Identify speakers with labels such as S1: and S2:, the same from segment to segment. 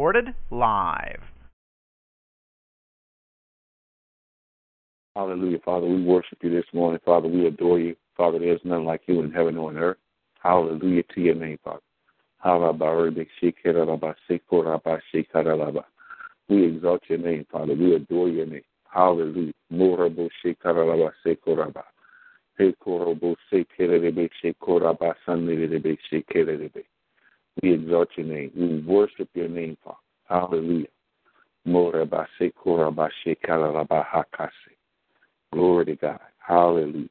S1: Recorded live.
S2: Hallelujah, Father. We worship you this morning, Father. We adore you. Father, there's none like you in heaven or on earth. Hallelujah to your name, Father. We exalt your name, Father. We adore your name. Hallelujah. We exalt your name. We worship your name, Father. Hallelujah. Glory to God. Hallelujah.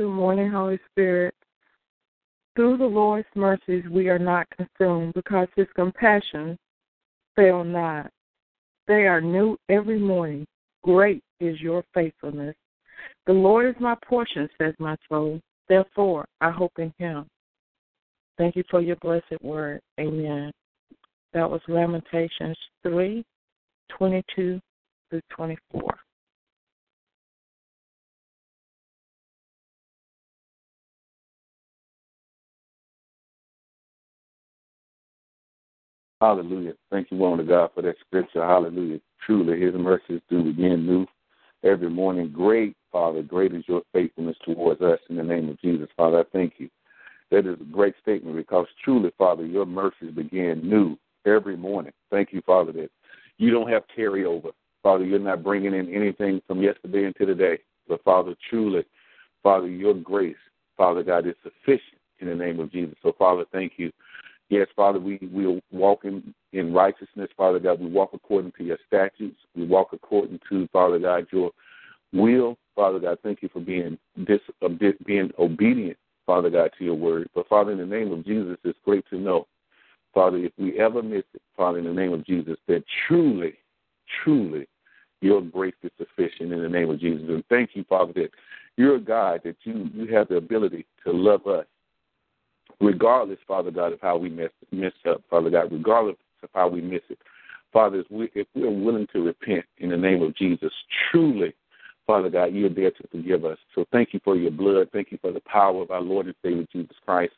S3: Good morning, Holy Spirit. Through the Lord's mercies we are not consumed because his compassion fail not. They are new every morning. Great is your faithfulness. The Lord is my portion, says my soul. Therefore, I hope in him. Thank you for your blessed word. Amen. That was Lamentations 3 22 through 24.
S2: Hallelujah. Thank you, woman of God, for that scripture. Hallelujah. Truly, his mercies do begin new every morning. Great, Father, great is your faithfulness towards us in the name of Jesus. Father, I thank you. That is a great statement because truly, Father, your mercies begin new every morning. Thank you, Father, that you don't have carryover. Father, you're not bringing in anything from yesterday into today. But, Father, truly, Father, your grace, Father God, is sufficient in the name of Jesus. So, Father, thank you. Yes, Father, we, we walk in, in righteousness, Father God. We walk according to your statutes. We walk according to, Father God, your will. Father God, thank you for being dis, uh, being obedient, Father God, to your word. But, Father, in the name of Jesus, it's great to know, Father, if we ever miss it, Father, in the name of Jesus, that truly, truly, your grace is sufficient in the name of Jesus. And thank you, Father, that you're a God that you, you have the ability to love us regardless, Father God, of how we mess, mess up, Father God, regardless of how we miss it. Father, if, we, if we're willing to repent in the name of Jesus, truly, Father God, you're there to forgive us. So thank you for your blood. Thank you for the power of our Lord and Savior Jesus Christ.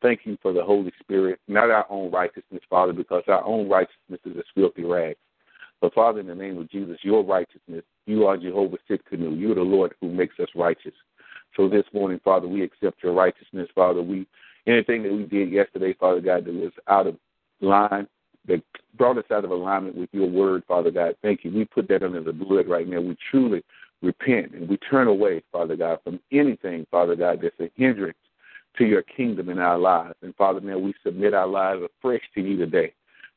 S2: Thank you for the Holy Spirit, not our own righteousness, Father, because our own righteousness is a filthy rag. But Father, in the name of Jesus, your righteousness, you are Jehovah Tsidkenu. You're the Lord who makes us righteous. So this morning, Father, we accept your righteousness, Father. We anything that we did yesterday, Father God, that was out of line, that brought us out of alignment with your word, Father God. Thank you. We put that under the blood right now. We truly repent and we turn away, Father God, from anything, Father God, that's a hindrance to your kingdom in our lives. And Father, now we submit our lives afresh to you today.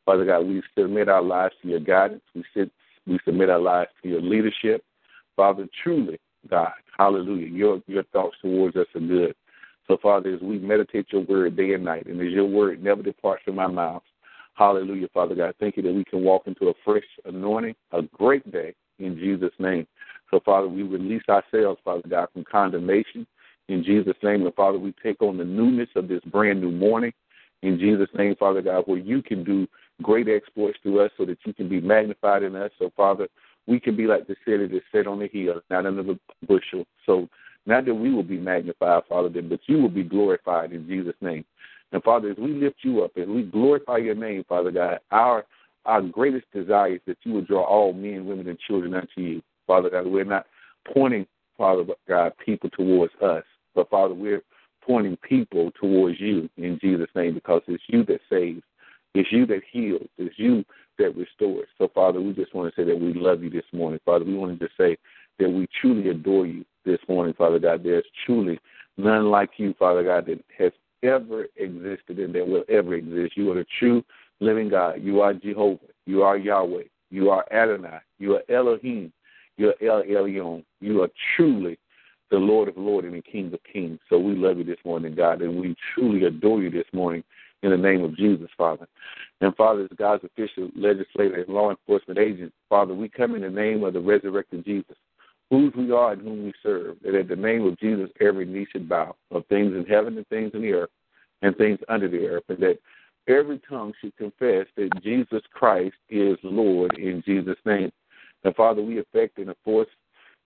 S2: Father God, we submit our lives to your guidance. We, sit, we submit our lives to your leadership. Father, truly, God, hallelujah, your, your thoughts towards us are good. So, Father, as we meditate your word day and night, and as your word never departs from our mouths, hallelujah, Father God, thank you that we can walk into a fresh anointing, a great day in Jesus' name. So, Father, we release ourselves, Father God, from condemnation in Jesus' name. And, Father, we take on the newness of this brand new morning in Jesus' name, Father God, where you can do great exploits through us so that you can be magnified in us. So, Father, we can be like the city that's set on the hill, not under the bushel. So, not that we will be magnified, Father, but you will be glorified in Jesus' name. And Father, as we lift you up and we glorify your name, Father God, our our greatest desire is that you would draw all men, women, and children unto you. Father God, we're not pointing, Father God, people towards us, but Father, we're pointing people towards you in Jesus' name because it's you that saves, it's you that heals, it's you that restores. So, Father, we just want to say that we love you this morning. Father, we want to just say that we truly adore you this morning, Father God. There's truly none like you, Father God, that has ever existed and that will ever exist. You are the true living God. You are Jehovah. You are Yahweh. You are Adonai. You are Elohim. You are El Elyon. You are truly the Lord of Lords and the King of Kings. So we love you this morning, God, and we truly adore you this morning in the name of Jesus, Father. And Father, as God's official legislator and law enforcement agent, Father, we come in the name of the resurrected Jesus whose we are and whom we serve, that at the name of Jesus every knee should bow of things in heaven and things in the earth and things under the earth, and that every tongue should confess that Jesus Christ is Lord in Jesus' name. And Father, we affect and enforce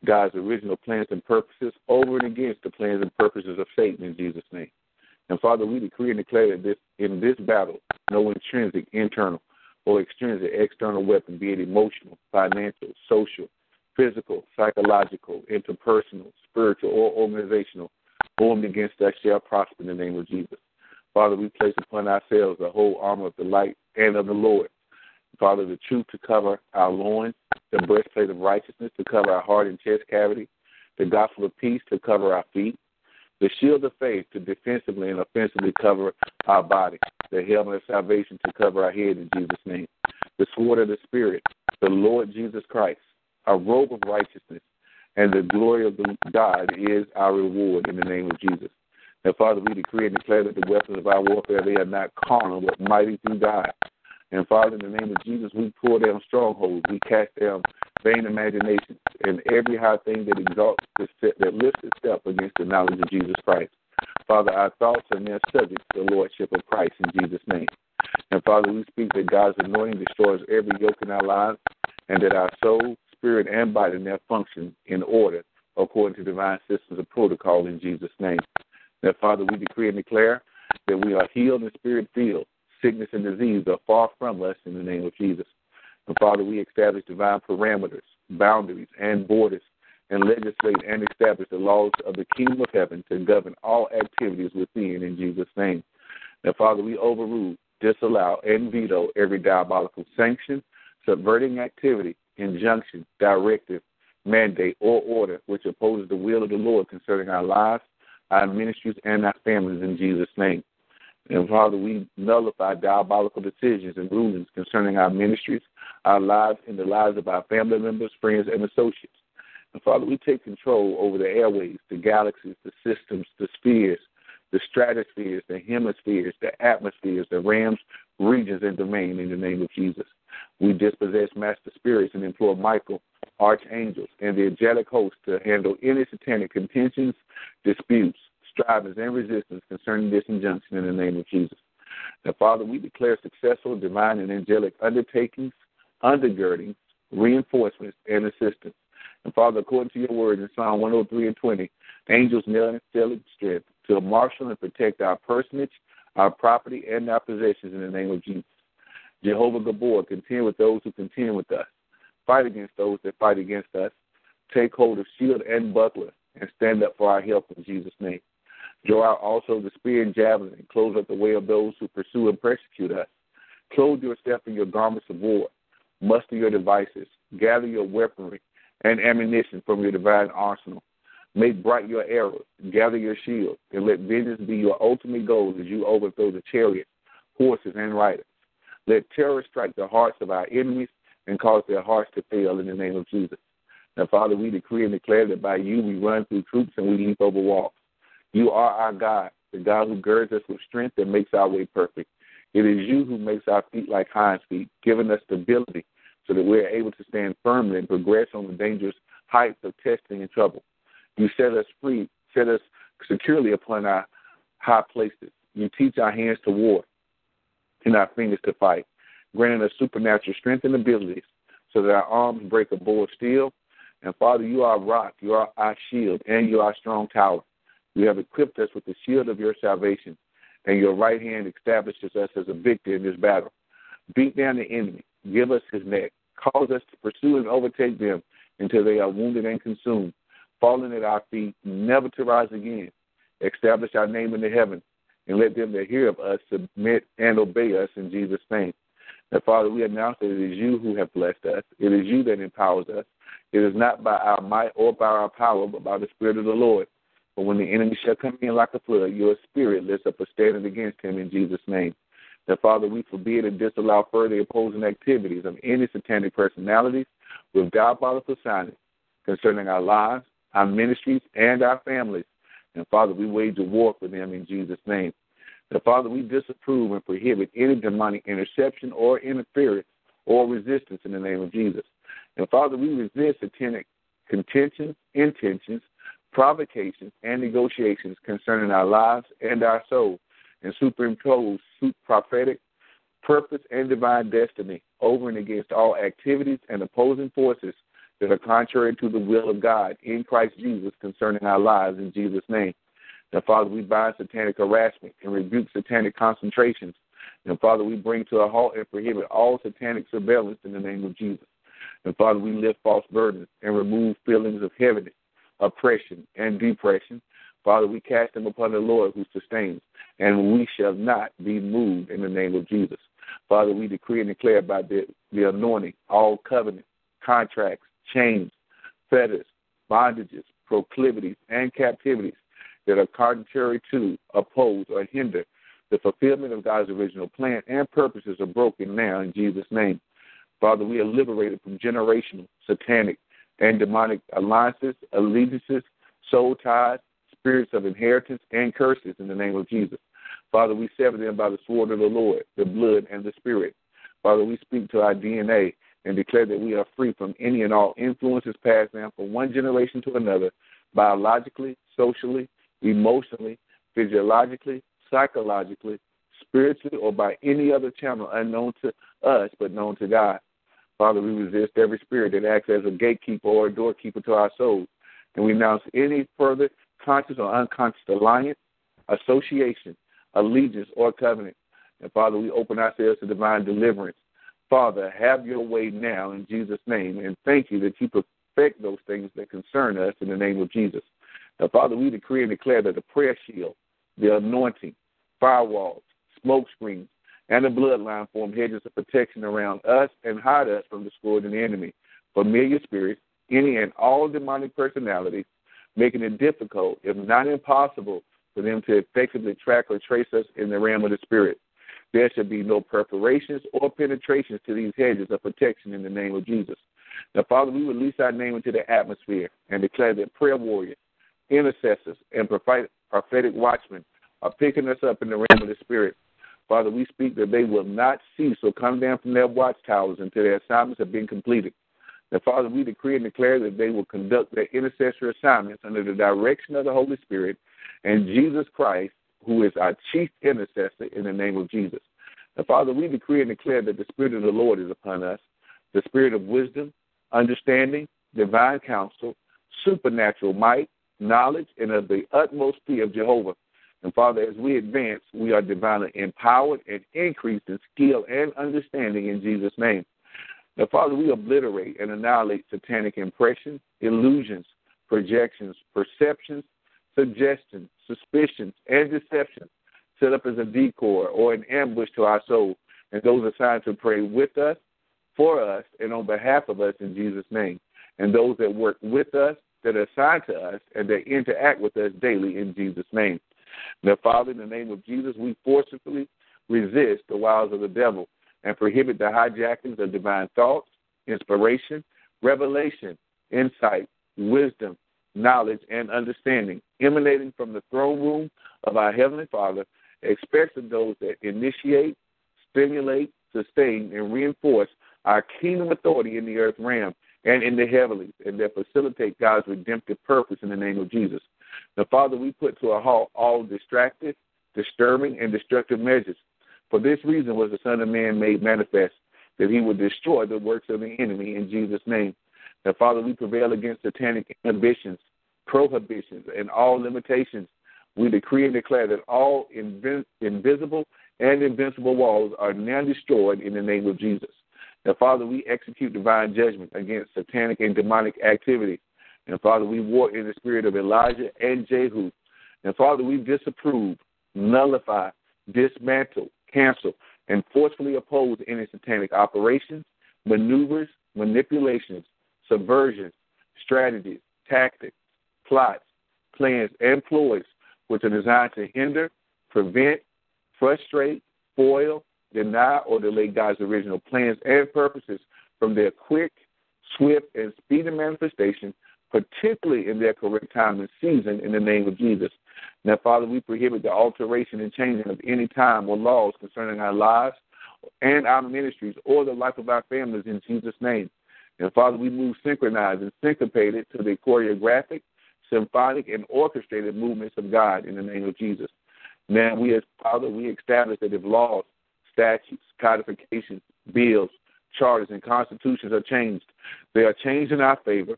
S2: God's original plans and purposes over and against the plans and purposes of Satan in Jesus' name. And Father, we decree and declare that this in this battle, no intrinsic, internal, or extrinsic external weapon, be it emotional, financial, social, physical, psychological, interpersonal, spiritual, or organizational, formed against us shall prosper in the name of Jesus. Father, we place upon ourselves the whole armor of the light and of the Lord. Father, the truth to cover our loins, the breastplate of righteousness to cover our heart and chest cavity, the gospel of peace to cover our feet, the shield of faith to defensively and offensively cover our body, the helmet of salvation to cover our head in Jesus' name, the sword of the Spirit, the Lord Jesus Christ, a robe of righteousness, and the glory of the God is our reward in the name of Jesus. And Father, we decree and declare that the weapons of our warfare they are not carnal, but mighty through God. And Father, in the name of Jesus, we pull down strongholds, we cast down vain imaginations, and every high thing that exalts that lifts itself against the knowledge of Jesus Christ. Father, our thoughts are now subject to the lordship of Christ in Jesus' name. And Father, we speak that God's anointing destroys every yoke in our lives, and that our soul, spirit, and body their function in order according to divine systems of protocol in Jesus' name. Now, Father, we decree and declare that we are healed and spirit filled, sickness and disease are far from us in the name of Jesus. And Father, we establish divine parameters, boundaries, and borders, and legislate and establish the laws of the kingdom of heaven to govern all activities within in Jesus' name. Now, Father, we overrule, disallow, and veto every diabolical sanction, subverting activity, injunction, directive, mandate, or order which opposes the will of the Lord concerning our lives, our ministries, and our families in Jesus' name. And Father, we nullify diabolical decisions and rulings concerning our ministries, our lives, and the lives of our family members, friends, and associates. And Father, we take control over the airways, the galaxies, the systems, the spheres, the stratospheres, the hemispheres, the atmospheres, the realms, regions, and domain in the name of Jesus. We dispossess master spirits and employ Michael, archangels, and the angelic host to handle any satanic contentions, disputes, strivings, and resistance concerning this injunction in the name of Jesus. Now, Father, we declare successful divine and angelic undertakings, undergirdings, reinforcements, and assistance. And Father, according to your word in Psalm 103 and 20, angels kneel in angelic strength to marshal and protect our personage, our property, and our possessions in the name of Jesus. Jehovah Gibbor, contend with those who contend with us. Fight against those that fight against us. Take hold of shield and buckler and stand up for our help in Jesus' name. Draw out also the spear and javelin and close up the way of those who pursue and persecute us. Clothe yourself in your garments of war. Muster your devices. Gather your weaponry and ammunition from your divine arsenal. Make bright your arrows. Gather your shield. And let vengeance be your ultimate goal as you overthrow the chariots, horses, and riders. Let terror strike the hearts of our enemies and cause their hearts to fail in the name of Jesus. Now, Father, we decree and declare that by you we run through troops and we leap over walls. You are our God, the God who girds us with strength and makes our way perfect. It is you who makes our feet like hinds feet, giving us stability so that we're able to stand firmly and progress on the dangerous heights of testing and trouble. You set us free, set us securely upon our high places. You teach our hands to war and our fingers to fight, granting us supernatural strength and abilities so that our arms break a bow of steel. And Father, you are our rock, you are our shield, and you are our strong tower. You have equipped us with the shield of your salvation, and your right hand establishes us as a victor in this battle. Beat down the enemy, give us his neck, cause us to pursue and overtake them until they are wounded and consumed, falling at our feet, never to rise again. Establish our name in the heavens, and let them that hear of us submit and obey us in Jesus' name. That Father, we announce that it is you who have blessed us. It is you that empowers us. It is not by our might or by our power, but by the Spirit of the Lord. But when the enemy shall come in like a flood, your spirit lifts up a standard against him in Jesus' name. That Father, we forbid and disallow further opposing activities of any satanic personalities with diabolical signage concerning our lives, our ministries, and our families. And Father, we wage a war for them in Jesus' name. That Father, we disapprove and prohibit any demonic interception or interference or resistance in the name of Jesus. And Father, we resist satanic contentions, intentions, provocations, and negotiations concerning our lives and our souls, and superimpose prophetic purpose and divine destiny over and against all activities and opposing forces that are contrary to the will of God in Christ Jesus concerning our lives in Jesus' name. Now, Father, we bind satanic harassment and rebuke satanic concentrations. And Father, we bring to a halt and prohibit all satanic surveillance in the name of Jesus. And Father, we lift false burdens and remove feelings of heaviness oppression, and depression. Father, we cast them upon the Lord who sustains, and we shall not be moved in the name of Jesus. Father, we decree and declare by the, the anointing all covenants, contracts, chains, fetters, bondages, proclivities, and captivities that are contrary to, oppose, or hinder the fulfillment of God's original plan and purposes are broken now in Jesus' name. Father, we are liberated from generational, satanic, and demonic alliances, allegiances, soul ties, spirits of inheritance, and curses in the name of Jesus. Father, we sever them by the sword of the Lord, the blood, and the Spirit. Father, we speak to our DNA and declare that we are free from any and all influences passed down from one generation to another, biologically, socially, emotionally, physiologically, psychologically, spiritually, or by any other channel unknown to us but known to God. Father, we resist every spirit that acts as a gatekeeper or a doorkeeper to our souls. And we announce any further conscious or unconscious alliance, association, allegiance, or covenant And Father, we open ourselves to divine deliverance. Father, have your way now in Jesus' name. And thank you that you perfect those things that concern us in the name of Jesus. Now, Father, we decree and declare that the prayer shield, the anointing, firewalls, smoke screens, and the bloodline form hedges of protection around us and hide us from the sword and the enemy, familiar spirits, any and all demonic personalities, making it difficult, if not impossible, for them to effectively track or trace us in the realm of the spirit. There should be no perforations or penetrations to these hedges of protection in the name of Jesus. Now, Father, we release our name into the atmosphere and declare that prayer warriors, intercessors, and prophetic watchmen are picking us up in the realm of the Spirit. Father, we speak that they will not cease or come down from their watchtowers until their assignments have been completed. Now, Father, we decree and declare that they will conduct their intercessory assignments under the direction of the Holy Spirit and Jesus Christ, who is our chief intercessor in the name of Jesus. Now, Father, we decree and declare that the Spirit of the Lord is upon us, the Spirit of wisdom, understanding, divine counsel, supernatural might, knowledge, and of the utmost fear of Jehovah. And Father, as we advance, we are divinely empowered and increased in skill and understanding in Jesus' name. Now, Father, we obliterate and annihilate satanic impressions, illusions, projections, perceptions, suggestions, suspicions, and deceptions set up as a decoy or an ambush to our soul, and those assigned to pray with us, for us, and on behalf of us in Jesus' name, and those that work with us, that are assigned to us, and that interact with us daily in Jesus' name. Now, Father, in the name of Jesus, we forcefully resist the wiles of the devil and prohibit the hijackings of divine thoughts, inspiration, revelation, insight, wisdom, knowledge, and understanding emanating from the throne room of our Heavenly Father, especially those that initiate, stimulate, sustain, and reinforce our kingdom authority in the earth realm and in the heavenlies, and that facilitate God's redemptive purpose in the name of Jesus. Now, Father, we put to a halt all distracted, disturbing, and destructive measures. For this reason was the Son of Man made manifest, that he would destroy the works of the enemy in Jesus' name. Now, Father, we prevail against satanic inhibitions, prohibitions, and all limitations. We decree and declare that all inv- invisible and invincible walls are now destroyed in the name of Jesus. Now, Father, we execute divine judgment against satanic and demonic activity. And Father, we war in the spirit of Elijah and Jehu. And Father, we disapprove, nullify, dismantle, cancel, and forcefully oppose any satanic operations, maneuvers, manipulations, subversions, strategies, tactics, plots, plans, and ploys which are designed to hinder, prevent, frustrate, foil, deny, or delay God's original plans and purposes from their quick, swift, and speedy manifestation particularly in their correct time and season, in the name of Jesus. Now, Father, we prohibit the alteration and changing of any time or laws concerning our lives and our ministries or the life of our families in Jesus' name. And Father, we move synchronized and syncopated to the choreographic, symphonic, and orchestrated movements of God in the name of Jesus. Now, we as Father, we establish that if laws, statutes, codifications, bills, charters, and constitutions are changed, they are changed in our favor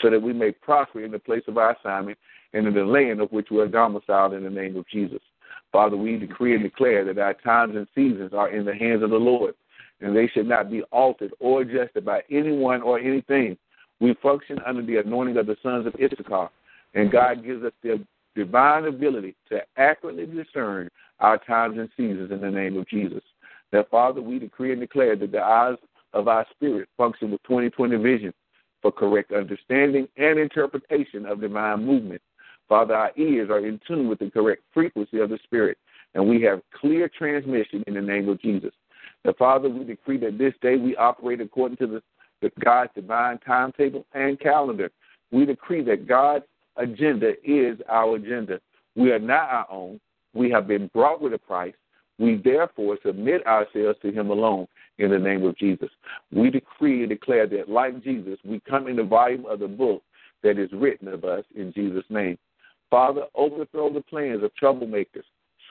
S2: so that we may prosper in the place of our assignment and in the land of which we are domiciled in the name of Jesus. Father, we decree and declare that our times and seasons are in the hands of the Lord, and they should not be altered or adjusted by anyone or anything. We function under the anointing of the sons of Issachar, and God gives us the divine ability to accurately discern our times and seasons in the name of Jesus. That, Father, we decree and declare that the eyes of our spirit function with 2020 vision for correct understanding and interpretation of divine movement. Father, our ears are in tune with the correct frequency of the Spirit, and we have clear transmission in the name of Jesus. The Father, we decree that this day we operate according to the, the God's divine timetable and calendar. We decree that God's agenda is our agenda. We are not our own. We have been brought with a price. We therefore submit ourselves to Him alone in the name of Jesus. We decree and declare that, like Jesus, we come in the volume of the book that is written of us in Jesus' name. Father, overthrow the plans of troublemakers,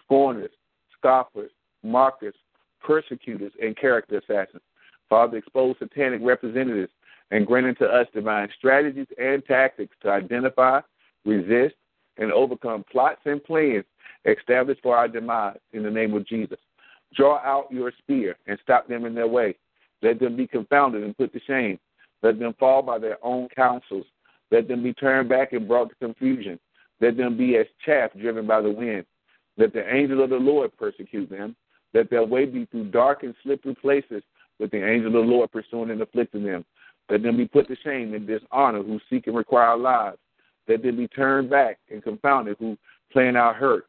S2: scorners, scoffers, mockers, persecutors, and character assassins. Father, expose satanic representatives and grant unto us divine strategies and tactics to identify, resist, and overcome plots and plans established for our demise in the name of Jesus. Draw out your spear and stop them in their way. Let them be confounded and put to shame. Let them fall by their own counsels. Let them be turned back and brought to confusion. Let them be as chaff driven by the wind. Let the angel of the Lord persecute them. Let their way be through dark and slippery places, with the angel of the Lord pursuing and afflicting them. Let them be put to shame and dishonor who seek and require lives. Let them be turned back and confounded who plan out hurt.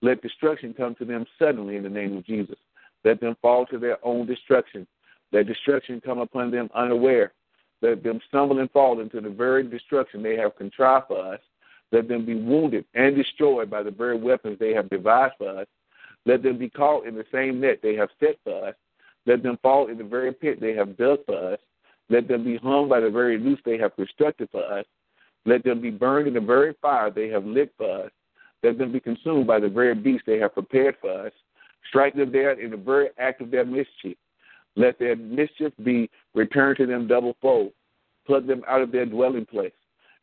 S2: Let destruction come to them suddenly in the name of Jesus. Let them fall to their own destruction. Let destruction come upon them unaware. Let them stumble and fall into the very destruction they have contrived for us. Let them be wounded and destroyed by the very weapons they have devised for us. Let them be caught in the same net they have set for us. Let them fall in the very pit they have dug for us. Let them be hung by the very noose they have constructed for us. Let them be burned in the very fire they have lit for us. Let them be consumed by the very beast they have prepared for us. Strike them dead in the very act of their mischief. Let their mischief be returned to them double fold. Pluck them out of their dwelling place.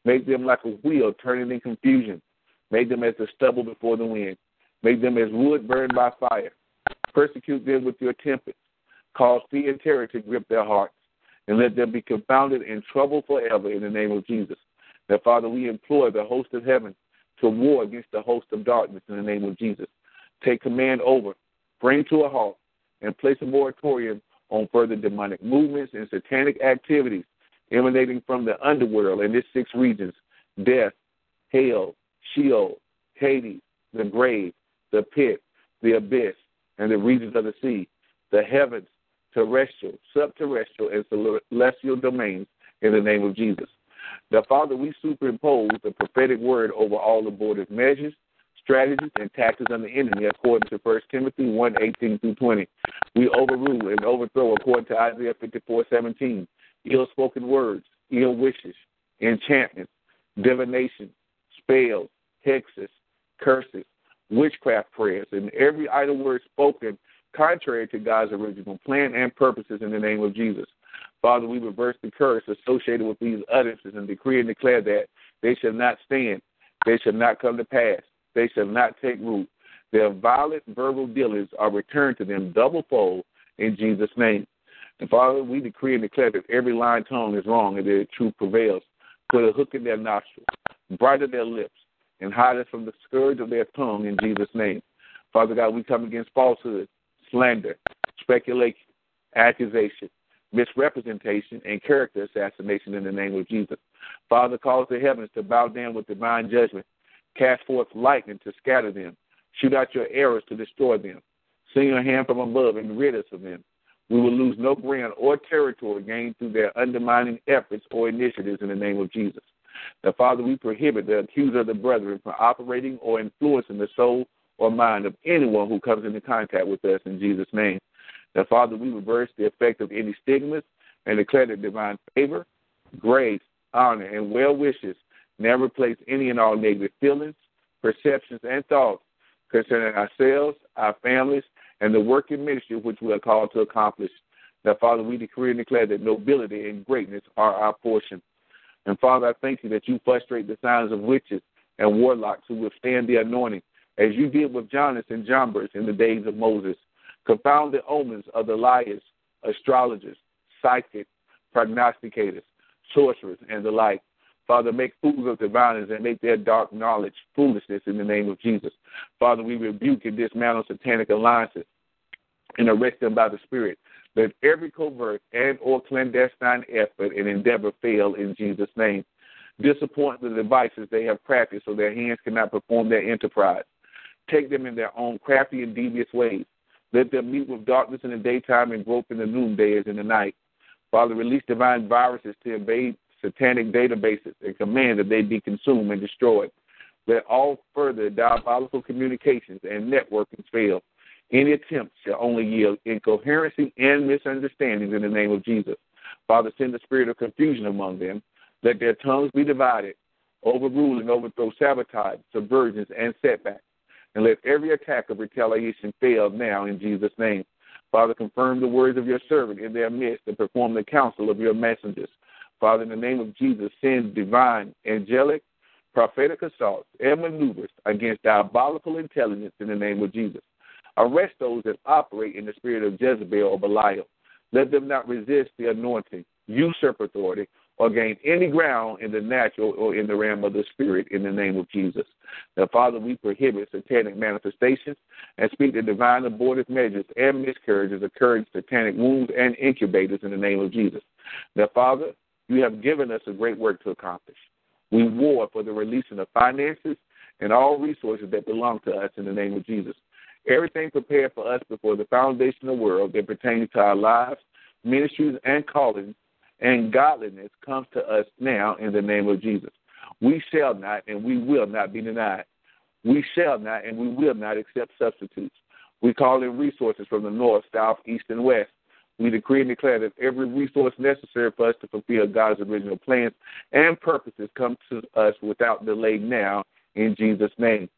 S2: Make them like a wheel turning in confusion. Make them as the stubble before the wind. Make them as wood burned by fire. Persecute them with your tempest. Cause fear and terror to grip their hearts. And let them be confounded and troubled forever in the name of Jesus. That, Father, we implore the host of heaven to war against the host of darkness in the name of Jesus. Take command over, bring to a halt, and place a moratorium on further demonic movements and satanic activities emanating from the underworld in its six regions death, hell, Sheol, Hades, the grave, the pit, the abyss, and the regions of the sea, the heavens, terrestrial, subterrestrial, and celestial domains in the name of Jesus. The Father, we superimpose the prophetic word over all abortive measures, strategies, and tactics of the enemy according to 1 Timothy 1 18 through 20. We overrule and overthrow according to Isaiah 54 17 ill spoken words, ill wishes, enchantments, divination, spells, hexes, curses, witchcraft prayers, and every idle word spoken contrary to God's original plan and purposes in the name of Jesus. Father, we reverse the curse associated with these utterances and decree and declare that they shall not stand, they shall not come to pass, they shall not take root. Their violent verbal dealings are returned to them double fold in Jesus' name. And Father, we decree and declare that every lying tongue is wrong and that truth prevails. Put a hook in their nostrils, brighten their lips, and hide us from the scourge of their tongue in Jesus' name. Father God, we come against falsehood, slander, speculation, accusation, misrepresentation, and character assassination in the name of Jesus. Father, cause the heavens to bow down with divine judgment. Cast forth lightning to scatter them. Shoot out your arrows to destroy them. Send your hand from above and rid us of them. We will lose no ground or territory gained through their undermining efforts or initiatives in the name of Jesus. Now, Father, we prohibit the accuser of the brethren from operating or influencing the soul or mind of anyone who comes into contact with us in Jesus' name. Now, Father, we reverse the effect of any stigmas and declare that divine favor, grace, honor, and well wishes never place any and all negative feelings, perceptions, and thoughts concerning ourselves, our families, and the work and ministry which we are called to accomplish. Now, Father, we decree and declare that nobility and greatness are our portion. And Father, I thank you that you frustrate the signs of witches and warlocks who withstand the anointing, as you did with Jannes and Jambres in the days of Moses. Confound the omens of the liars, astrologers, psychics, prognosticators, sorcerers, and the like. Father, make fools of diviners and make their dark knowledge foolishness in the name of Jesus. Father, we rebuke and dismantle satanic alliances and arrest them by the Spirit. Let every covert and or clandestine effort and endeavor fail in Jesus' name. Disappoint the devices they have practiced so their hands cannot perform their enterprise. Take them in their own crafty and devious ways. Let them meet with darkness in the daytime and grope in the noonday as in the night. Father, release divine viruses to invade satanic databases and command that they be consumed and destroyed. Let all further diabolical communications and networkings fail. Any attempt shall only yield incoherency and misunderstandings in the name of Jesus. Father, send the spirit of confusion among them. Let their tongues be divided, overrule and overthrow sabotage, subversions, and setbacks. And let every attack of retaliation fail now in Jesus' name. Father, confirm the words of your servant in their midst and perform the counsel of your messengers. Father, in the name of Jesus, send divine, angelic, prophetic assaults and maneuvers against diabolical intelligence in the name of Jesus. Arrest those that operate in the spirit of Jezebel or Belial. Let them not resist the anointing, usurp authority, or gain any ground in the natural or in the realm of the spirit in the name of Jesus. Now, Father, we prohibit satanic manifestations and speak the divine abortive measures and miscarriages occurring satanic wounds and incubators in the name of Jesus. Now, Father, you have given us a great work to accomplish. We war for the releasing of finances and all resources that belong to us in the name of Jesus. Everything prepared for us before the foundation of the world that pertains to our lives, ministries, and callings and godliness comes to us now in the name of Jesus. We shall not and we will not be denied. We shall not and we will not accept substitutes. We call in resources from the north, south, east, and west. We decree and declare that every resource necessary for us to fulfill God's original plans and purposes come to us without delay now in Jesus' name.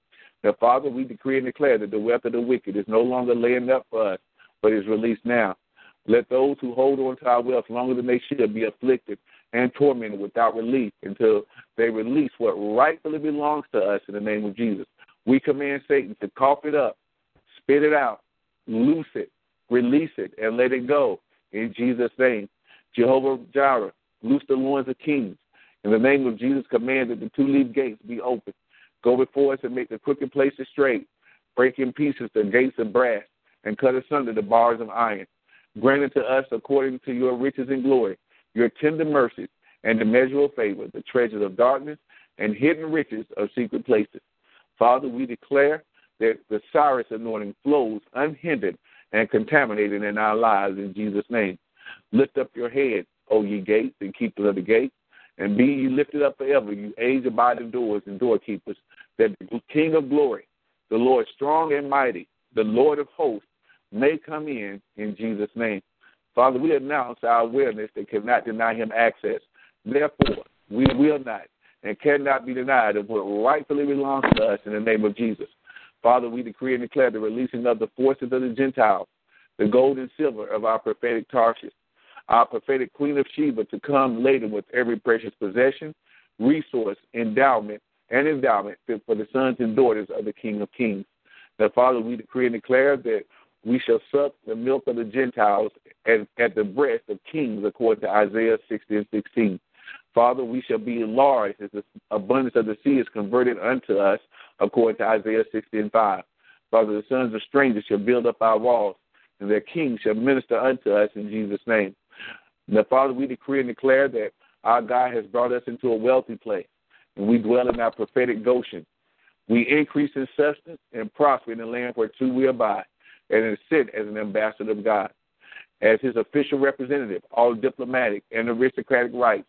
S2: Now, Father, we decree and declare that the wealth of the wicked is no longer laying up for us, but is released now. Let those who hold on to our wealth longer than they should be afflicted and tormented without relief until they release what rightfully belongs to us in the name of Jesus. We command Satan to cough it up, spit it out, loose it, release it, and let it go in Jesus' name. Jehovah Jireh, loose the loins of kings. In the name of Jesus, command that the two leaf gates be open. Go before us and make the crooked places straight. Break in pieces the gates of brass and cut asunder the bars of iron. Grant to us according to your riches and glory, your tender mercies and immeasurable favor, the treasures of darkness and hidden riches of secret places. Father, we declare that the Cyrus anointing flows unhindered and contaminated in our lives in Jesus' name. Lift up your head, O ye gates, and keepers of the gates, and be ye lifted up forever, you age abiding doors and doorkeepers, that the King of glory, the Lord strong and mighty, the Lord of hosts, may come in in Jesus' name. Father, we announce our awareness that cannot deny him access. Therefore, we will not and cannot be denied of what rightfully belongs to us in the name of Jesus. Father, we decree and declare the releasing of the forces of the Gentiles, the gold and silver of our prophetic Tarshish, our prophetic Queen of Sheba to come laden with every precious possession, resource, endowment, and endowment for the sons and daughters of the King of Kings. Now, Father, we decree and declare that we shall suck the milk of the Gentiles at, at the breast of kings, according to Isaiah 60 and 16. Father, we shall be enlarged as the abundance of the sea is converted unto us, according to Isaiah 60 and 5. Father, the sons of strangers shall build up our walls, and their kings shall minister unto us in Jesus' name. Now, Father, we decree and declare that our God has brought us into a wealthy place, and we dwell in our prophetic Goshen. We increase in substance and prosper in the land where two we abide and sit as an ambassador of God. As his official representative, all diplomatic and aristocratic rights,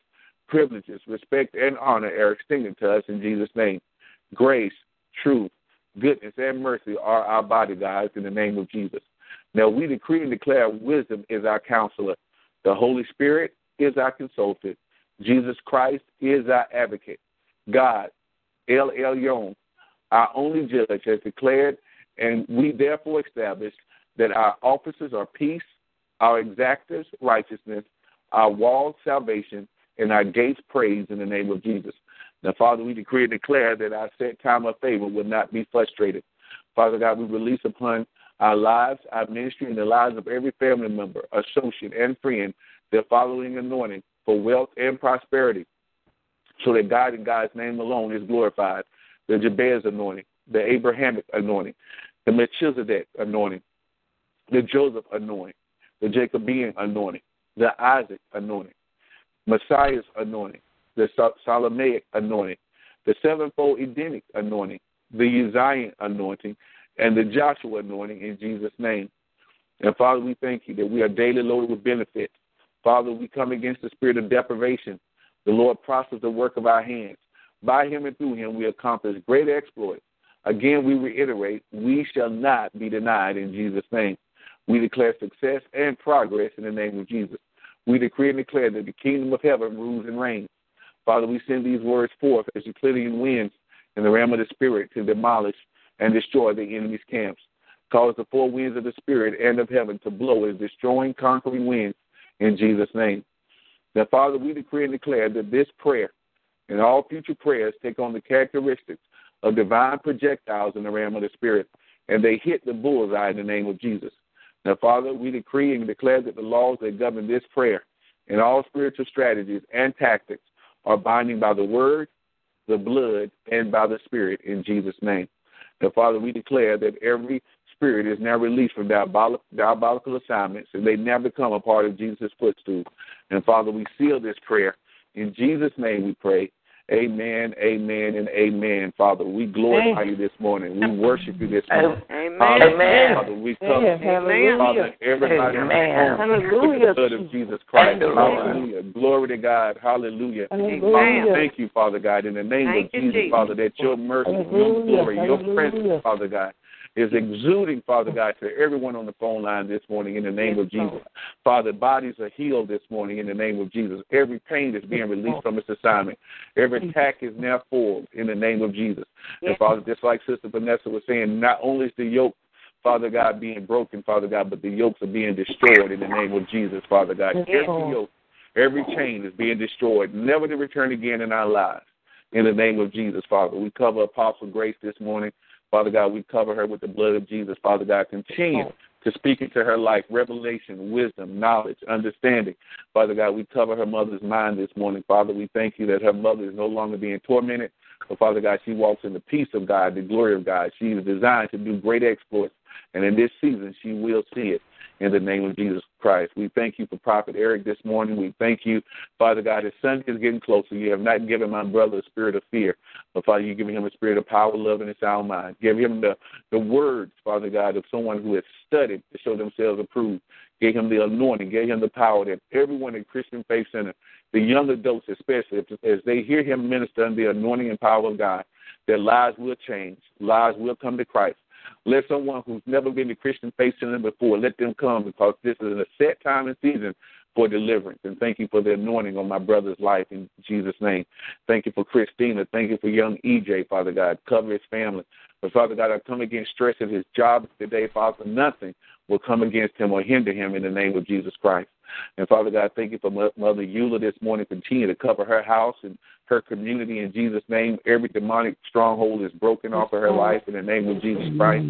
S2: privileges, respect, and honor are extended to us in Jesus' name. Grace, truth, goodness, and mercy are our bodyguards in the name of Jesus. Now we decree and declare wisdom is our counselor. The Holy Spirit is our consultant. Jesus Christ is our advocate. God, El Elyon, our only judge, has declared and we therefore establish that our officers are peace, our exactors righteousness, our walls salvation, and our gates praise in the name of Jesus. Now, Father, we decree and declare that our set time of favor will not be frustrated. Father God, we release upon our lives, our ministry, and the lives of every family member, associate, and friend the following anointing for wealth and prosperity, so that God and God's name alone is glorified. The Jabez anointing, the Abrahamic anointing, the Melchizedek anointing, the Joseph anointing, the Jacobean anointing, the Isaac anointing, Messiah's anointing, the Solomaic anointing, the sevenfold Edenic anointing, the Uzziah anointing, and the Joshua anointing in Jesus' name. And Father, we thank you that we are daily loaded with benefits. Father, we come against the spirit of deprivation. The Lord prospers the work of our hands. By him and through him, we accomplish great exploits. Again, we reiterate, we shall not be denied in Jesus' name. We declare success and progress in the name of Jesus. We decree and declare that the kingdom of heaven rules and reigns. Father, we send these words forth as Euroclydon winds in the realm of the Spirit to demolish and destroy the enemy's camps. Cause the four winds of the Spirit and of heaven to blow as destroying, conquering winds in Jesus' name. Now, Father, we decree and declare that this prayer and all future prayers take on the characteristics of divine projectiles in the realm of the Spirit. and they hit the bullseye in the name of Jesus. Now, Father, we decree and declare that the laws that govern this prayer and all spiritual strategies and tactics are binding by the word, the blood, and by the spirit in Jesus' name. Now, Father, we declare that every spirit is now released from diabolical assignments and they now become a part of Jesus' footstool. And Father, we seal this prayer. In Jesus' name we pray. Amen, amen, and amen. Father, we glorify amen. you this morning. We worship you this morning.
S4: Amen. Hallelujah.
S2: Father, we come, amen. Father, everybody amen. Hallelujah. the blood of Jesus Christ. Hallelujah. Hallelujah. Glory to God. Hallelujah. Hallelujah. thank you, Father God, in the name thank of Jesus, Father, that your mercy, your glory, your presence, Father God, is exuding, Father God, to everyone on the phone line this morning in the name of Jesus. Father, bodies are healed this morning in the name of Jesus. Every pain is being released from its assignment. Every attack is now foiled in the name of Jesus. And Father, just like Sister Vanessa was saying, not only is the yoke Father God, being broken, Father God, but the yokes are being destroyed in the name of Jesus, Father God. Every yoke, every chain is being destroyed, never to return again in our lives. In the name of Jesus, Father. We cover Apostle Grace this morning. Father God, we cover her with the blood of Jesus. Father God, continue oh. to speak into her life revelation, wisdom, knowledge, understanding. Father God, we cover her mother's mind this morning. Father, we thank you that her mother is no longer being tormented. But Father God, she walks in the peace of God, the glory of God. She is designed to do great exploits. And in this season, she will see it in the name of Jesus Christ. We thank you for Prophet Eric this morning. We thank you, Father God. His Sunday is getting closer. You have not given my brother a spirit of fear, but Father, you're giving him a spirit of power, love, and a sound mind. Give him the, the words, Father God, of someone who has studied to show themselves approved. Give him the anointing. Give him the power that everyone in Christian Faith Center, the young adults especially, as they hear him minister under the anointing and power of God, their lives will change. Lives will come to Christ. Let someone who's never been to Christian faith center before, let them come because this is a set time and season for deliverance. And thank you for the anointing on my brother's life in Jesus' name. Thank you for Christina. Thank you for young EJ, Father God. Cover his family. But Father God, I come against stress at his job today, Father. Nothing will come against him or hinder him in the name of Jesus Christ. And Father God, thank you for Mother Eula this morning. Continue to cover her house and her community in Jesus' name. Every demonic stronghold is broken off of her life in the name of Jesus Christ.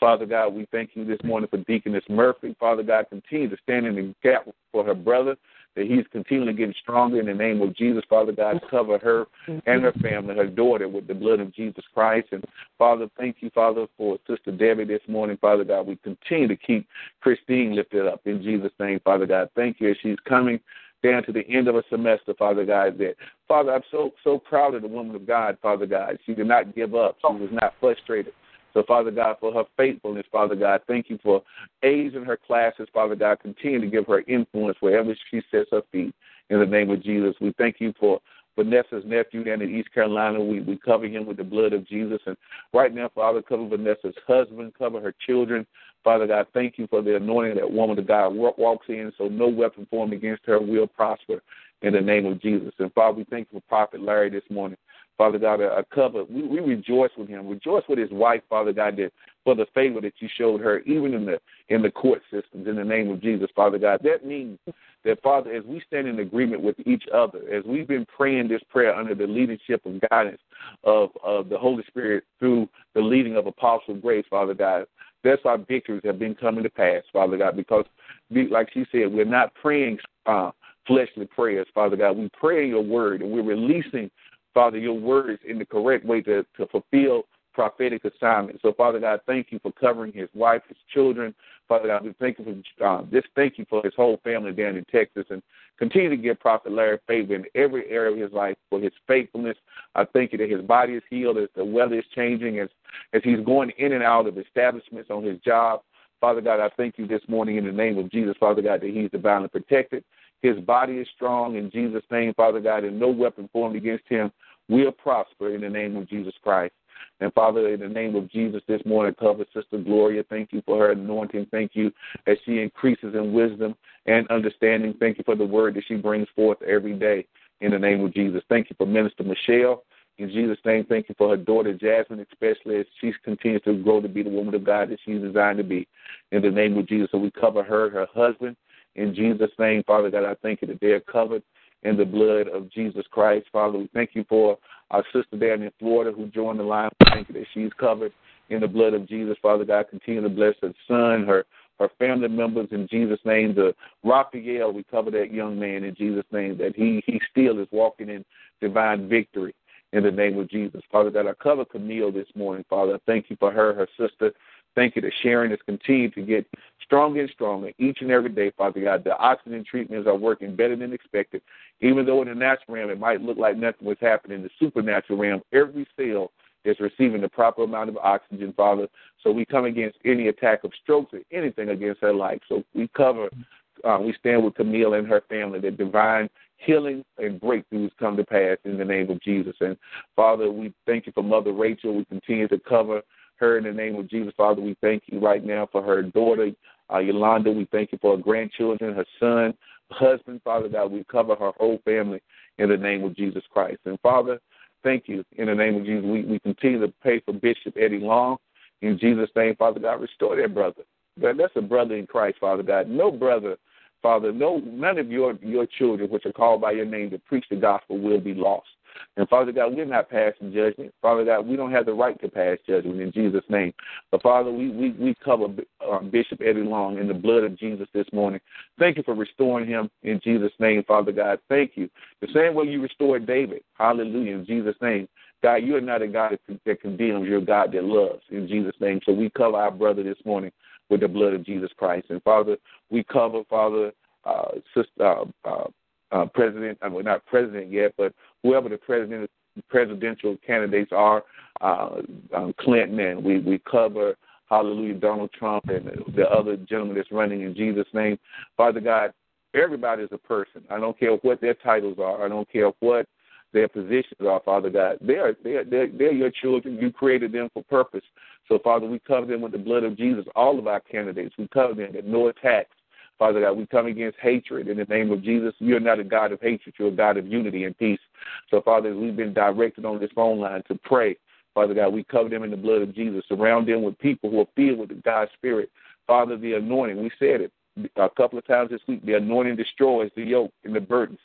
S2: Father God, we thank you this morning for Deaconess Murphy. Father God, continue to stand in the gap for her brother that he's continually getting stronger in the name of Jesus. Father God, cover her and her family, her daughter, with the blood of Jesus Christ. And Father, thank you, Father, for Sister Debbie this morning. Father God, we continue to keep Christine lifted up in Jesus' name. Father God, thank you as she's coming down to the end of a semester, Father God, that Father, I'm so so proud of the woman of God, Father God. She did not give up. She was not frustrated. So, Father God, for her faithfulness, Father God, thank you for A's in her classes, Father God. Continue to give her influence wherever she sets her feet. In the name of Jesus, we thank you for Vanessa's nephew down in East Carolina. We we cover him with the blood of Jesus. And right now, Father, cover Vanessa's husband, cover her children. Father God, thank you for the anointing that woman of God walks in, so no weapon formed against her will prosper in the name of Jesus. And Father, we thank you for Prophet Larry this morning. Father God, a, a cover. We, we rejoice with him. Rejoice with his wife, Father God, that for the favor that you showed her, even in the in the court systems, in the name of Jesus, Father God. That means that Father, as we stand in agreement with each other, as we've been praying this prayer under the leadership and guidance of, of the Holy Spirit through the leading of Apostle Grace, Father God, that's our victories have been coming to pass, Father God, because like she said, we're not praying uh, fleshly prayers, Father God. We pray your word and we're releasing Father, your words in the correct way to, to fulfill prophetic assignment. So, Father God, thank you for covering his wife, his children. Father God, we thank you for um, just thank you for his whole family down in Texas, and continue to give Prophet Larry favor in every area of his life for his faithfulness. I thank you that his body is healed as the weather is changing, as as he's going in and out of establishments on his job. Father God, I thank you this morning in the name of Jesus, Father God, that he's divinely protected. His body is strong in Jesus' name, Father God, and no weapon formed against him will prosper in the name of Jesus Christ. And Father, in the name of Jesus, this morning, cover Sister Gloria. Thank you for her anointing. Thank you as she increases in wisdom and understanding. Thank you for the word that she brings forth every day in the name of Jesus. Thank you for Minister Michelle. In Jesus' name, thank you for her daughter Jasmine, especially as she continues to grow to be the woman of God that she's designed to be. In the name of Jesus, so we cover her, her husband. In Jesus' name, Father God, I thank you that they are covered in the blood of Jesus Christ. Father, we thank you for our sister down in Florida who joined the line. We thank you that she's covered in the blood of Jesus. Father God, continue to bless her son, her her family members in Jesus' name. The Raphael, we cover that young man in Jesus' name, that he he still is walking in divine victory in the name of Jesus. Father God, I cover Camille this morning, Father. I thank you for her, her sister. Thank you that Sharon has continued to get stronger and stronger each and every day, Father God. The oxygen treatments are working better than expected. Even though in the natural realm it might look like nothing was happening, in the supernatural realm, every cell is receiving the proper amount of oxygen, Father. So we come against any attack of strokes or anything against her life. So we cover, uh, we stand with Camille and her family that divine healing and breakthroughs come to pass in the name of Jesus. And Father, we thank you for Mother Rachel. We continue to cover her in the name of Jesus. Father, we thank you right now for her daughter, uh, Yolanda. We thank you for her grandchildren, her son, husband. Father God, we cover her whole family in the name of Jesus Christ. And Father, thank you in the name of Jesus. We, we continue to pray for Bishop Eddie Long. In Jesus' name, Father God, restore that brother. That's a brother in Christ, Father God. No brother Father, no none of your your children which are called by your name to preach the gospel will be lost. And Father God, we're not passing judgment. Father God, we don't have the right to pass judgment in Jesus' name. But Father, we we, we cover uh, Bishop Eddie Long in the blood of Jesus this morning. Thank you for restoring him in Jesus' name, Father God. Thank you. The same way you restored David. Hallelujah. In Jesus' name. God, you are not a God that condemns. You're a God that loves in Jesus' name. So we cover our brother this morning with the blood of Jesus Christ. And Father, we cover, Father, uh, sister, uh, uh, uh, president, I mean, not president yet, but whoever the president, presidential candidates are, uh, um, Clinton, and we, we cover, hallelujah, Donald Trump and the other gentleman that's running in Jesus' name. Father God, everybody is a person. I don't care what their titles are. I don't care what their positions are, Father God. They are they are they're, your children. You created them for purpose. So, Father, we cover them with the blood of Jesus. All of our candidates, we cover them that no attacks. Father God, we come against hatred in the name of Jesus. You're not a God of hatred. You're a God of unity and peace. So, Father, we've been directed on this phone line to pray. Father God, we cover them in the blood of Jesus. Surround them with people who are filled with the God's Spirit. Father, the anointing, we said it a couple of times this week, the anointing destroys the yoke and the burdens.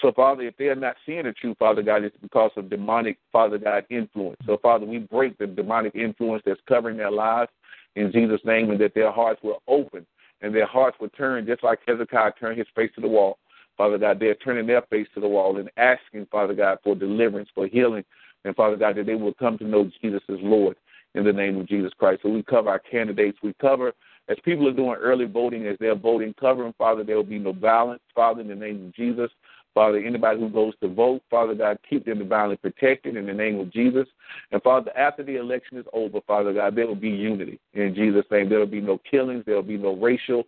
S2: So, Father, if they are not seeing the truth, Father God, it's because of demonic, Father God, influence. So, Father, we break the demonic influence that's covering their lives in Jesus' name and that their hearts will open and their hearts would turn just like Hezekiah turned his face to the wall. Father God, they're turning their face to the wall and asking, Father God, for deliverance, for healing, and Father God, that they will come to know Jesus as Lord in the name of Jesus Christ. So we cover our candidates. We cover as people are doing early voting, as they're voting, covering, Father, there will be no violence, Father, in the name of Jesus. Father, anybody who goes to vote, Father God, keep them divinely protected in the name of Jesus. And Father, after the election is over, Father God, there will be unity in Jesus' name. There will be no killings, there will be no racial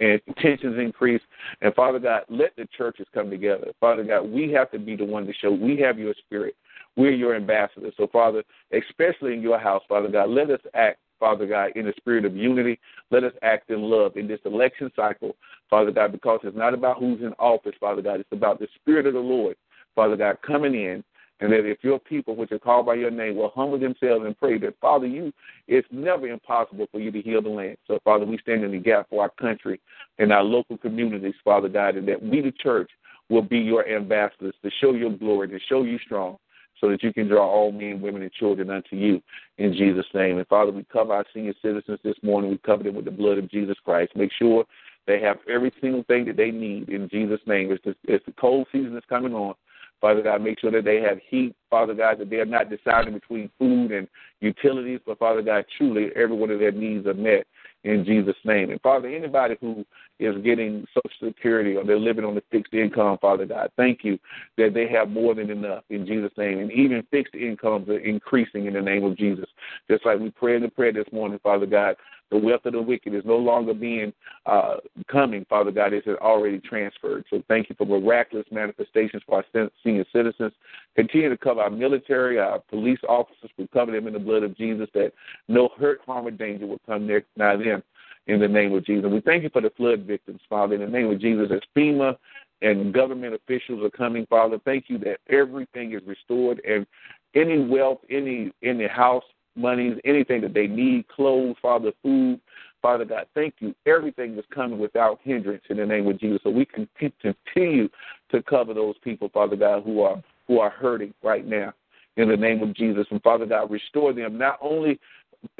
S2: and tensions increase. And Father God, let the churches come together. Father God, we have to be the one to show we have your spirit. We're your ambassadors. So, Father, especially in your house, Father God, let us act Father God, in the spirit of unity. Let us act in love in this election cycle, Father God, because it's not about who's in office, Father God. It's about the Spirit of the Lord, Father God, coming in. And that if your people, which are called by your name, will humble themselves and pray, that Father, you, it's never impossible for you to heal the land. So, Father, we stand in the gap for our country and our local communities, Father God, and that we, the church, will be your ambassadors to show your glory, to show you strong so that you can draw all men, women, and children unto you in Jesus' name. And Father, we cover our senior citizens this morning. We cover them with the blood of Jesus Christ. Make sure they have every single thing that they need in Jesus' name. As the, as the cold season is coming on, Father God, make sure that they have heat, Father God, that they are not deciding between food and utilities, but Father God, truly every one of their needs are met in Jesus' name. And Father, anybody who is getting Social Security or they're living on a fixed income, Father God, thank you that they have more than enough in Jesus' name. And even fixed incomes are increasing in the name of Jesus. Just like we prayed in the prayer this morning, Father God, the wealth of the wicked is no longer being uh, coming, Father God. It has already transferred. So thank you for miraculous manifestations for our senior citizens. Continue to cover our military, our police officers. We cover them in the blood of Jesus that no hurt, harm, or danger will come near nigh them in the name of Jesus. We thank you for the flood victims, Father, in the name of Jesus. As FEMA and government officials are coming, Father, thank you that everything is restored and any wealth, any the house monies, anything that they need, clothes, Father, food. Father God, thank you. Everything is coming without hindrance in the name of Jesus. So we can continue to cover those people, Father God, who are who are hurting right now in the name of Jesus. And Father God, restore them not only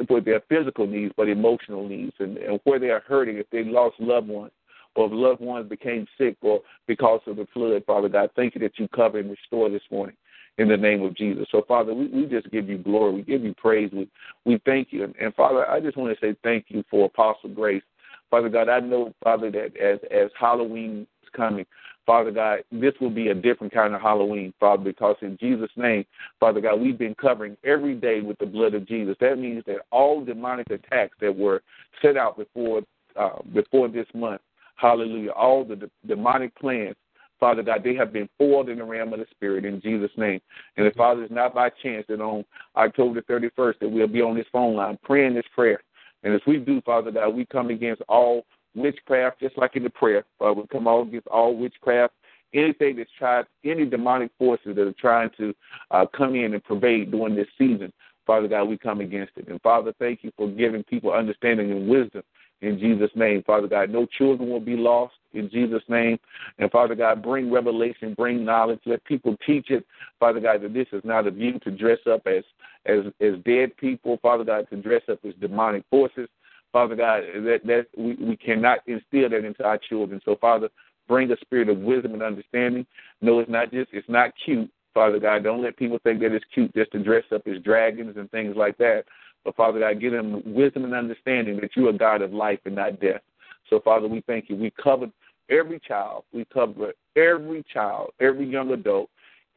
S2: with their physical needs, but emotional needs, and, and where they are hurting if they lost loved ones, or if loved ones became sick, or because of the flood. Father God, thank you that you cover and restore this morning in the name of Jesus. So, Father, we, we just give you glory. We give you praise. We, we thank you. And, and, Father, I just want to say thank you for Apostle Grace. Father God, I know, Father, that as, as Halloween is coming, Father God, this will be a different kind of Halloween, Father, because in Jesus' name, Father God, we've been covering every day with the blood of Jesus. That means that all demonic attacks that were set out before uh, before this month, hallelujah, all the de- demonic plans, Father God, they have been foiled in the realm of the Spirit in Jesus' name. And the Father, it's not by chance that on October 31st that we'll be on this phone line praying this prayer. And as we do, Father God, we come against all witchcraft, just like in the prayer. Uh, we come all against all witchcraft, anything that's tried, any demonic forces that are trying to uh, come in and pervade during this season. Father God, we come against it. And Father, thank you for giving people understanding and wisdom in Jesus' name. Father God, no children will be lost in Jesus' name. And Father God, bring revelation, bring knowledge. Let people teach it, Father God, that this is not of you to dress up as as as dead people, Father God, to dress up as demonic forces. Father God, that that we, we cannot instill that into our children. So Father, bring a spirit of wisdom and understanding. No, it's not just it's not cute. Father God, don't let people think that it's cute just to dress up as dragons and things like that. But Father God, give them wisdom and understanding that you are God of life and not death. So Father, we thank you. We covered every child. We cover every child, every young adult,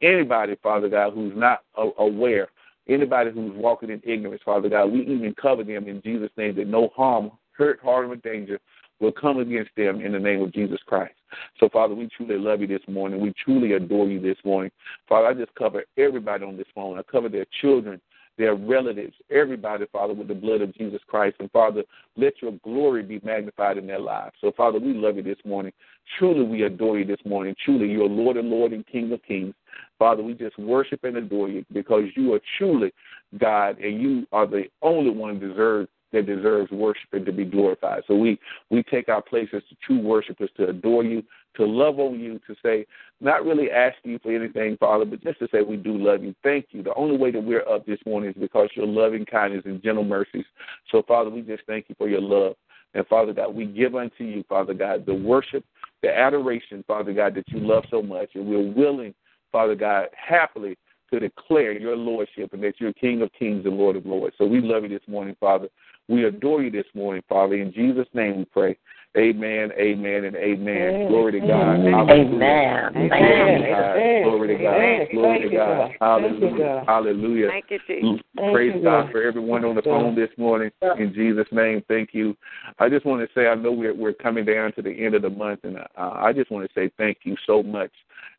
S2: anybody, Father God, who's not aware Anybody who's walking in ignorance, Father God, we even cover them in Jesus' name that no harm, hurt, harm, or danger will come against them in the name of Jesus Christ. So, Father, we truly love you this morning. We truly adore you this morning. Father, I just cover everybody on this phone. I cover their children, their relatives, everybody, Father, with the blood of Jesus Christ. And Father, let your glory be magnified in their lives. So, Father, we love you this morning. Truly, we adore you this morning. Truly, you're Lord and Lord and King of Kings. Father, we just worship and adore you because you are truly God and you are the only one deserves that deserves worship and to be glorified. So we we take our place as the true worshipers to adore you, to love on you, to say, not really asking you for anything, Father, but just to say we do love you. Thank you. The only way that we're up this morning is because your loving kindness and gentle mercies. So Father, we just thank you for your love. And Father God, we give unto you, Father God, the worship, the adoration, Father God, that you love so much. And we're willing Father God, happily to declare your lordship and that you're King of kings and Lord of lords. So we love you this morning, Father. We adore you this morning, Father. In Jesus' name we pray. Amen, amen, and amen. amen. Glory to God.
S4: Amen. Amen.
S2: amen. Glory to God. Glory to God. Hallelujah. Hallelujah.
S4: Thank you, Jesus.
S2: Praise God for everyone on the phone this morning. In Jesus' name, thank you. I just want to say, I know we're, we're coming down to the end of the month, and uh, I just want to say thank you so much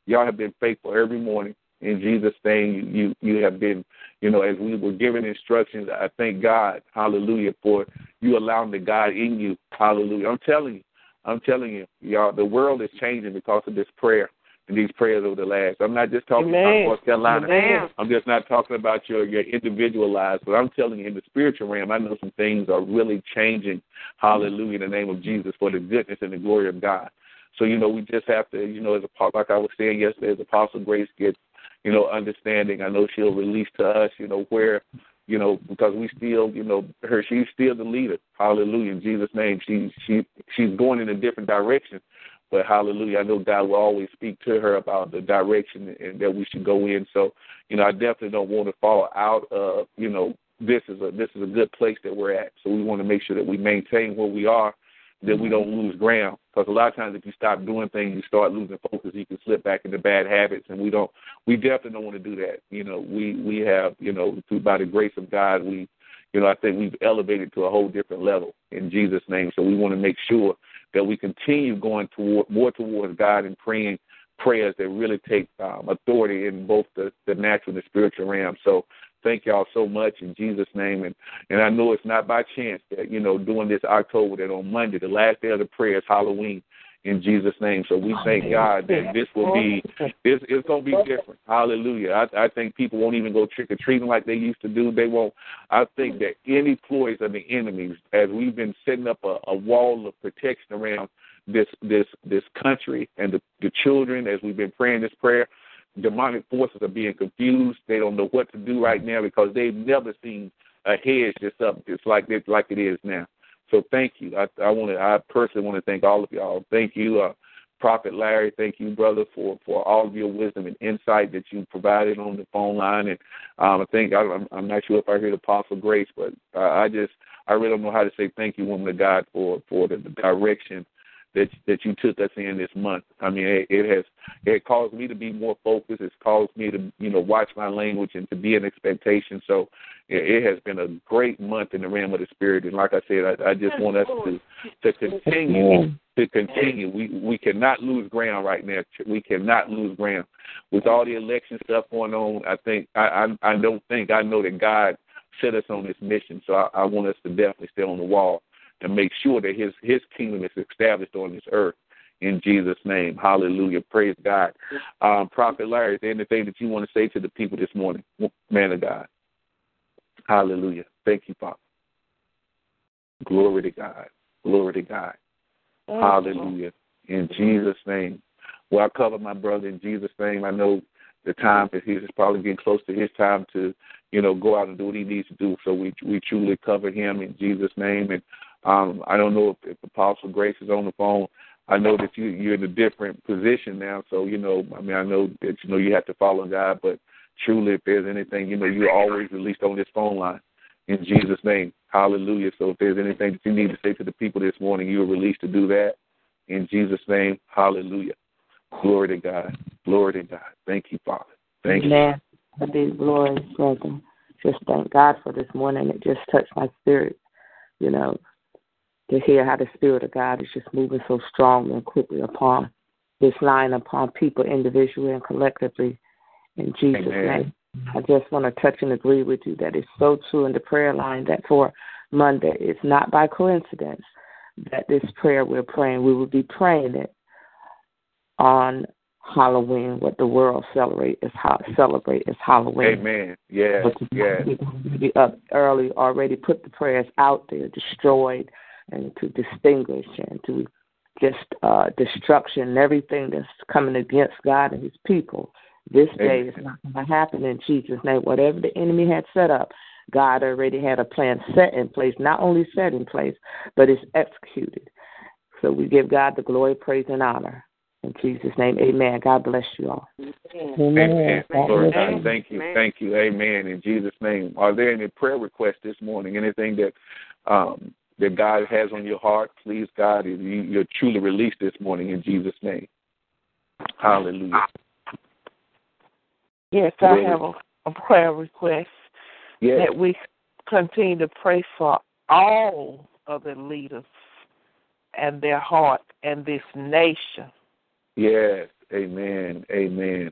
S2: Y'all have been faithful every morning. In Jesus' name, you you have been, you know, as we were given instructions. I thank God, Hallelujah, for you allowing the God in you, Hallelujah. I'm telling you, I'm telling you, y'all, the world is changing because of this prayer and these prayers over the last. I'm not just talking Amen. about North Carolina.
S4: Amen.
S2: I'm just not talking about your your individual lives, but I'm telling you, in the spiritual realm, I know some things are really changing. Hallelujah, in the name of Jesus, for the goodness and the glory of God. So you know, we just have to, you know, as a like I was saying yesterday, as Apostle Grace gets, you know, understanding. I know she'll release to us, you know, where, you know, because we still, you know, her she's still the leader. Hallelujah, in Jesus' name. She she she's going in a different direction. But hallelujah, I know God will always speak to her about the direction and that we should go in. So, you know, I definitely don't want to fall out of, you know, this is a this is a good place that we're at. So we want to make sure that we maintain where we are that we mm-hmm. don't lose ground. Because a lot of times, if you stop doing things, you start losing focus. You can slip back into bad habits, and we don't. We definitely don't want to do that. You know, we we have you know through by the grace of God, we, you know, I think we've elevated to a whole different level in Jesus' name. So we want to make sure that we continue going toward more towards God and praying prayers that really take um, authority in both the, the natural and the spiritual realm. So thank y'all so much in Jesus' name. And and I know it's not by chance that you know doing this October that on Monday, the last day of the prayer is Halloween. In Jesus' name, so we thank God that this will be this it's gonna be different. Hallelujah! I, I think people won't even go trick or treating like they used to do. They won't. I think that any ploys of the enemies, as we've been setting up a, a wall of protection around this this this country and the, the children, as we've been praying this prayer, demonic forces are being confused. They don't know what to do right now because they've never seen a hedge that's up just like it like it is now. So thank you. I I want to I personally want to thank all of y'all. Thank you, uh, Prophet Larry. Thank you, brother, for for all of your wisdom and insight that you provided on the phone line. And um, I think I, I'm I'm not sure if I hear heard Apostle Grace, but uh, I just I really don't know how to say thank you, woman of God, for for the, the direction that that you took us in this month. I mean, it, it has it caused me to be more focused. It's caused me to you know watch my language and to be in expectation. So it, it has been a great month in the realm of the spirit. And like I said, I, I just want us to to continue to continue. We we cannot lose ground right now. We cannot lose ground with all the election stuff going on. I think I I, I don't think I know that God set us on this mission. So I, I want us to definitely stay on the wall and make sure that his his kingdom is established on this earth in Jesus' name. Hallelujah. Praise God. Um, Prophet Larry, is there anything that you want to say to the people this morning? Man of God. Hallelujah. Thank you, Father. Glory to God. Glory to God. Hallelujah. In Jesus' name. Well, I cover my brother in Jesus' name. I know the time that he's probably getting close to his time to, you know, go out and do what he needs to do. So we we truly cover him in Jesus' name. And um, I don't know if, if Apostle Grace is on the phone. I know that you you're in a different position now, so you know. I mean, I know that you know you have to follow God, but truly, if there's anything, you know, you're always released on this phone line. In Jesus' name, Hallelujah. So if there's anything that you need to say to the people this morning, you are released to do that. In Jesus' name, Hallelujah. Glory to God. Glory to God. Thank you, Father. Thank you.
S5: Amen. you. Be glorious, brother. Just thank God for this morning. It just touched my spirit. You know, to hear how the Spirit of God is just moving so strongly and quickly upon this line, upon people individually and collectively. In Jesus' Amen. name. I just want to touch and agree with you that it's so true in the prayer line that for Monday, it's not by coincidence that this prayer we're praying, we will be praying it on Halloween, what the world celebrate is how celebrate is Halloween.
S2: Amen. Yeah. Yeah.
S5: Be up early, already put the prayers out there, destroyed and to distinguish and to just uh, destruction and everything that's coming against God and His people. This day is not going to happen in Jesus' name. Whatever the enemy had set up, God already had a plan set in place, not only set in place, but it's executed. So we give God the glory, praise, and honor. In Jesus' name, amen. God bless you all.
S2: Amen. amen. Lord God, thank you. Thank you. Amen. In Jesus' name. Are there any prayer requests this morning? Anything that um, that God has on your heart, please, God, you're truly released this morning in Jesus' name. Hallelujah.
S3: Yes, I have a, a prayer request yes. that we continue to pray for all of the leaders and their heart and this nation.
S2: Yes, amen, amen.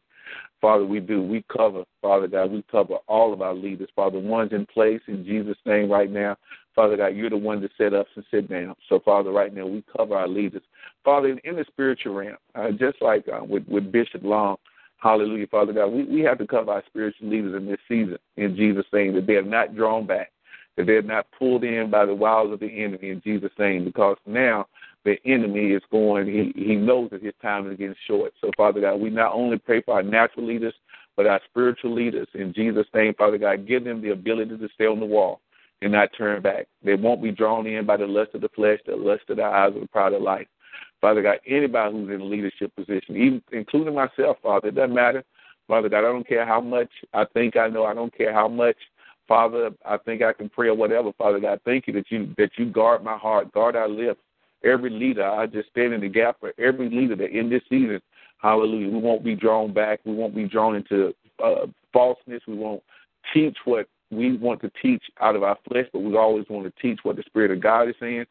S2: Father, we do. We cover, Father God, we cover all of our leaders, Father, ones in place in Jesus' name right now. Father God, you're the one to set up and sit down. So, Father, right now we cover our leaders. Father, in the spiritual realm, uh, just like uh, with, with Bishop Long, hallelujah, Father God, we, we have to cover our spiritual leaders in this season in Jesus' name, that they have not drawn back, that they're not pulled in by the wiles of the enemy in Jesus' name, because now the enemy is going, he, he knows that his time is getting short. So, Father God, we not only pray for our natural leaders, but our spiritual leaders in Jesus' name, Father God, give them the ability to stay on the wall and not turn back. They won't be drawn in by the lust of the flesh, the lust of the eyes, or the pride of life. Father God, anybody who's in a leadership position, even including myself, Father, it doesn't matter. Father God, I don't care how much I think I know. I don't care how much, Father, I think I can pray or whatever. Father God, thank you that you that you guard my heart, guard our lips. Every leader, I just stand in the gap for every leader that in this season, Hallelujah, we won't be drawn back. We won't be drawn into uh, falseness. We won't teach what we want to teach out of our flesh, but we always want to teach what the Spirit of God is saying.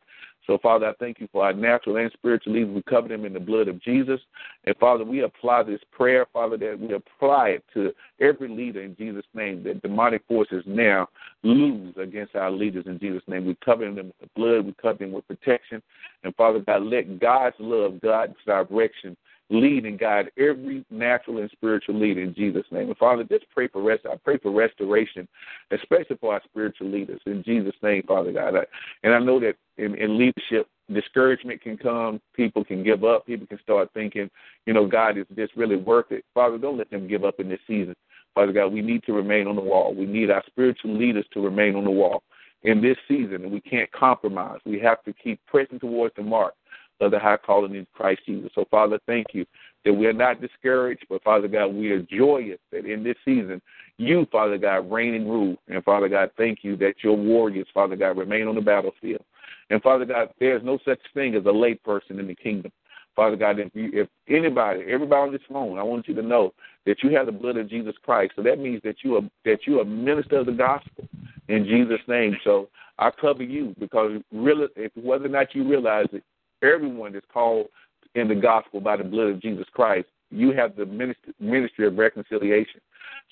S2: So, Father, I thank you for our natural and spiritual leaders. We cover them in the blood of Jesus. And, Father, we apply this prayer, Father, that we apply it to every leader in Jesus' name, that demonic forces now lose against our leaders in Jesus' name. We cover them with the blood. We cover them with protection. And, Father God, let God's love, God's direction lead and guide every natural and spiritual leader in Jesus' name. And Father, just pray for rest. I pray for restoration, especially for our spiritual leaders in Jesus' name, Father God. I, and I know that in, in leadership, discouragement can come. People can give up. People can start thinking, you know, God is this really worth it. Father, don't let them give up in this season. Father God, we need to remain on the wall. We need our spiritual leaders to remain on the wall in this season, and we can't compromise. We have to keep pressing towards the mark of the high calling in Christ Jesus. So, Father, thank you that we are not discouraged, but Father God, we are joyous that in this season, you, Father God, reign and rule. And Father God, thank you that your warriors, Father God, remain on the battlefield. And Father God, there's no such thing as a late person in the kingdom. Father God, if, you, if anybody, everybody on this phone, I want you to know that you have the blood of Jesus Christ. So that means that you are that you are minister of the gospel in Jesus' name. So I cover you because really, if whether or not you realize it, everyone is called in the gospel by the blood of Jesus Christ. You have the ministry, ministry of reconciliation.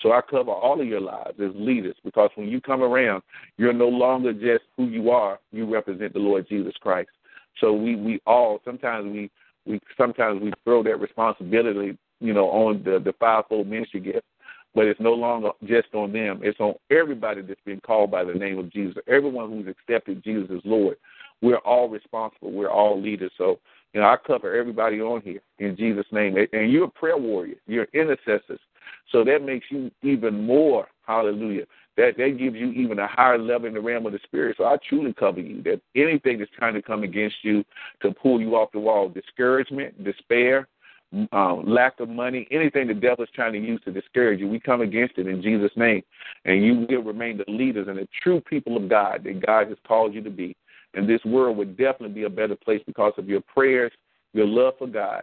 S2: So I cover all of your lives as leaders because when you come around, you're no longer just who you are. You represent the Lord Jesus Christ. So we we all sometimes we we sometimes we throw that responsibility, you know, on the the fivefold ministry gift, but it's no longer just on them. It's on everybody that's been called by the name of Jesus. Everyone who's accepted Jesus as Lord. We're all responsible. We're all leaders. So you know, I cover everybody on here in Jesus' name. And you're a prayer warrior. You're intercessors. So that makes you even more, hallelujah. That that gives you even a higher level in the realm of the spirit. So I truly cover you. That anything that's trying to come against you to pull you off the wall, discouragement, despair, um, lack of money, anything the devil is trying to use to discourage you, we come against it in Jesus' name. And you will remain the leaders and the true people of God that God has called you to be. And this world would definitely be a better place because of your prayers, your love for God.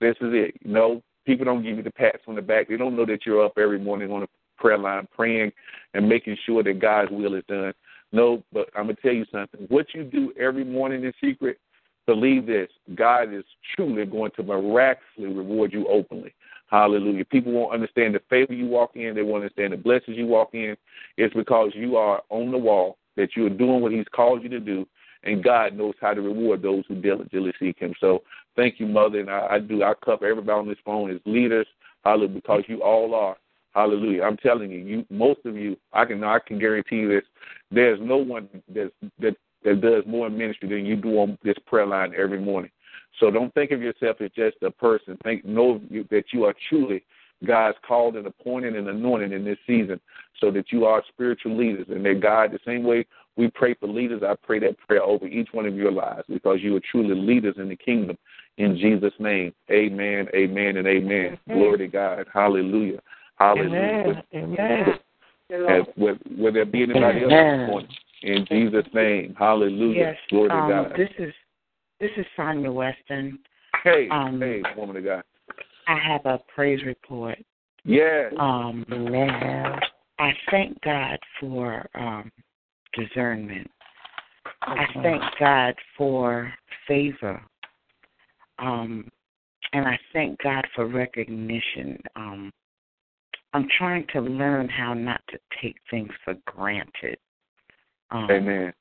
S2: This is it. You know, people don't give you the pats on the back. They don't know that you're up every morning on a prayer line praying and making sure that God's will is done. No, but I'm gonna tell you something. What you do every morning in secret, believe this: God is truly going to miraculously reward you openly. Hallelujah. People won't understand the favor you walk in. They won't understand the blessings you walk in. It's because you are on the wall, that you are doing what He's called you to do, and God knows how to reward those who diligently seek Him. So thank you, Mother, and I, I do. I cover everybody on this phone as leaders, hallelujah, because you all are. Hallelujah. I'm telling you, you most of you, I can I can guarantee you this. There's no one that's, that that does more ministry than you do on this prayer line every morning. So don't think of yourself as just a person. Think know that you are truly God's called and appointed and anointed in this season, so that you are spiritual leaders, and that God, the same way we pray for leaders, I pray that prayer over each one of your lives because you are truly leaders in the kingdom. In Jesus' name, Amen, Amen, and Amen. Amen. Glory to God. Hallelujah. Hallelujah.
S6: Amen. Amen.
S2: As, will, will there be anybody Amen. else In Jesus' name. Hallelujah.
S7: Yes.
S2: Glory
S7: um,
S2: to God.
S7: This is this is Sonia Weston.
S2: Hey,
S7: um,
S2: hey, woman of God.
S7: I have a praise report.
S2: Yes.
S7: Um, I thank God for um, discernment. I thank God for favor. Um, and I thank God for recognition. Um, I'm trying to learn how not to take things for granted.
S2: Um, Amen.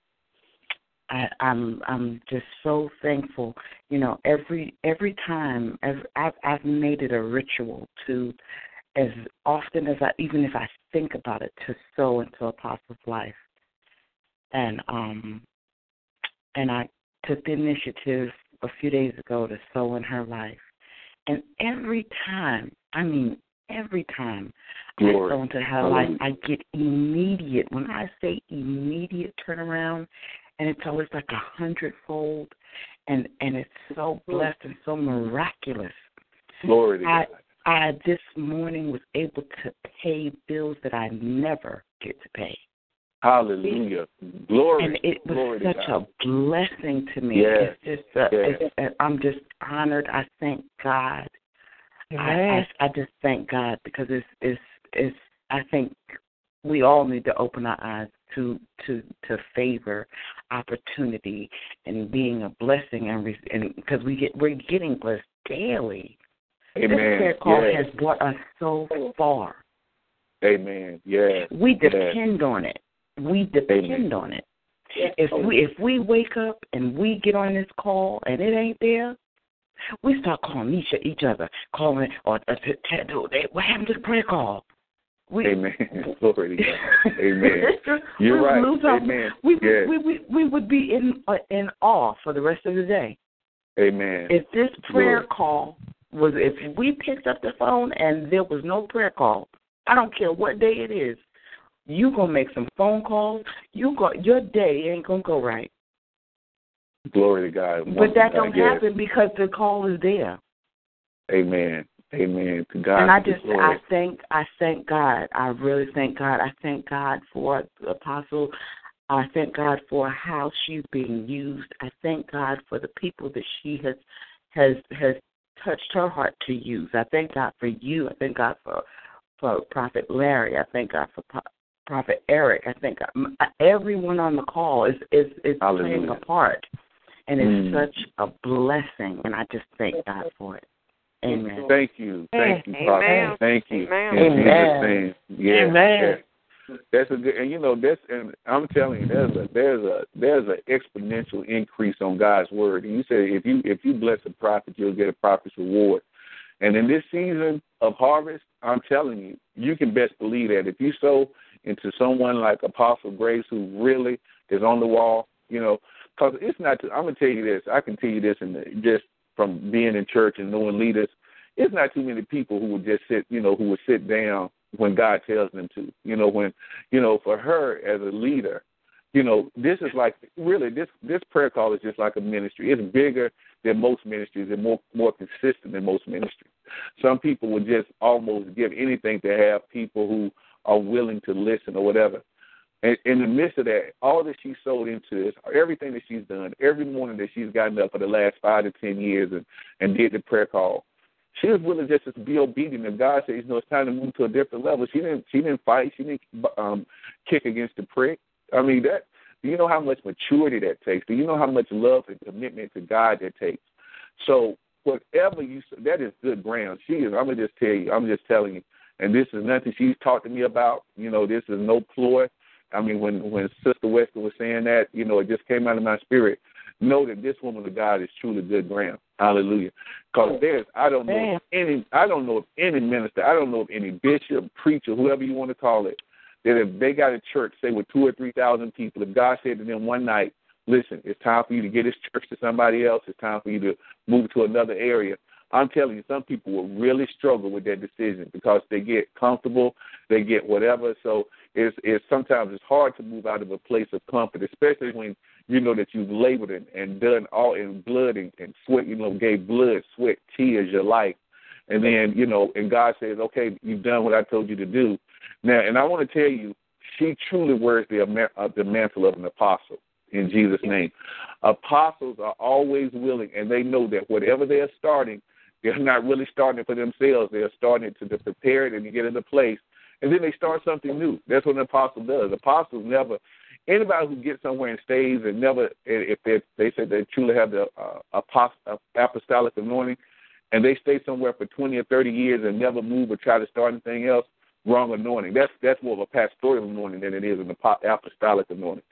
S7: I, I'm I'm just so thankful. You know, every every time every, I've I've made it a ritual to, as often as I even if I think about it, to sow into a Apostle's life, and um, and I took the initiative a few days ago to sow in her life, and every time, I mean every time Glory. I go into her life, I get immediate. When I say immediate turnaround, and it's always like a hundredfold, and and it's so blessed and so miraculous.
S2: Glory to
S7: I, God. I this morning was able to pay bills that I never get to pay.
S2: Hallelujah. Glory.
S7: And it was
S2: Glory
S7: such a blessing to me.
S2: Yes.
S7: It's just, uh,
S2: yes.
S7: it's, I'm just honored. I thank God. I, I, I just thank God because it's, it's, it's, I think we all need to open our eyes to to to favor opportunity and being a blessing and and because we get we're getting blessed daily.
S2: Amen.
S7: This prayer call
S2: yes.
S7: has brought us so far.
S2: Amen. Yeah.
S7: We depend
S2: yes.
S7: on it. We depend
S2: Amen.
S7: on it. If we if we wake up and we get on this call and it ain't there, we start calling each each other, calling or uh, what happened to the prayer call? We,
S2: Amen. Glory to God. Amen. You're
S7: we
S2: right. Amen.
S7: We,
S2: yes.
S7: we, we, we would be in uh, in awe for the rest of the day.
S2: Amen.
S7: If this prayer
S2: Lord.
S7: call was, if we picked up the phone and there was no prayer call, I don't care what day it is. You gonna make some phone calls. You go your day ain't gonna go right.
S2: Glory to God.
S7: But that don't happen because the call is there.
S2: Amen. Amen. To God.
S7: And I just I thank I thank God. I really thank God. I thank God for the apostle. I thank God for how she's being used. I thank God for the people that she has has has touched her heart to use. I thank God for you. I thank God for for Prophet Larry. I thank God for Prophet Eric. I think everyone on the call is is is Hallelujah. playing a part, and it's mm. such a blessing. And I just thank God for it. Amen.
S2: Thank you, thank you, mm. Prophet.
S6: Amen.
S2: Thank you.
S6: Amen.
S7: Amen.
S2: Yeah,
S6: Amen.
S2: Yeah. That's a good, and you know that's, and I'm telling you, there's a there's a there's an exponential increase on God's word. And you say if you if you bless a prophet, you'll get a prophet's reward. And in this season of harvest, I'm telling you, you can best believe that if you sow into someone like Apostle Grace, who really is on the wall, you know, because it's not. I'm gonna tell you this. I can tell you this, and just from being in church and knowing leaders, it's not too many people who would just sit, you know, who would sit down when God tells them to. You know, when, you know, for her as a leader, you know, this is like really this this prayer call is just like a ministry. It's bigger than most ministries and more more consistent than most ministries. Some people would just almost give anything to have people who are willing to listen or whatever. And in the midst of that, all that she sold into this, everything that she's done, every morning that she's gotten up for the last five to ten years and, and did the prayer call, she was willing just to be obedient. And God says, you know, it's time to move to a different level. She didn't, she didn't fight. She didn't um, kick against the prick. I mean, that. Do you know how much maturity that takes? Do you know how much love and commitment to God that takes? So whatever you, that is good ground. She is. I'm gonna just tell you. I'm just telling you and this is nothing she's talked to me about. You know, this is no ploy. I mean, when when Sister Weston was saying that, you know, it just came out of my spirit. Know that this woman of God is truly good ground. Hallelujah. Because there's, I don't know any, I don't know of any minister, I don't know of any bishop, preacher, whoever you want to call it, that if they got a church, say with two or three thousand people, if God said to them one night, "Listen, it's time for you to get this church to somebody else. It's time for you to move to another area." I'm telling you, some people will really struggle with that decision because they get comfortable, they get whatever. So it's, it's sometimes it's hard to move out of a place of comfort, especially when you know that you've labored and, and done all in blood and, and sweat. You know, gave blood, sweat, tears, your life, and then you know, and God says, "Okay, you've done what I told you to do." Now, and I want to tell you, she truly wears the uh, the mantle of an apostle in Jesus' name. Apostles are always willing, and they know that whatever they're starting they're not really starting it for themselves. They're starting to prepare it and to get into place. And then they start something new. That's what an apostle does. Apostles never, anybody who gets somewhere and stays and never, if they they say they truly have the uh, apost- apostolic anointing, and they stay somewhere for 20 or 30 years and never move or try to start anything else, wrong anointing. That's that's more of a pastoral anointing than it is an apostolic anointing.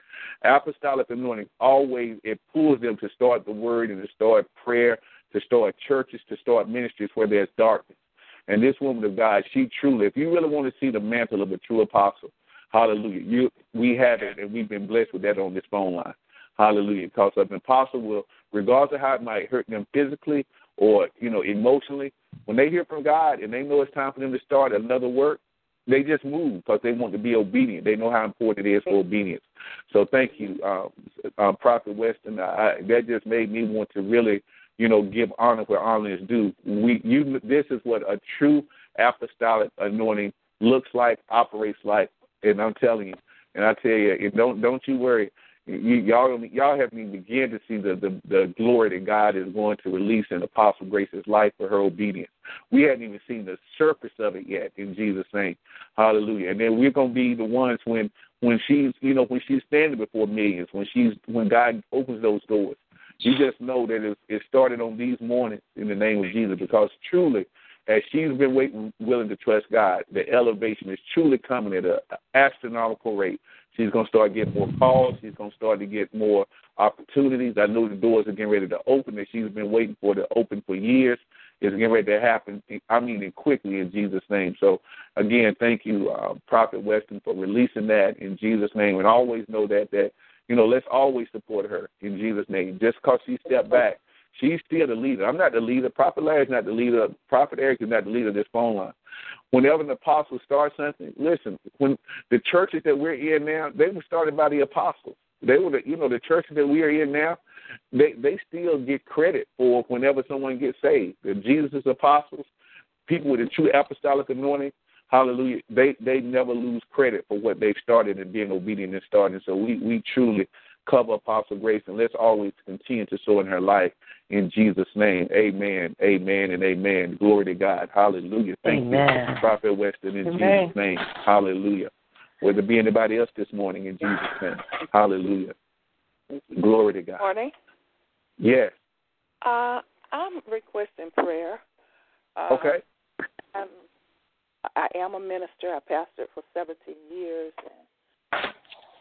S2: Apostolic anointing always it pulls them to start the word and to start prayer to start churches, to start ministries where there's darkness. And this woman of God, she truly, if you really want to see the mantle of a true apostle, hallelujah, you we have it and we've been blessed with that on this phone line. Hallelujah. Because an apostle will, regardless of how it might hurt them physically or, you know, emotionally, when they hear from God and they know it's time for them to start another work, they just move because they want to be obedient. They know how important it is for obedience. So thank you, um, uh, Prophet Weston. I, that just made me want to really you know, give honor where honor is due. We, you, this is what a true apostolic anointing looks like, operates like, and I'm telling you, and I tell you, don't don't you worry. You, y'all y'all haven't even begun to see the, the the glory that God is going to release in Apostle Grace's life for her obedience. We hadn't even seen the surface of it yet in Jesus' name. Hallelujah. And then we're gonna be the ones when when she's you know when she's standing before millions, when she's when God opens those doors, you just know that it, it started on these mornings in the name of Jesus because truly, as she's been waiting, willing to trust God, the elevation is truly coming at an astronomical rate. She's going to start getting more calls. She's going to start to get more opportunities. I know the doors are getting ready to open that she's been waiting for to open for years. It's getting ready to happen. I mean, it quickly in Jesus' name. So, again, thank you, uh, Prophet Weston, for releasing that in Jesus' name. And always know that that you know, let's always support her in Jesus' name. Just because she stepped back, She's still the leader. I'm not the leader. Prophet Larry's not the leader. Prophet Eric is not the leader of this phone line. Whenever an apostle starts something, listen, when the churches that we're in now, they were started by the apostles. They were the you know, the churches that we are in now, they they still get credit for whenever someone gets saved. The Jesus' apostles, people with a true apostolic anointing, hallelujah, they they never lose credit for what they've started and being obedient and starting. So we we truly cover Apostle Grace and let's always continue to sow in her life in Jesus' name. Amen. Amen and amen. Glory to God. Hallelujah. Thank
S6: amen.
S2: you, Prophet Weston, in
S6: amen.
S2: Jesus' name. Hallelujah. Whether it be anybody else this morning in Jesus' name. Hallelujah. Glory to God.
S8: Morning.
S2: Yes.
S8: Uh, I'm requesting prayer. Uh,
S2: okay.
S8: I'm, I am a minister. I pastored for 17 years. And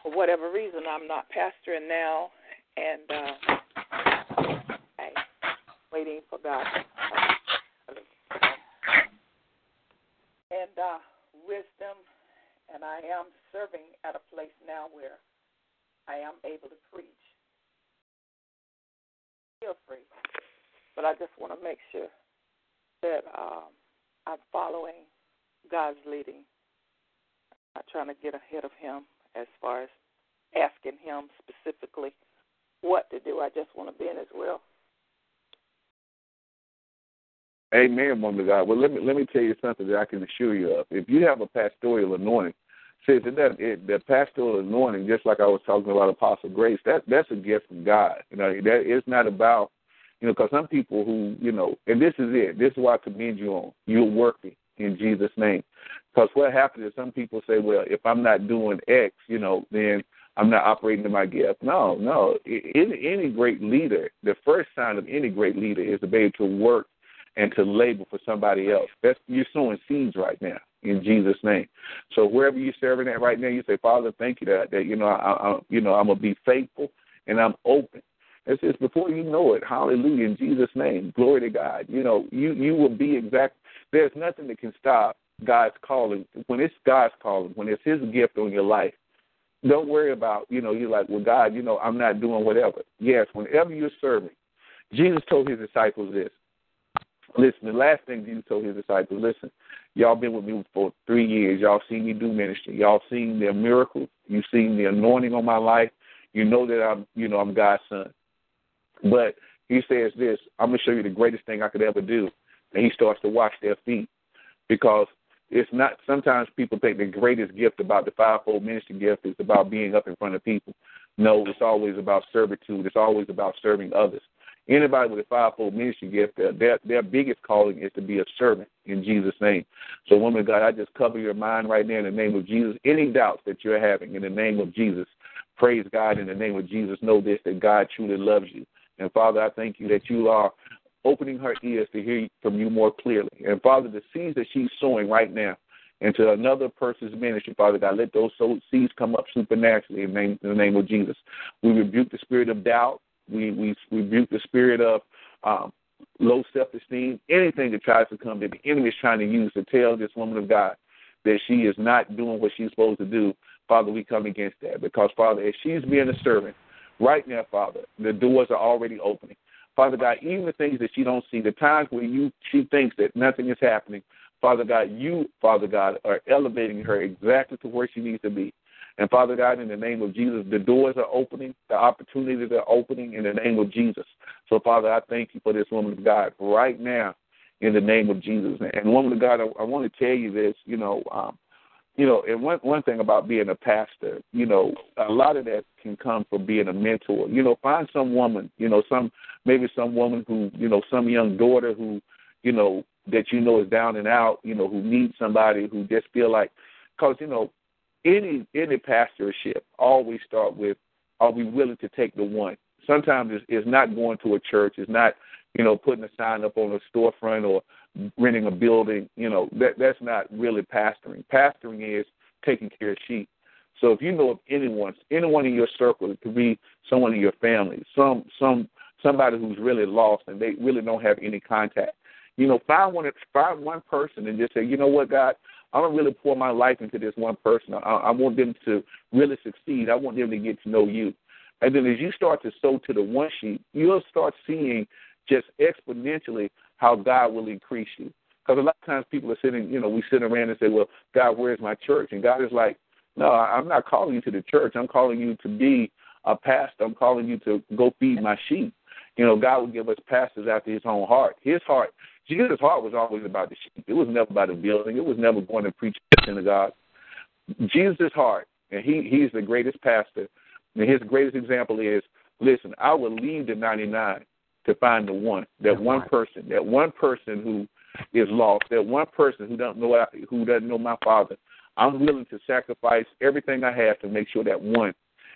S8: for whatever reason, I'm not pastoring now. And uh, I'm waiting for God. And uh, wisdom, and I am serving at a place now where I am able to preach. Feel free. But I just want to make sure that um, I'm following God's leading. I'm not trying to get ahead of Him as far as asking Him specifically what to do. I just want to be in His will.
S2: Amen, woman of God. Well, let me let me tell you something that I can assure you of. If you have a pastoral anointing, says it that it, the pastoral anointing, just like I was talking about Apostle Grace, that that's a gift from God. You know, that it's not about, you know, because some people who, you know, and this is it. This is why I commend you on. You're working in Jesus' name. Because what happens is some people say, well, if I'm not doing X, you know, then I'm not operating in my gift. No, no. Any, any great leader, the first sign of any great leader is to be able to work and to labor for somebody else. That's you're sowing seeds right now in Jesus' name. So wherever you're serving at right now, you say, Father, thank you that that you know I, I you know I'm gonna be faithful and I'm open. It's just before you know it, hallelujah in Jesus' name, glory to God. You know you you will be exact. There's nothing that can stop God's calling when it's God's calling when it's His gift on your life. Don't worry about you know you're like well God you know I'm not doing whatever. Yes, whenever you're serving, Jesus told His disciples this. Listen, the last thing Jesus told his disciples, listen, y'all been with me for three years. Y'all seen me do ministry. Y'all seen the miracles. You seen the anointing on my life. You know that I'm, you know, I'm God's son. But he says this, I'm gonna show you the greatest thing I could ever do. And he starts to wash their feet because it's not. Sometimes people think the greatest gift about the fivefold ministry gift is about being up in front of people. No, it's always about servitude. It's always about serving others. Anybody with a fivefold ministry gift, their, their biggest calling is to be a servant in Jesus' name. So, woman of God, I just cover your mind right now in the name of Jesus. Any doubts that you're having in the name of Jesus, praise God in the name of Jesus. Know this that God truly loves you. And Father, I thank you that you are opening her ears to hear from you more clearly. And Father, the seeds that she's sowing right now into another person's ministry, Father God, let those seeds come up supernaturally in the name, in the name of Jesus. We rebuke the spirit of doubt. We we rebuke the spirit of um, low self esteem, anything that tries to come that the enemy is trying to use to tell this woman of God that she is not doing what she's supposed to do. Father, we come against that because Father, as she's being a servant right now, Father, the doors are already opening. Father God, even the things that she don't see, the times where you she thinks that nothing is happening, Father God, you, Father God, are elevating her exactly to where she needs to be. And Father God, in the name of Jesus, the doors are opening, the opportunities are opening in the name of Jesus. So, Father, I thank you for this woman of God right now in the name of Jesus. And woman of God, I, I want to tell you this, you know, um, you know, and one one thing about being a pastor, you know, a lot of that can come from being a mentor. You know, find some woman, you know, some maybe some woman who, you know, some young daughter who, you know, that you know is down and out, you know, who needs somebody who just feel like, because you know, any any pastorship always start with are we willing to take the one sometimes it's, it's not going to a church it's not you know putting a sign up on a storefront or renting a building you know that that's not really pastoring pastoring is taking care of sheep so if you know of anyone anyone in your circle it could be someone in your family some some somebody who's really lost and they really don't have any contact you know find one find one person and just say you know what god I'm gonna really pour my life into this one person. I, I want them to really succeed. I want them to get to know you. And then as you start to sow to the one sheep, you'll start seeing just exponentially how God will increase you. Because a lot of times people are sitting, you know, we sit around and say, well, God, where's my church? And God is like, no, I'm not calling you to the church. I'm calling you to be a pastor. I'm calling you to go feed my sheep. You know, God will give us pastors after his own heart. His heart, Jesus' heart was always about the sheep. It was never about a building. It was never going to preach in the synagogue. Jesus' heart, and he he's the greatest pastor. And his greatest example is, listen, I will leave the 99 to find the one, that one person, that one person who is lost, that one person who doesn't know who doesn't know my Father. I'm willing to sacrifice everything I have to make sure that one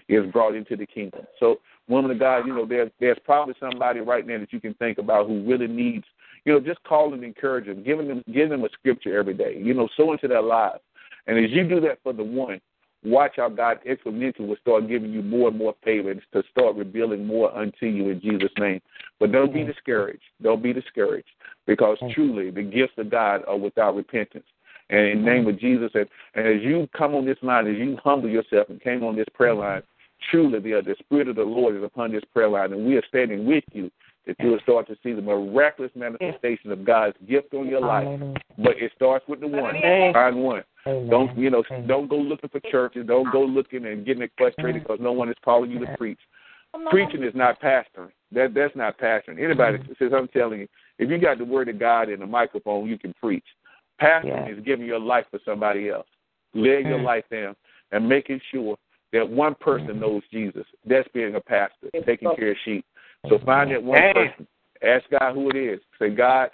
S2: is brought into the kingdom. So, woman of God, you know, there's there's probably somebody right now that you can think about who really needs, you know, just call and encourage them, giving them giving them a scripture every day, you know, so into their lives. And as you do that for the one, watch how God exponentially will start giving you more and more favors to start revealing more unto you in Jesus' name. But don't be mm. discouraged. Don't be discouraged because mm. truly the gifts of God are without repentance. And in the mm. name of Jesus, and, and as you come on this line, as you humble yourself and came on this prayer line, truly the, the Spirit of the Lord is upon this prayer line, and we are standing with you that you will start to see the miraculous manifestation of God's gift on your life. But it starts with the one. Find one. Don't you know? Don't go looking for churches. Don't go looking and getting frustrated because no one is calling you to preach. Preaching is not pastoring. That that's not pastoring. Anybody says I'm telling you, if you got the word of God in a microphone, you can preach. Pastoring yeah. is giving your life for somebody else, laying your life down, and making sure that one person knows Jesus. That's being a pastor, taking care of sheep. So find that one person. Ask God who it is. Say, God,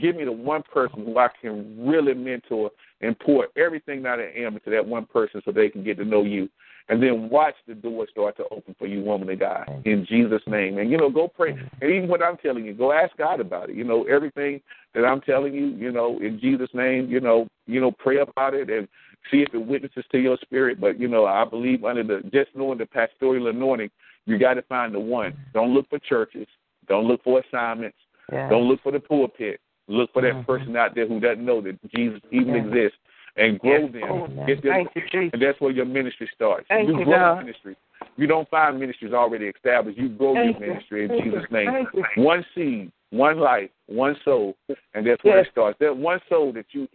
S2: give me the one person who I can really mentor and pour everything that I am into that one person so they can get to know you. And then watch the door start to open for you, woman of God, in Jesus' name. And, you know, go pray. And even what I'm telling you, go ask God about it. You know, everything that I'm telling you, you know, in Jesus' name, you know, you know, pray about it and see if it witnesses to your spirit. But, you know, I believe under the just knowing the pastoral anointing, you got to find the one. Don't look for churches. Don't look for assignments. Don't look for the pulpit. Look for that mm-hmm. person out there who doesn't know that Jesus even exists and grow yes. them. Oh, Get them you, and that's where your ministry starts.
S3: Thank
S2: you,
S3: you
S2: grow ministry. You don't find ministries already established. You grow
S3: Thank
S2: your ministry in Jesus' name. One seed, one life, one soul, and that's where yes. it starts. That one soul that you,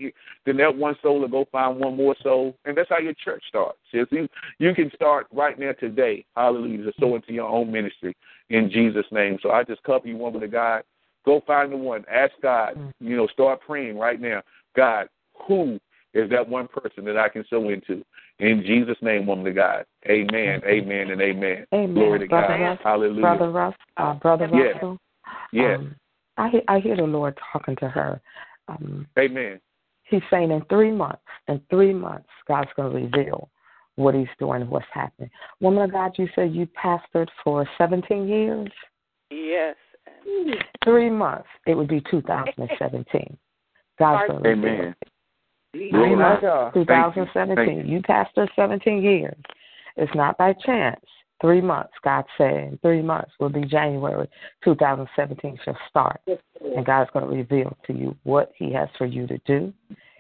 S2: then that one soul will go find one more soul, and that's how your church starts. You, you can start right now today, hallelujah, to sow into your own ministry in Jesus' name. So I just cover you, woman of God. Go find the one. Ask God. Mm. You know, start praying right now. God, who is that one person that I can sow into? In Jesus' name, woman of God. Amen, amen, and amen.
S5: Amen.
S2: Glory to
S5: Brother
S2: God.
S5: Russ,
S2: Hallelujah.
S5: Brother Russ, uh, Brother
S2: yes.
S5: Russell.
S2: Yes.
S5: Um, I, hear, I hear the Lord talking to her. Um,
S2: amen.
S5: He's saying in three months, in three months, God's going to reveal what He's doing, what's happening. Woman of God, you said you pastored for 17 years?
S9: Yes.
S5: Three months, it would be 2017. God's going to reveal
S2: Amen.
S5: Three months, 2017.
S2: Thank
S5: You. you pastored 17 years. It's not by chance. Three months, God said, three months will be January 2017 shall start. And God's going to reveal to you what He has for you to do.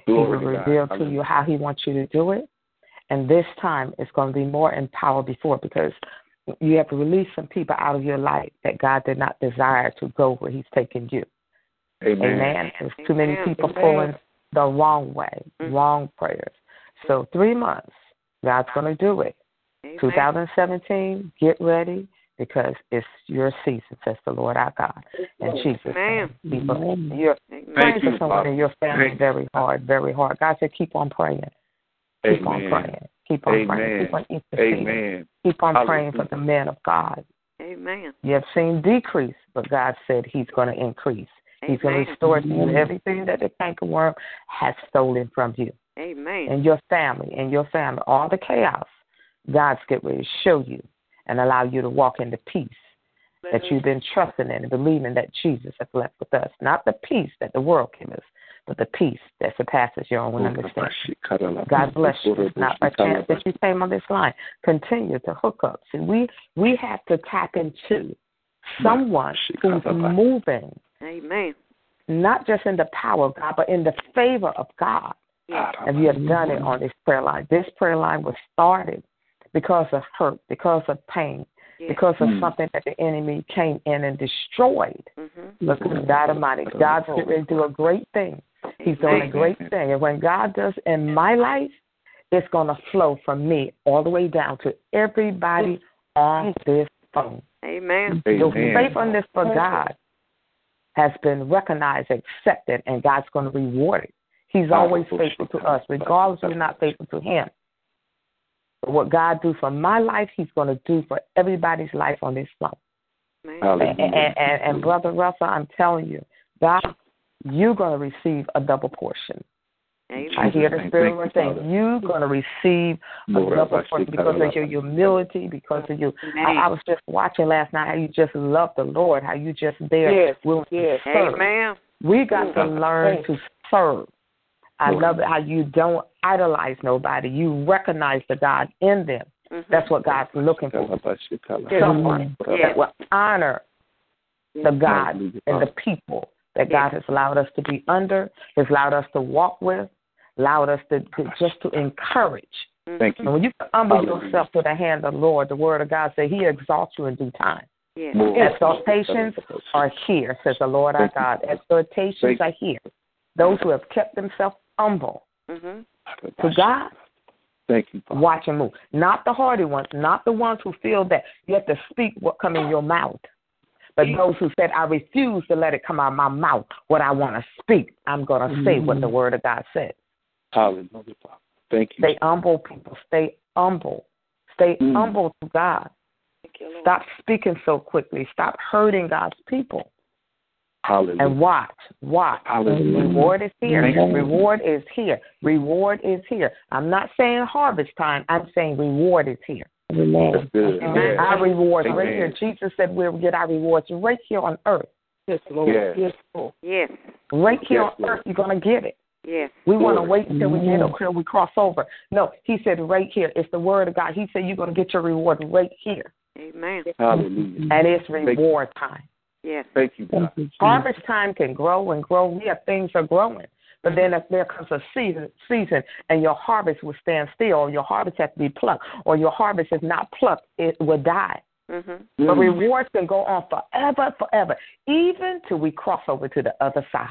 S2: Glory
S5: he will reveal
S2: God.
S5: to you how He wants you to do it. And this time it's going to be more empowered before because you have to release some people out of your life that God did not desire to go where He's taking you.
S2: Amen.
S5: Amen. There's too many people pulling the wrong way,
S9: Mm-hmm.
S5: wrong prayers. So three months, God's going to do it. 2017, get ready because it's your season, says the Lord our God. And Jesus,
S9: Amen.
S5: people, you're praying for someone in your family very hard, very hard. God said, keep on praying. Keep
S2: Amen.
S5: on praying. Keep on
S2: Amen.
S5: praying. Keep on interceding.
S2: Amen.
S5: Keep on
S2: Hallelujah.
S5: praying for the men of God.
S9: Amen.
S5: You have seen decrease, but God said He's going to increase. He's going to restore to you everything that the cankerworm has stolen from you
S9: Amen.
S5: and your family and your family, all the chaos. God's getting ready to show you and allow you to walk in the peace that you've been trusting in and believing that Jesus has left with us. Not the peace that the world gives us, but the peace that surpasses your own understanding. God bless you. It's not by chance that you came on this line. Continue to hook up. See, we we have to tap into someone who's moving,
S9: Amen.
S5: not just in the power of God, but in the favor of God.
S9: Yes.
S5: And you have done it on this prayer line. This prayer line was started because of hurt, because of pain, because of mm. something that the enemy came in and destroyed. Mm-hmm. Look at God Almighty. God's going to do a great thing. He's doing a great thing. And when God does in my life, it's going to flow from me all the way down to everybody on this phone.
S9: Amen.
S5: Your faithfulness for God has been recognized, accepted, and God's going to reward it. He's always faithful to us, regardless if you're not faithful to Him. But what God do for my life, He's going to do for everybody's life on this phone. And, and, and, and Brother Russell, I'm telling you, God, you're going to receive a double portion.
S9: Amen.
S5: I hear the Spirit Lord saying, You're going to receive a double portion because of your humility, because of you. I, I, was just watching last night how you just love the Lord, how you just there
S9: yes.
S5: willing
S9: yes.
S5: to serve.
S9: Amen.
S5: We got to learn to serve. I love it how you don't idolize nobody. You recognize the God in them. Mm-hmm. That's what God's looking for. Someone that will honor the God and the people that God has allowed us to be under, has allowed us to walk with, allowed us to, to just to encourage.
S2: Thank you.
S5: And when you humble yourself to the hand of the Lord, the word of God says He exalts you in due time.
S9: Yes.
S5: Exaltations are here, says the Lord our God. Exhortations are here. Those who have kept themselves humble
S9: mm-hmm.
S5: to God.
S2: Thank you. Father.
S5: Watch and move. Not the hardy ones, not the ones who feel that you have to speak what come in your mouth. But those who said, I refuse to let it come out of my mouth what I want to speak, I'm going to say what the mm-hmm. word of God said.
S2: Hallelujah. Thank you.
S5: Stay humble, people. Stay humble. Stay mm. humble to God.
S9: You,
S5: Stop speaking so quickly. Stop hurting God's people.
S2: Hallelujah.
S5: And watch, watch.
S2: Hallelujah.
S5: Reward is here. Reward is here. Reward is here. I'm not saying harvest time. I'm saying reward is here.
S2: Amen.
S5: Amen. Our rewards Amen. right here. Jesus said we'll get our rewards right here on earth.
S9: Yes, Lord.
S2: Yes,
S9: yes Lord. Yes.
S5: Right here
S2: yes,
S5: on Lord. earth, you're going to get it.
S9: Yes.
S5: We want to wait until we get until we cross over. No, he said right here. It's the word of God. He said you're going to get your reward right here.
S9: Amen.
S2: Hallelujah.
S5: And it's reward time.
S9: Yes.
S2: Thank you, God.
S5: Harvest time can grow and grow. Yeah, things are growing. But then if there comes a season, season and your harvest will stand still, or your harvest has to be plucked, or your harvest is not plucked, it will die.
S9: Mm-hmm.
S5: But rewards can go on forever, forever, even till we cross over to the other side.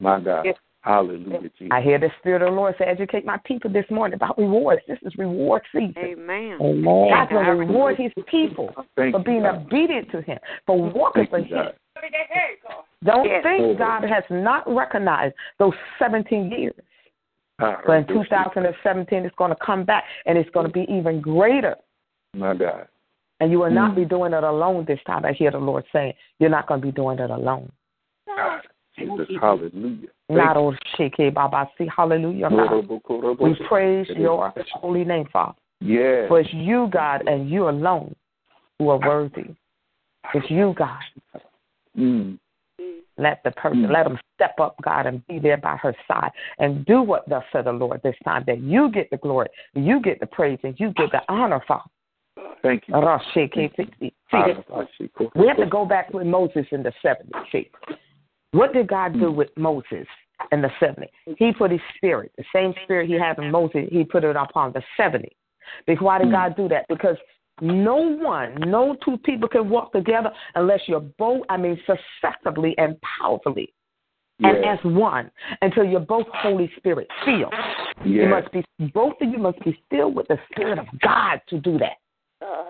S2: My God. Yes. Hallelujah, Jesus.
S5: I hear the Spirit of the Lord say, educate my people this morning about rewards. This is reward season.
S9: Amen.
S5: Amen. God's going to reward his people
S2: Thank
S5: for being
S2: God.
S5: obedient to him, for walking
S2: Thank
S5: for him. Don't
S9: yes.
S5: think God has not recognized those 17 years. But in 2017, it's going to come back and it's going to be even greater.
S2: My God.
S5: And you will not
S2: mm.
S5: be doing it alone this time. I hear the Lord saying, You're not going to be doing it alone.
S2: Jesus, hallelujah.
S5: Not all shake Baba. See, hallelujah. God. We praise your holy name, Father.
S2: Yes.
S5: For it's you, God, and you alone who are worthy. It's you, God.
S2: Mm.
S5: Let the person, mm. let them step up, God, and be there by her side and do what thus said the Lord this time, that you get the glory, you get the praise, and you get the honor, Father.
S2: Thank you.
S5: See, we have to go back with Moses in the 70s. See, what did God do hmm. with Moses in the 70? He put his spirit, the same spirit he had in Moses, he put it upon the 70. Because why did hmm. God do that? Because no one, no two people can walk together unless you're both, I mean, successively and powerfully and as one until you're both Holy Spirit filled. You must be both of you must be filled with the Spirit of God to do that.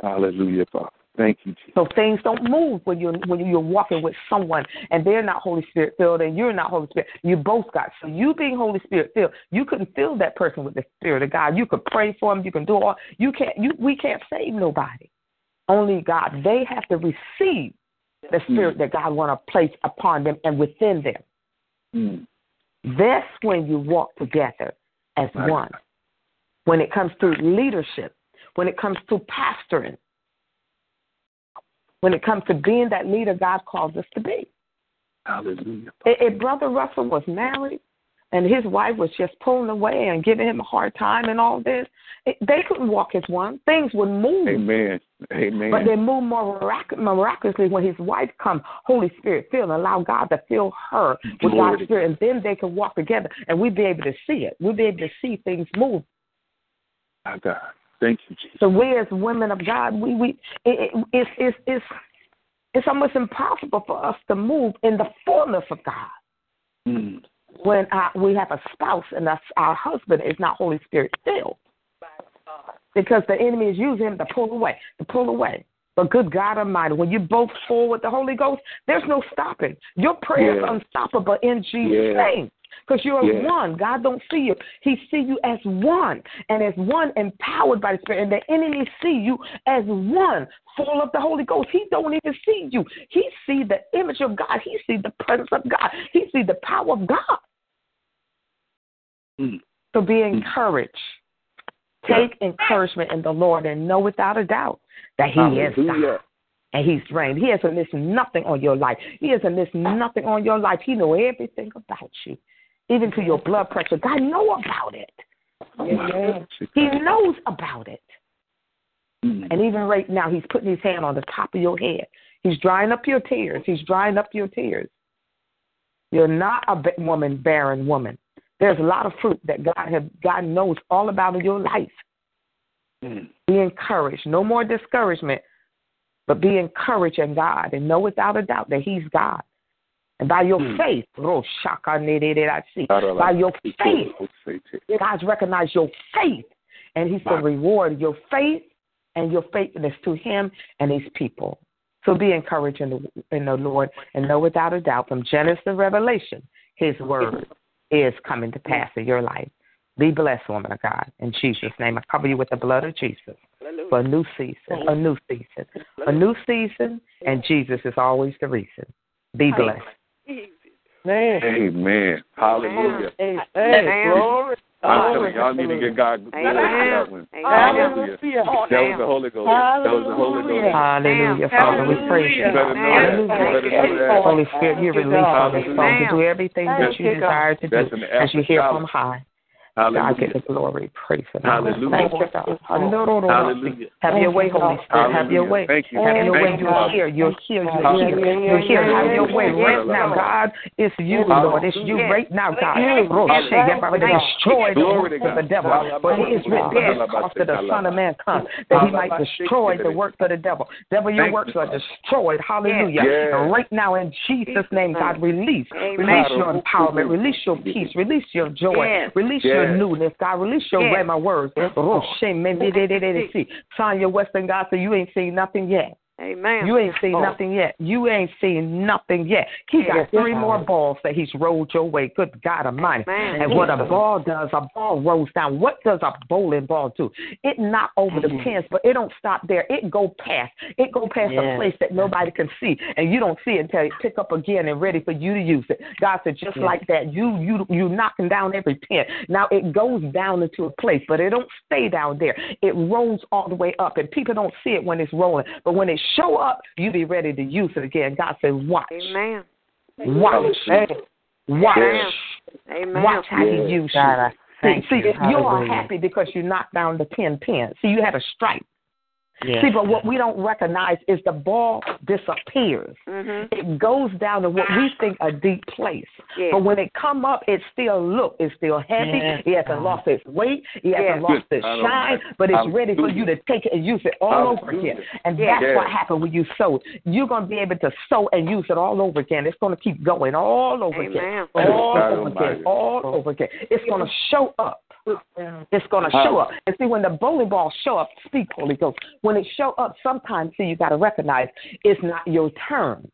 S2: Hallelujah, Father. Thank you, Jesus.
S5: So things don't move when you're when you're walking with someone and they're not Holy Spirit filled and you're not Holy Spirit. You both got so you being Holy Spirit filled, you couldn't fill that person with the Spirit of God. You could pray for them, you can do all you can't you we can't save nobody. Only God. They have to receive the Spirit mm. that God want to place upon them and within them.
S2: Mm.
S5: That's when you walk together as right. one. When it comes to leadership, when it comes to pastoring, when it comes to being that leader God calls us to be.
S2: Hallelujah.
S5: If Brother Russell was married and his wife was just pulling away and giving him a hard time and all this, it, they couldn't walk as one. Things would move.
S2: Amen. Amen.
S5: But they move more mirac- miraculously when his wife comes, Holy Spirit fill, and allow God to fill her with God's Spirit, and then they can walk together, and we'd be able to see it. We'd be able to see things move.
S2: My God. Thank you, Jesus.
S5: So we as women of God, we we it, it, it's it's it's it's almost impossible for us to move in the fullness of God
S2: mm.
S5: when uh, we have a spouse and our, our husband is not Holy Spirit filled. Because the enemy is using him to pull away, to pull away. But good God Almighty, when you both full with the Holy Ghost, there's no stopping. Your prayer
S2: Yeah.
S5: is unstoppable in Jesus'
S2: Yeah.
S5: name. Because you're
S2: Yeah.
S5: one. God don't see you. He see you as one. And as one empowered by the Spirit. And the enemy see you as one, full of the Holy Ghost. He don't even see you. He see the image of God. He see the presence of God. He see the power of God.
S2: Mm.
S5: So be encouraged. Take encouragement in the Lord and know without a doubt that He is God and He's reigned. He hasn't missed nothing on your life. He hasn't missed nothing on your life. He know everything about you, even to your blood pressure. God know about it. He knows about it.
S2: Mm.
S5: And even right now, He's putting His hand on the top of your head. He's drying up your tears. He's drying up your tears. You're not a woman, barren woman. There's a lot of fruit that God have God knows all about in your life.
S2: Mm.
S5: Be encouraged. No more discouragement, but be encouraged in God and know without a doubt that He's God. And by your
S2: Hmm.
S5: faith, by your faith, God's recognized your faith, and He's going to reward your faith and your faithfulness to Him and His people. So be encouraged in the, in the Lord and know without a doubt from Genesis to Revelation, His word is coming to pass in your life. Be blessed, woman of God. In Jesus' name, I cover you with the blood of Jesus for a new season, a new season, a new season, and Jesus is always the reason. Be blessed.
S7: Man.
S2: Amen. Hallelujah.
S7: Hey,
S9: Amen.
S7: glory.
S2: I'm telling you, y'all need to get God glory for that one. Hallelujah. That was the Holy Ghost. That was the Holy Ghost.
S5: Hallelujah, Father. We praise you.
S2: You better know that. You better know that.
S5: Holy Spirit, you release on this phone to do everything that you desire to do
S2: that's
S5: as you hear from
S2: apostolic.
S5: High. God
S2: Hallelujah.
S5: get the glory. Praise the
S2: Hallelujah.
S5: Thank you, God.
S2: Hallelujah.
S5: Have your way, Holy Spirit. Have your way.
S2: Thank you.
S5: Have your way.
S2: you,
S5: You're here. You're here. You're here. You're here. Have your way right now, God. It's you, Lord. It's you right now, God.
S9: Yes.
S5: Lord,
S9: Yes.
S5: shake it, Father, to
S9: Yes.
S5: destroy the
S2: Glory
S5: works
S2: to
S5: of the
S2: God.
S5: devil. For it is written, for this cause the Son of Man comes, that he might destroy the works of the devil. Devil, your works are destroyed. Hallelujah. And right now, in Jesus' name, God, release. Release your empowerment. Release your peace. Release your joy. Release your Newness, God. Release your
S9: Yes.
S5: rhema words. De, oh, see. Tanya Western, God said, You ain't seen nothing yet.
S9: Amen.
S5: You ain't seen
S9: Oh.
S5: nothing yet. You ain't seen nothing yet. He got
S9: Yes.
S5: three more balls that he's rolled your way. Good God Almighty.
S9: Amen.
S5: And what a ball does, a ball rolls down. What does a bowling ball do? It knock over the mm. pins, but it don't stop there. It go past. It go past a place that nobody can see, and you don't see it until it pick up again and ready for you to use it. God said, just like that, you you you knocking down every pin. Now it goes down into a place, but it don't stay down there. It rolls all the way up, and people don't see it when it's rolling. But when it show up, you be ready to use it again. God says, watch,
S9: Amen.
S5: watch, watch,
S9: Amen. Amen.
S5: watch how He
S2: Yes.
S5: use
S7: God,
S5: you.
S7: I thank
S5: See,
S7: you.
S5: see you are happy because you knocked down the ten pins. See, you had a strike.
S7: Yes.
S5: See, but what we don't recognize is the ball disappears.
S9: Mhm.
S5: It goes down to what we think a deep place.
S9: Yes.
S5: But when it come up, it still look, it's still heavy.
S7: Yes.
S5: It hasn't lost its weight. It hasn't
S9: Yes.
S5: lost its shine. But it's ready for you to take it and use it all over
S2: Hallelujah.
S5: again. And
S9: Yes.
S5: that's what
S2: Yes.
S5: happened when you sow. You're going to be able to sow and use it all over again. It's going to keep going all over again. All over again. All over again. It's going to show up. It's going to show up. And see, when the bowling ball show up, speak, Holy Ghost. When it show up, sometimes, see, you got to recognize it's not your turn.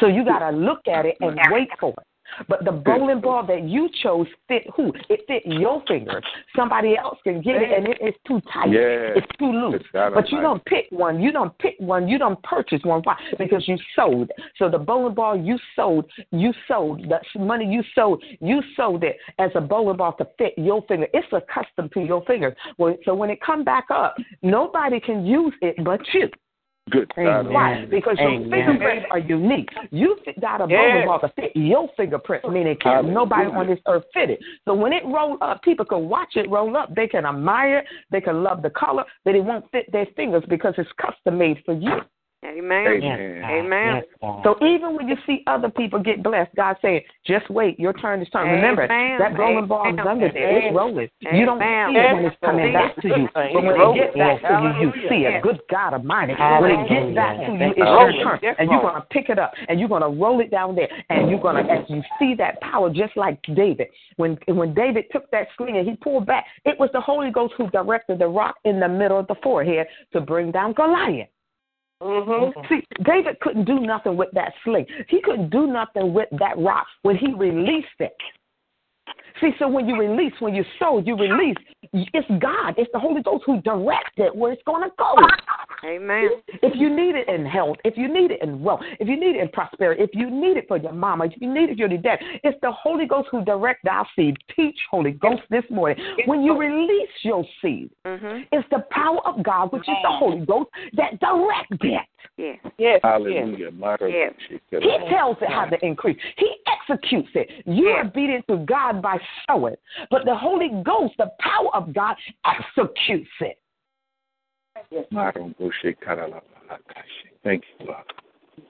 S5: So you got to look at it and wait for it. But the bowling ball that you chose fit who? It fit your fingers. Somebody else can get it, and it is too tight.
S2: Yeah.
S5: It's too loose.
S2: It's
S5: But you don't pick one. You don't pick one. You don't purchase one. Why? Because you sold. So the bowling ball you sold, you sold the money you sold. You sold it as a bowling ball to fit your finger. It's accustomed to your fingers. Well, so when it come back up, nobody can use it but you.
S2: Good
S7: Amen.
S5: Why?
S2: Almighty.
S5: Because your
S7: Amen.
S5: fingerprints are unique. You fit- got a
S7: Yes.
S5: bowling ball to fit your fingerprints, meaning can't nobody on this earth fit it. So when it roll up, people can watch it roll up. They can admire it. They can love the color, but it won't fit their fingers because it's custom made for you.
S9: Amen.
S2: Amen.
S9: Amen.
S5: So even when you see other people get blessed, God saying, just wait, your turn is coming. Remember,
S9: Amen.
S5: that rolling ball is under there. It's rolling. You don't
S9: Amen.
S5: see it when it's coming back to you. But when it gets back to you, you see it. Good God Almighty. When it gets back to you, it's your turn. And you're going to pick it up and you're going to roll it down there. And you're going to, as you see that power, just like David. When, when David took that sling and he pulled back, it was the Holy Ghost who directed the rock in the middle of the forehead to bring down Goliath.
S6: Mm-hmm.
S5: See, David couldn't do nothing with that sling. He couldn't do nothing with that rock when he released it. See, so when you release, when you sow, you release. It's God. It's the Holy Ghost who directs it where it's going to go.
S9: Amen.
S5: If you need it in health, if you need it in wealth, if you need it in prosperity, if you need it for your mama, if you need it for your dad, it's the Holy Ghost who directs our seed. Teach Holy Ghost this morning. When you release your seed,
S9: Mm-hmm.
S5: it's the power of God, which is the Holy Ghost, that directs it.
S9: Yes.
S6: Yes.
S2: Hallelujah. My God.
S9: Yes.
S5: He tells it how to increase. He executes it. You are obedient to God by sowing, but the Holy Ghost, the power of God, executes it.
S2: Thank you, Lord.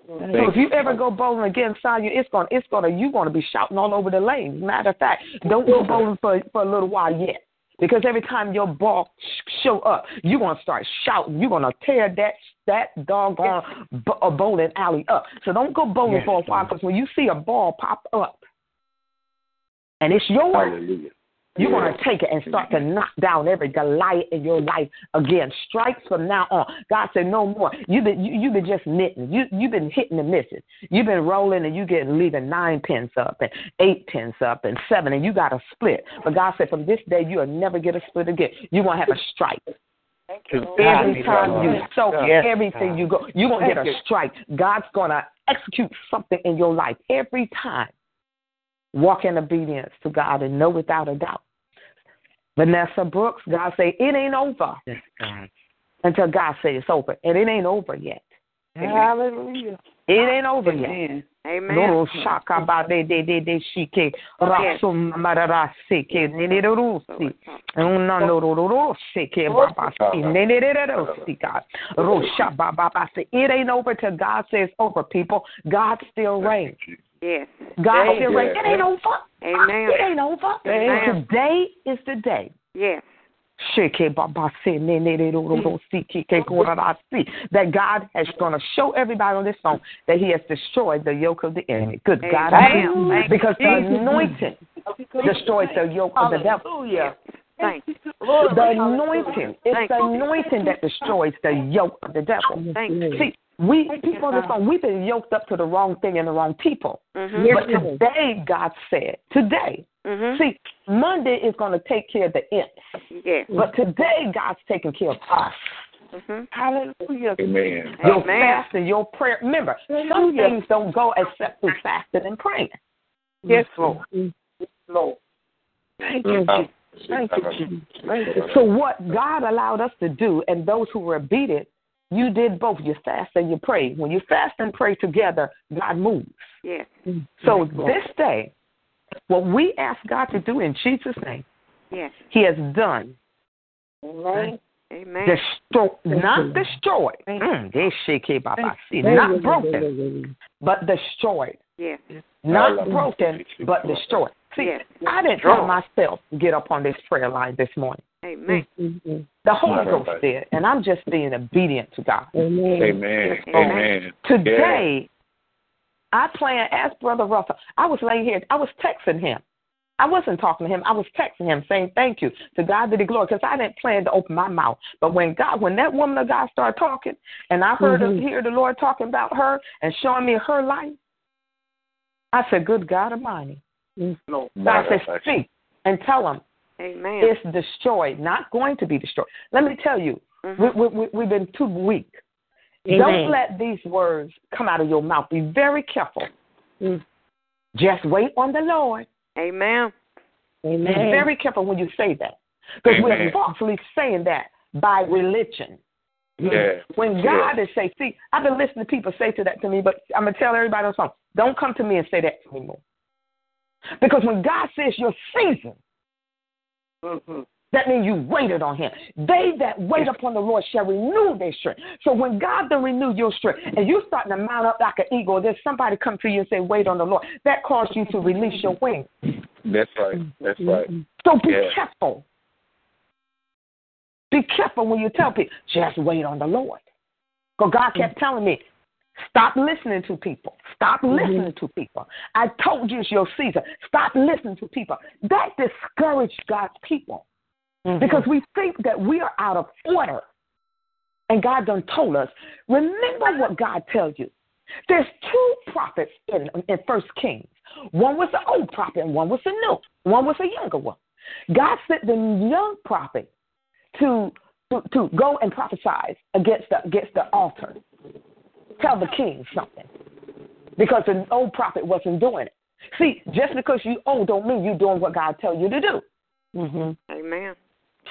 S5: So if you ever go bowling again, son, you it's gonna it's gonna you're gonna be shouting all over the lane. Matter of fact, don't go bowling for for a little while yet. Because every time your ball sh- show up, you're gonna start shouting. You're gonna tear that that doggone b- a uh, bowling alley up. So don't go bowling
S2: Yes,
S5: for a while. Because when you see a ball pop up, and it's yours,
S2: Hallelujah.
S5: You're going to take it and start to knock down every Goliath in your life again. Strikes from now on. God said, no more. You've been, you, you've been just knitting. You, you've been hitting and missing. You've been rolling and you getting leaving nine pins up and eight pins up and seven, and you got a split. But God said, from this day, you'll never get a split again. You're going to have a strike. Every time you sow,
S6: Yes,
S5: everything you go, you're going to get a strike. God's going to execute something in your life every time. Walk in obedience to God and know without a doubt. Vanessa Brooks, God say it ain't over.
S7: Yes, God.
S5: until God say it's over, and it ain't over yet.
S6: Hallelujah.
S5: It ain't over yet.
S9: Amen.
S5: Loro shaka ba de de de de shike rasum marara seke ne ne ro si. Una no ro ro ro seke ba ba si ne ne ne ro si God. Ro sha ba ba ba si. It ain't over till God says over people. God still reigns
S9: Yes.
S5: God still reigns it ain't over
S9: Amen.
S5: it ain't over
S9: Amen.
S5: today is the day
S9: Yes.
S5: That God has going to show everybody on this phone that He has destroyed the yoke of the enemy. Good God,
S9: Amen. Thank you,
S5: because the anointing destroys the yoke of the devil.
S6: Hallelujah.
S9: Thank you.
S5: The anointing It's
S9: Thank
S5: the anointing that destroys the yoke of the devil.
S9: Thank you.
S5: See, we people on this phone, we've been yoked up to the wrong thing and the wrong people.
S9: Mm-hmm.
S5: But today, God said, today,
S9: Mm-hmm.
S5: see, Monday is going to take care of the imps.
S9: Yes.
S5: But today, God's taking care of us.
S9: Mm-hmm.
S6: Hallelujah.
S2: Amen.
S5: Your
S9: Amen.
S5: fasting, your prayer. Remember, some things don't go except through fasting and praying.
S6: Yes, Lord. Lord. Thank you,
S2: Mm.
S6: Jesus. Thank you, Jesus.
S5: So what God allowed us to do, and those who were obedient, you did both. You fast and you pray. When you fast and pray together, God moves.
S9: Yes.
S5: So this day, what we ask God to do in Jesus' name,
S9: Yes.
S5: He has done.
S6: Amen.
S9: Amen.
S5: Destroy, not destroyed. Mm, they shake it, Baba. See, not broken, but destroyed.
S9: Yes.
S5: Not broken, but destroyed. See,
S9: Yes.
S5: I didn't try myself get up on this prayer line this morning.
S9: Amen.
S5: The Holy Ghost did, and I'm just being obedient to God.
S2: Amen. Amen.
S5: Today, I plan, as Brother Russell, I was laying here, I was texting him. I wasn't talking to him. I was texting him saying thank you to God be the glory because I didn't plan to open my mouth. But when God, when that woman of God started talking, and I heard
S6: Mhm.
S5: hear the Lord talking about her and showing me her life, I said, "Good God Almighty!"
S6: Lord.
S5: God said, "Speak and tell them.
S9: Amen.
S5: it's destroyed, not going to be destroyed." Let me tell you,
S9: Mhm.
S5: we, we, we, we've been too weak. Don't let these words come out of your mouth. Be very careful. Just wait on the Lord.
S9: Amen. Amen.
S5: Be very careful when you say that. Because we're
S2: Amen.
S5: falsely saying that by religion.
S2: Yeah.
S5: When God is say, see, I've been listening to people say to that to me, but I'm gonna tell everybody on the phone, don't come to me and say that anymore. Because when God says your season,
S6: Mhm.
S5: That means you waited on him. They that wait upon the Lord shall renew their strength. So when God then renew your strength and you starting to mount up like an eagle, there's somebody come to you and say, wait on the Lord. That caused you to release your wings.
S2: That's right. That's right.
S5: So be
S2: Yeah.
S5: careful. Be careful when you tell people, just wait on the Lord. Because God kept telling me, stop listening to people. Stop mm-hmm. listening to people. I told you it's your season. Stop listening to people. That discouraged God's people mm-hmm. because we think that we are out of order. And God done told us, remember what God tells you. There's two prophets in, in First Kings. One was the old prophet and one was the new. One was a younger one. God sent the young prophet to to, to go and prophesy against the against the altar. Tell the king something. Because the old prophet wasn't doing it. See, just because you old don't mean you're doing what God tells you to do. Mm-hmm.
S9: Amen.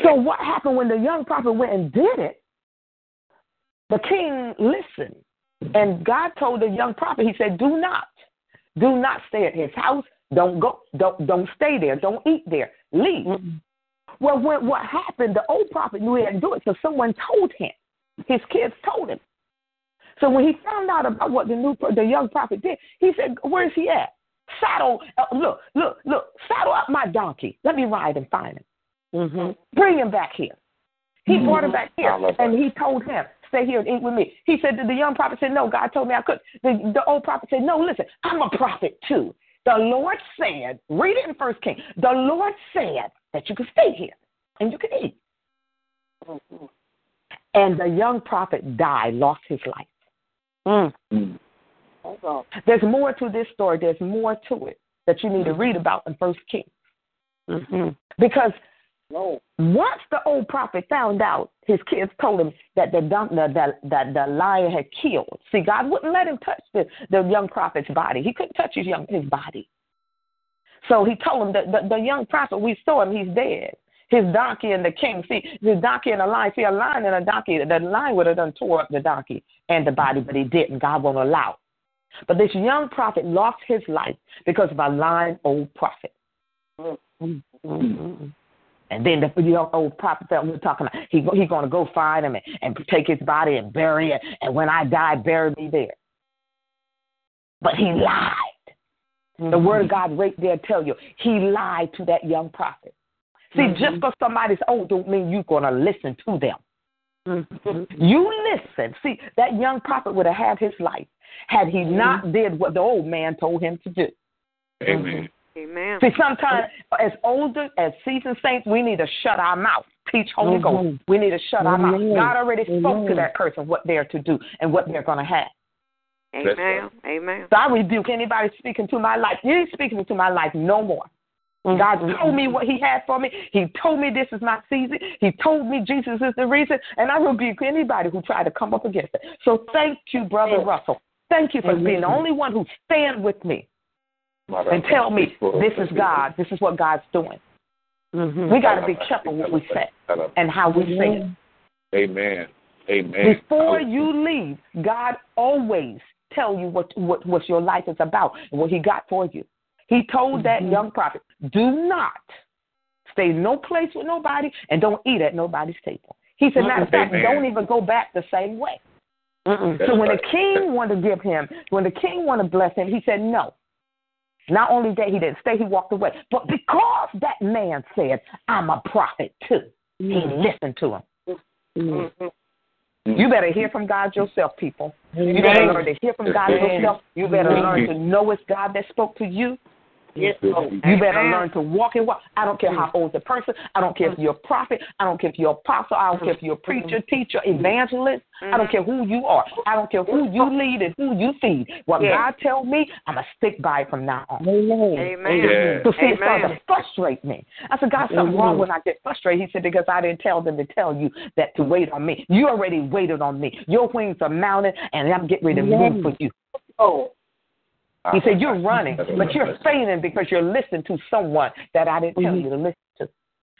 S5: So what happened when the young prophet went and did it? The king listened, and God told the young prophet, He said, "Do not, do not stay at his house. Don't go. Don't don't stay there. Don't eat there. Leave." Well, when, what happened? The old prophet knew he had to do it, so someone told him. His kids told him. So when he found out about what the new the young prophet did, he said, "Where's he at? Saddle. Uh, look, look, look. Saddle up my donkey. Let me ride and find him." Mm-hmm. Bring him back here. He brought him back here, and he told him, "Stay here and eat with me." He said, "The young prophet said, no, God told me I could." The, the old prophet said, "No, listen, I'm a prophet too. The Lord said, read it in First King. The Lord said that you can stay here and you can eat." And the young prophet died, lost his life. Mm. There's more to this story. There's more to it that you need to read about in First Kings. Mm-hmm. Because once the old prophet found out, his kids told him that the, the, the, the, the lion had killed. See, God wouldn't let him touch the, the young prophet's body. He couldn't touch his young his body. So he told him that the, the young prophet, we saw him, he's dead. His donkey and the king. See, his donkey and the lion. See, a lion and a donkey, the lion would have done tore up the donkey and the body, but he didn't. God won't allow. But this young prophet lost his life because of a lying old prophet. Mm-hmm. And then the young old prophet that we're talking about, he he's going to go find him and, and take his body and bury it. And when I die, bury me there. But he lied. Mm-hmm. The word of God right there tell you he lied to that young prophet. See, mm-hmm. just because somebody's old don't mean you're going to listen to them. Mm-hmm. You listen. See, that young prophet would have had his life had he not did what the old man told him to do.
S2: Amen.
S9: Amen.
S5: See, sometimes as older, as seasoned saints, we need to shut our mouth. Teach Holy mm-hmm. Ghost. We need to shut our mouth. God already spoke to that person what they're to do and what they're going to have.
S9: Amen. Amen.
S5: So I rebuke anybody speaking to my life. You ain't speaking to my life no more. God told me what He had for me. He told me this is my season. He told me Jesus is the reason, and I rebuke anybody who tried to come up against it. So thank you, Brother Russell. Thank you for being the only one who stand with me and tell me this is God. This is what God's doing. Mm-hmm. We got to be careful what we say and how we say it.
S2: Amen. Amen.
S5: Before you leave, God always tell you what what what your life is about and what He got for you. He told that
S2: Mm-hmm.
S5: young prophet, "Do not stay no place with nobody and don't eat at nobody's table." He said, "Matter of fact, don't even go back the same way."
S2: That's
S5: so when the king wanted to give him, when the king wanted to bless him, he said no. Not only that he didn't stay, he walked away. But because that man said, I'm a prophet too, he mm-hmm. listened to him. Mm-hmm. You better hear from God yourself, people. You better learn to hear from God yourself. You better learn to know it's God that spoke to you. You better learn to walk in what I don't care how old the person. I don't care if you're a prophet. I don't care if you're apostle. I don't care if you're a preacher, teacher, evangelist. I don't care who you are. I don't care who you lead and who you feed. What
S9: Yes.
S5: God tells me, I'm gonna stick by it from now on.
S9: Amen.
S2: Yeah.
S5: So see, it started
S9: Amen.
S5: to frustrate me. I said, God, something wrong when I get frustrated. He said, because I didn't tell them to tell you that to wait on me. You already waited on me. Your wings are mounted, and I'm getting ready to move for you.
S2: Oh.
S5: He said, You're running, but you're fainting because you're listening to someone that I didn't tell mm-hmm. you to listen to.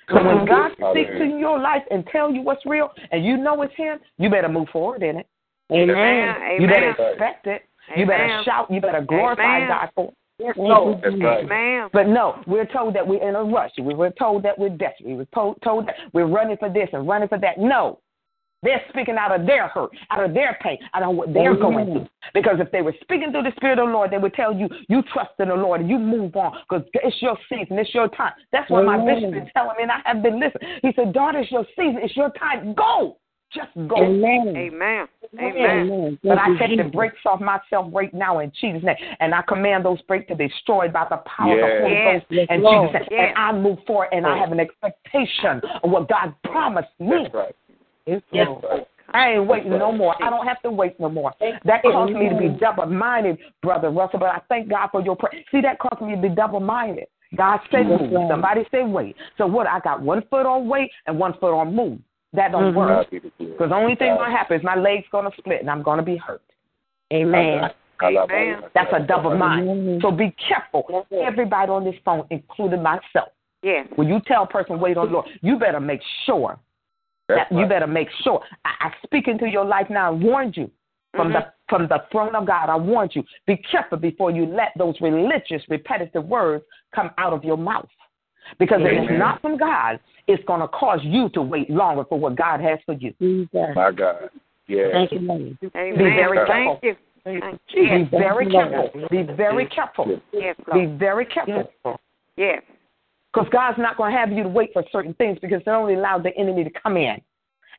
S5: So when mm-hmm. God speaks in your life and tell you what's real and you know it's him, you better move forward in it.
S9: Amen.
S5: You better
S9: Amen.
S5: expect it. You better shout. You better glorify
S9: Amen.
S5: God for it. Yes, mm-hmm.
S9: Lord. That's right. Ma'am.
S5: But no, we're told that we're in a rush. We were told that we're desperate. We were told, told that we're running for this and running for that. No. They're speaking out of their hurt, out of their pain, out of what they're going through. Because if they were speaking through the Spirit of the Lord, they would tell you, you trust in the Lord and you move on because it's your season, it's your time. That's what my bishop is telling me, and I have been listening. He said, daughter, it's your season, it's your time. Go. Just go.
S9: Amen. Amen. Amen.
S5: But I take the brakes off myself right now in Jesus' name. And I command those brakes to be destroyed by the power yes. of the Holy yes. Ghost and Jesus' name. Yes. And I move forward and I have an expectation of what God promised me.
S2: That's right.
S5: Yes. I ain't waiting no more. I don't have to wait no more. That caused me to be double minded, Brother Russell, but I thank God for your prayer. See, that caused me to be double minded. God said move. Somebody say wait. So what? I got one foot on wait and one foot on move. That don't mm-hmm. work. Because the only thing gonna happen is my leg's gonna split and I'm gonna be hurt. Amen. Amen. That's a double mind. So be careful. Everybody on this phone, including myself.
S9: Yes.
S5: When you tell a person wait on the Lord, you better make sure that you better make sure. I, I speak into your life now and warned you from mm-hmm. the from the throne of God. I warned you. Be careful before you let those religious, repetitive words come out of your mouth. Because Amen. if it's not from God, it's going to cause you to wait longer for what God has for you.
S2: My God. Yeah.
S5: Thank you, Amen. Be very careful.
S9: Thank you.
S5: Thank you. Be very careful. Be very careful.
S9: Yes,
S5: Be very careful.
S9: Yes.
S5: Because God's not going to have you to wait for certain things because it only allows the enemy to come in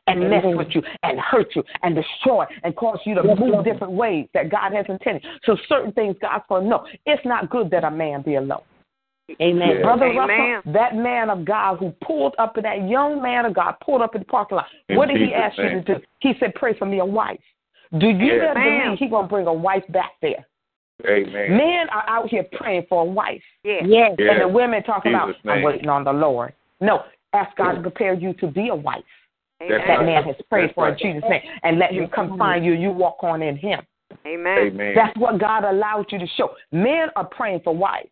S5: and mess with you and hurt you and destroy and cause you to move different ways that God has intended. So certain things God's going to know. It's not good that a man be alone. Amen. Yeah. Brother Amen. Russell, that man of God who pulled up, in that young man of God pulled up in the parking lot. In what did he ask name. you to do? He said, pray for me a wife. Do you yeah. believe he's going to bring a wife back there?
S2: Amen.
S5: Men are out here praying for a wife.
S9: Yes.
S5: yes. And the women talking Jesus about, name. I'm waiting on the Lord. No, ask God to prepare you to be a wife. Amen. That man has prayed That's for right. in Jesus' name. And let him come find you. You walk on in him.
S9: Amen.
S2: Amen.
S5: That's what God allows you to show. Men are praying for wives.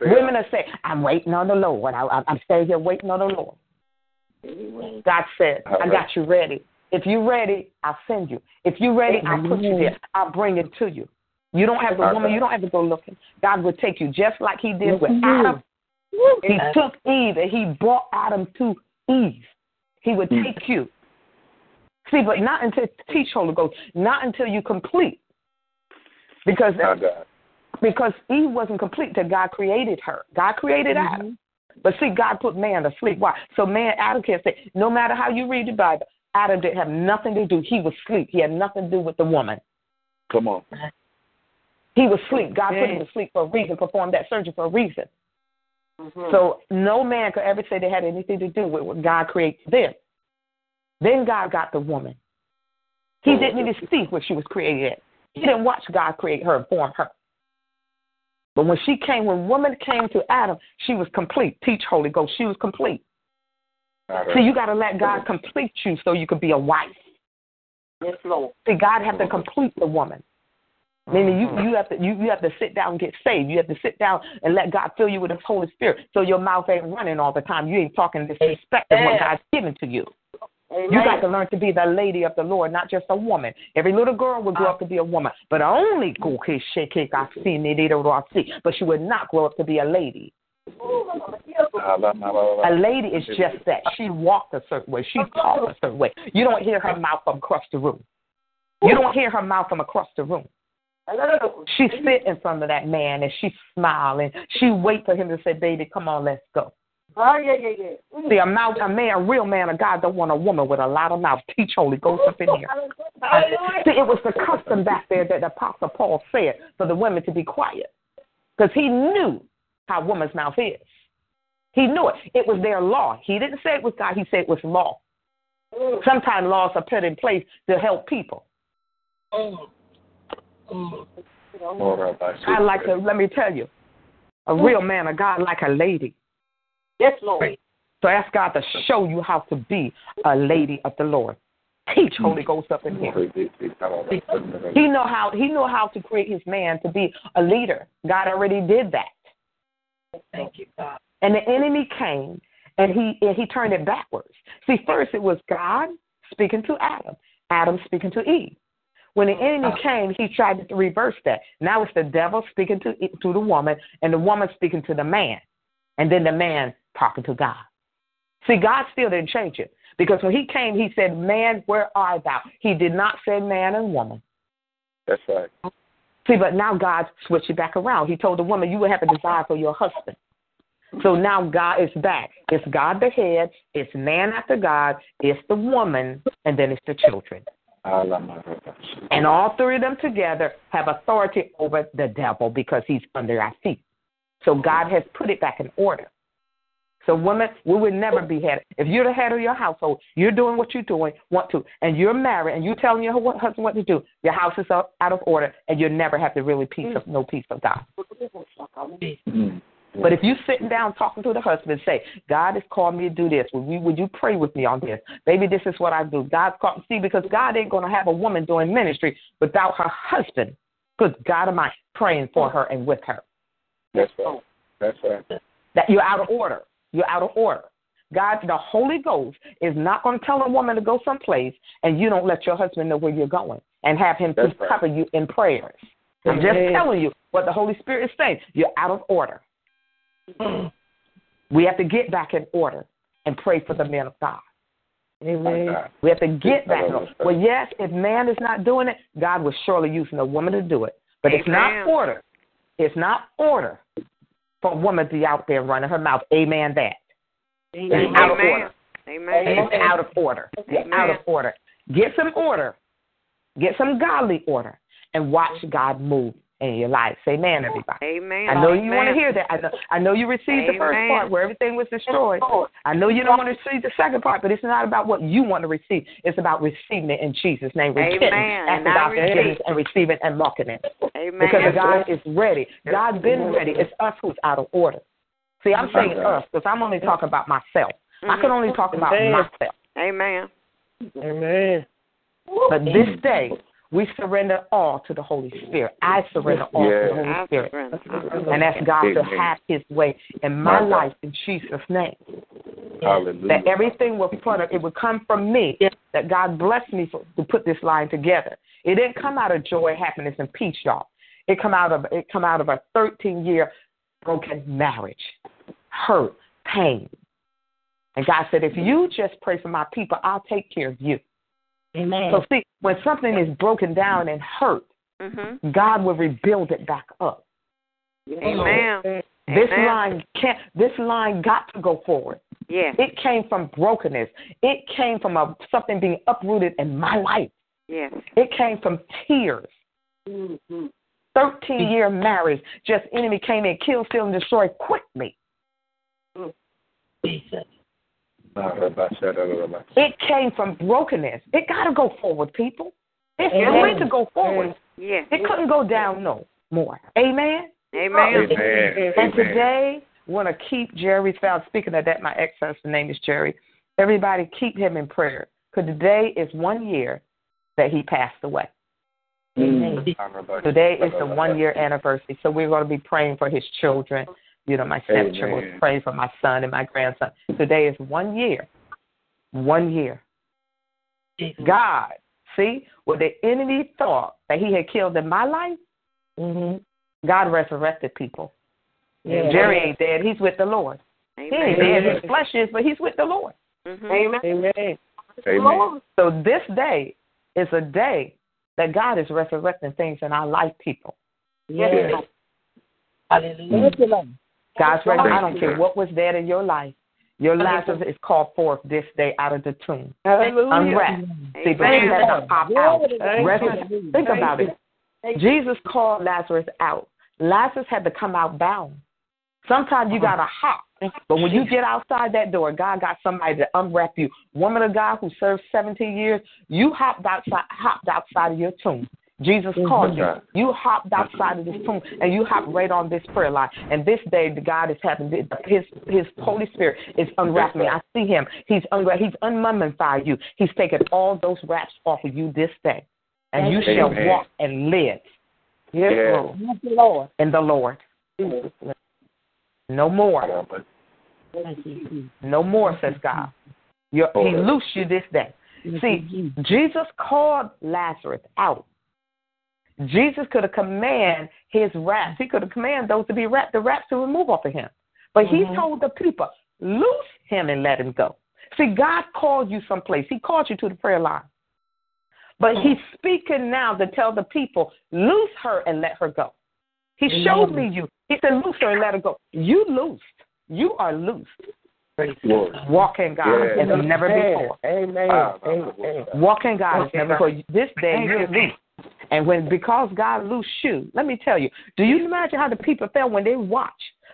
S5: Women are saying, I'm waiting on the Lord. I, am staying here waiting on the Lord. God said, I got you ready. If you're ready, I'll send you. If you're ready, I'll put you there. I'll bring it to you. You don't have to, woman, you don't have to go looking. God will take you just like He did with Adam. He took Eve and He brought Adam to Eve. He would take you. See, but not until teach Holy Ghost, not until you complete. Because because Eve wasn't complete till God created her. God created mm-hmm. Adam. But see, God put man to sleep. Why? So man, Adam can't say, no matter how you read the Bible, Adam didn't have nothing to do. He was asleep. He had nothing to do with the woman.
S2: Come on.
S5: He was asleep. God put him to sleep for a reason, performed that surgery for a reason. Mm-hmm. So no man could ever say they had anything to do with what God created them. Then God got the woman. He didn't even see where she was created at. He didn't watch God create her and form her. But when she came, when woman came to Adam, she was complete. Teach Holy Ghost, she was complete. See, you got to let God complete you so you could be a wife.
S9: Yes, Lord.
S5: See, God has to complete the woman. Meaning you, you have to you, you have to sit down and get saved. You have to sit down and let God fill you with His Holy Spirit, so your mouth ain't running all the time. You ain't talking disrespect of what God's given to you. Amen. You got to learn to be the lady of the Lord, not just a woman. Every little girl will grow up to be a woman, but only cool case I see but she would not grow up to be a lady. A lady is just that. She walked a certain way. She talked a certain way. You don't hear her mouth from across the room. You don't hear her mouth from across the room. She sit in front of that man and she smiling. she wait for him to say, "Baby, come on, let's go."
S9: Oh, yeah, yeah, yeah. Mm.
S5: See, a mouth, a man, a real man of God don't want a woman with a lot of mouth. Teach Holy Ghost up in here. See, it was the custom back there that the Apostle Paul said for the women to be quiet. Because he knew how woman's mouth is. He knew it. It was their law. He didn't say it was God, he said it was law. Mm. Sometimes laws are put in place to help people. Mm. Mm-hmm. I like to, let me tell you, a mm-hmm. real man of God like a lady.
S9: Yes, Lord.
S5: So ask God to show you how to be a lady of the Lord. Teach Holy Ghost up in here. He know how he know how to create his man to be a leader. God already did that.
S9: Thank you, God.
S5: And the enemy came and he and he turned it backwards. See, first it was God speaking to Adam, Adam speaking to Eve. When the enemy ah. came, he tried to reverse that. Now it's the devil speaking to to the woman, and the woman speaking to the man, and then the man talking to God. See, God still didn't change it because when He came, He said, "Man, where art thou?" He did not say man and woman.
S2: That's right.
S5: See, but now God switched it back around. He told the woman, "You will have a desire for your husband." So now God is back. It's God the head, it's man after God, it's the woman, and then it's the children. And all three of them together have authority over the devil because he's under our feet. So God has put it back in order. So women, we would never be head. If you're the head of your household, you're doing what you're doing, want to, and you're married, and you're telling your husband what to do. Your house is out of order, and you'll never have the really peace of no peace of God. Mm. But if you're sitting down talking to the husband say, God has called me to do this, would you, would you pray with me on this? Maybe this is what I do. God's called see because God ain't going to have a woman doing ministry without her husband. Good God am I praying for her and with her.
S2: That's right. That's right.
S5: That you're out of order. You're out of order. God, the Holy Ghost is not going to tell a woman to go someplace and you don't let your husband know where you're going and have him to right. cover you in prayers. I'm just telling you what the Holy Spirit is saying. You're out of order. We have to get back in order and pray for the men of God. Amen. We have to get back in order. Well, yes, if man is not doing it, God will surely use a woman to do it. But Amen. it's not order. It's not order for a woman to be out there running her mouth. Amen. That. Amen. It's out of order.
S9: Amen.
S5: It's out of order. Amen. out of order. Get some order. Get some godly order and watch God move in your life. Say amen, everybody.
S9: Amen.
S5: I know
S9: amen.
S5: you want to hear that. I know, I know you received amen. the first part where everything was destroyed. I know you don't want to receive the second part, but it's not about what you want to receive. It's about receiving it in Jesus' name. Repenting, asking God forgiveness, and receiving and walking it.
S9: Amen.
S5: Because God is ready. God's been ready. It's us who's out of order. See, I'm saying us because I'm only talking about myself. Mm-hmm. I can only talk about myself.
S9: Amen.
S3: Amen.
S5: But this day, we surrender all to the Holy Spirit. I surrender all
S2: yes.
S5: to the Holy Spirit. And ask God to have his way in my life in Jesus' name.
S2: Hallelujah.
S5: That everything will product, it would come from me. That God blessed me for, to put this line together. It didn't come out of joy, happiness, and peace, y'all. It come out of it come out of a 13 year broken marriage, hurt, pain. And God said, if you just pray for my people, I'll take care of you.
S9: Amen.
S5: So see, when something is broken down and hurt,
S9: mm-hmm.
S5: God will rebuild it back up.
S9: Amen.
S5: This
S9: Amen.
S5: line can't. This line got to go forward.
S9: Yes.
S5: It came from brokenness. It came from a, something being uprooted in my life.
S9: Yes.
S5: It came from tears.
S9: Mm-hmm.
S5: 13 year marriage, just enemy came in, killed, steal, and destroy quickly.
S9: Jesus.
S5: It came from brokenness. It got to go forward, people. It's going to go forward.
S9: Yes.
S5: It couldn't go down no more. Amen.
S9: Amen.
S2: Amen.
S5: And today, we want to keep Jerry found. Speaking of that, my ex husband's name is Jerry. Everybody, keep him in prayer because today is one year that he passed away.
S2: Mm.
S5: Today is the one year anniversary, so we're going to be praying for his children. You know, my stepchildren was praying for my son and my grandson. Today is one year. One year. God, see, what the enemy thought that he had killed in my life, mm-hmm. God resurrected people. Yeah. Jerry ain't dead. He's with the Lord.
S9: Amen.
S5: He ain't dead. His flesh is, but he's with the Lord.
S9: Mm-hmm.
S3: Amen. Amen.
S2: Amen.
S5: So this day is a day that God is resurrecting things in our life, people.
S9: Yes.
S2: Yes.
S9: Hallelujah.
S5: God's ready. I don't care what was dead in your life. Your Lazarus is called forth this day out of the tomb.
S3: Hallelujah.
S5: Unwrapped. See, but you have to pop out. Think about it. Jesus called Lazarus out. Lazarus had to come out bound. Sometimes you got to hop. But when you get outside that door, God got somebody to unwrap you. Woman of God who served 17 years, you hopped outside, hopped outside of your tomb. Jesus called you. You hopped outside of this tomb and you hopped right on this prayer line. And this day, the God is having his His Holy Spirit is unwrapping me. I see Him. He's unwrap. He's unmummified you. He's taken all those wraps off of you this day, and you shall walk and live.
S2: Yes,
S5: Lord. In the Lord. No more. No more, says God. You're, he loosed you this day. See, Jesus called Lazarus out Jesus could have commanded his rats. He could have commanded those to be wrapped, the rats to remove off of him. But mm-hmm. he told the people, loose him and let him go. See, God called you someplace. He called you to the prayer line. But he's speaking now to tell the people, loose her and let her go. He showed me you. He said, loose her and let her go. You loosed. You are loosed. Walk in God yes. as never before.
S9: Amen. Amen.
S5: Walk in God as never before. This day you're loose. And when because God loosed you, let me tell you, do you imagine how the people felt when they watch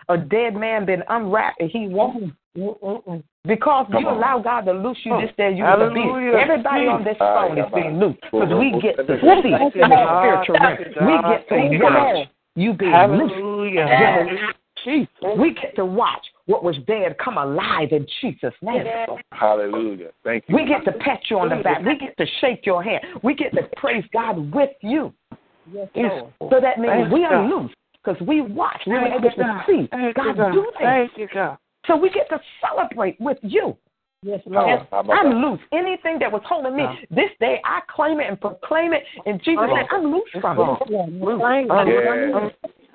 S5: a dead man been unwrapped and he walked? Because Come you on. allow God to loose you this day, you will be. Everybody on this phone is being loose because we get to see in the spiritual realm. We get to watch you being loose. We get to watch what was dead come alive in Jesus' name.
S2: Hallelujah. Thank you.
S5: We get to pat you on the back. We get to shake your hand. We get to praise God with you.
S9: Yes,
S5: so that means we are loose because we watch. We were able to see God do things. So we get to celebrate with you.
S9: Yes, Lord.
S5: I'm loose. Anything that was holding me this day, I claim it and proclaim it in Jesus' name. I'm loose from it.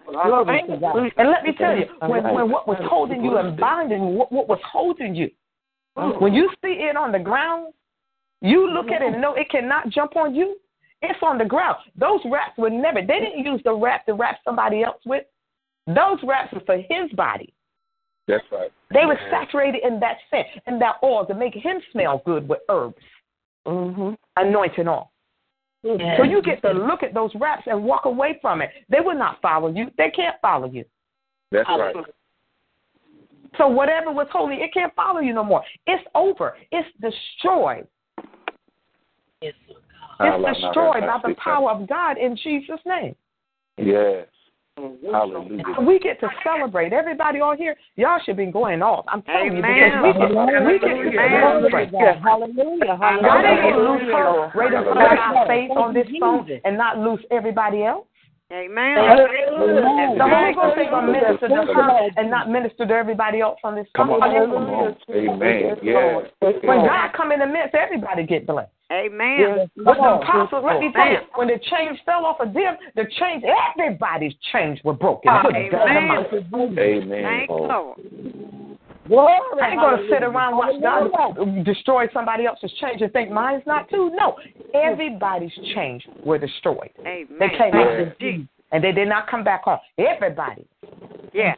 S5: And let me tell you, when, when what was holding you and binding what, what was holding you, when you see it on the ground, you look at it and know it cannot jump on you. It's on the ground. Those wraps were never, they didn't use the wrap to wrap somebody else with. Those wraps were for his body.
S2: That's right.
S5: They were saturated in that scent and that oil to make him smell good with herbs,
S9: mm-hmm.
S5: anointing oil. Yes. So you get to look at those wraps and walk away from it. They will not follow you. They can't follow you.
S2: That's right.
S5: So whatever was holy, it can't follow you no more. It's over. It's destroyed.
S9: Yes.
S5: It's destroyed by the power of God in Jesus' name.
S2: Yes. Hallelujah.
S5: We get to celebrate. Everybody on here, y'all should be going off. I'm telling Amen. you because we get, we get to celebrate.
S9: Hallelujah. Hallelujah.
S5: God ain't lose her right in front our face on this phone and not lose everybody else.
S10: Amen.
S5: Amen. The Holy Ghost ain't gonna minister to her and not minister to everybody else on this
S2: phone. Come on, come on. Amen. Yeah.
S5: When God come in the midst, everybody get blessed.
S10: Amen.
S5: But the apostles, let me tell you, when the chains fell off of them, the chains, everybody's chains were broken.
S10: Ah, amen.
S2: Amen.
S10: Thank Lord.
S5: Glory. I ain't going to sit around watch God destroy somebody else's change and think mine's not too. No, everybody's change were destroyed.
S10: Amen.
S5: They came out and they did not come back home. Everybody.
S10: Yeah.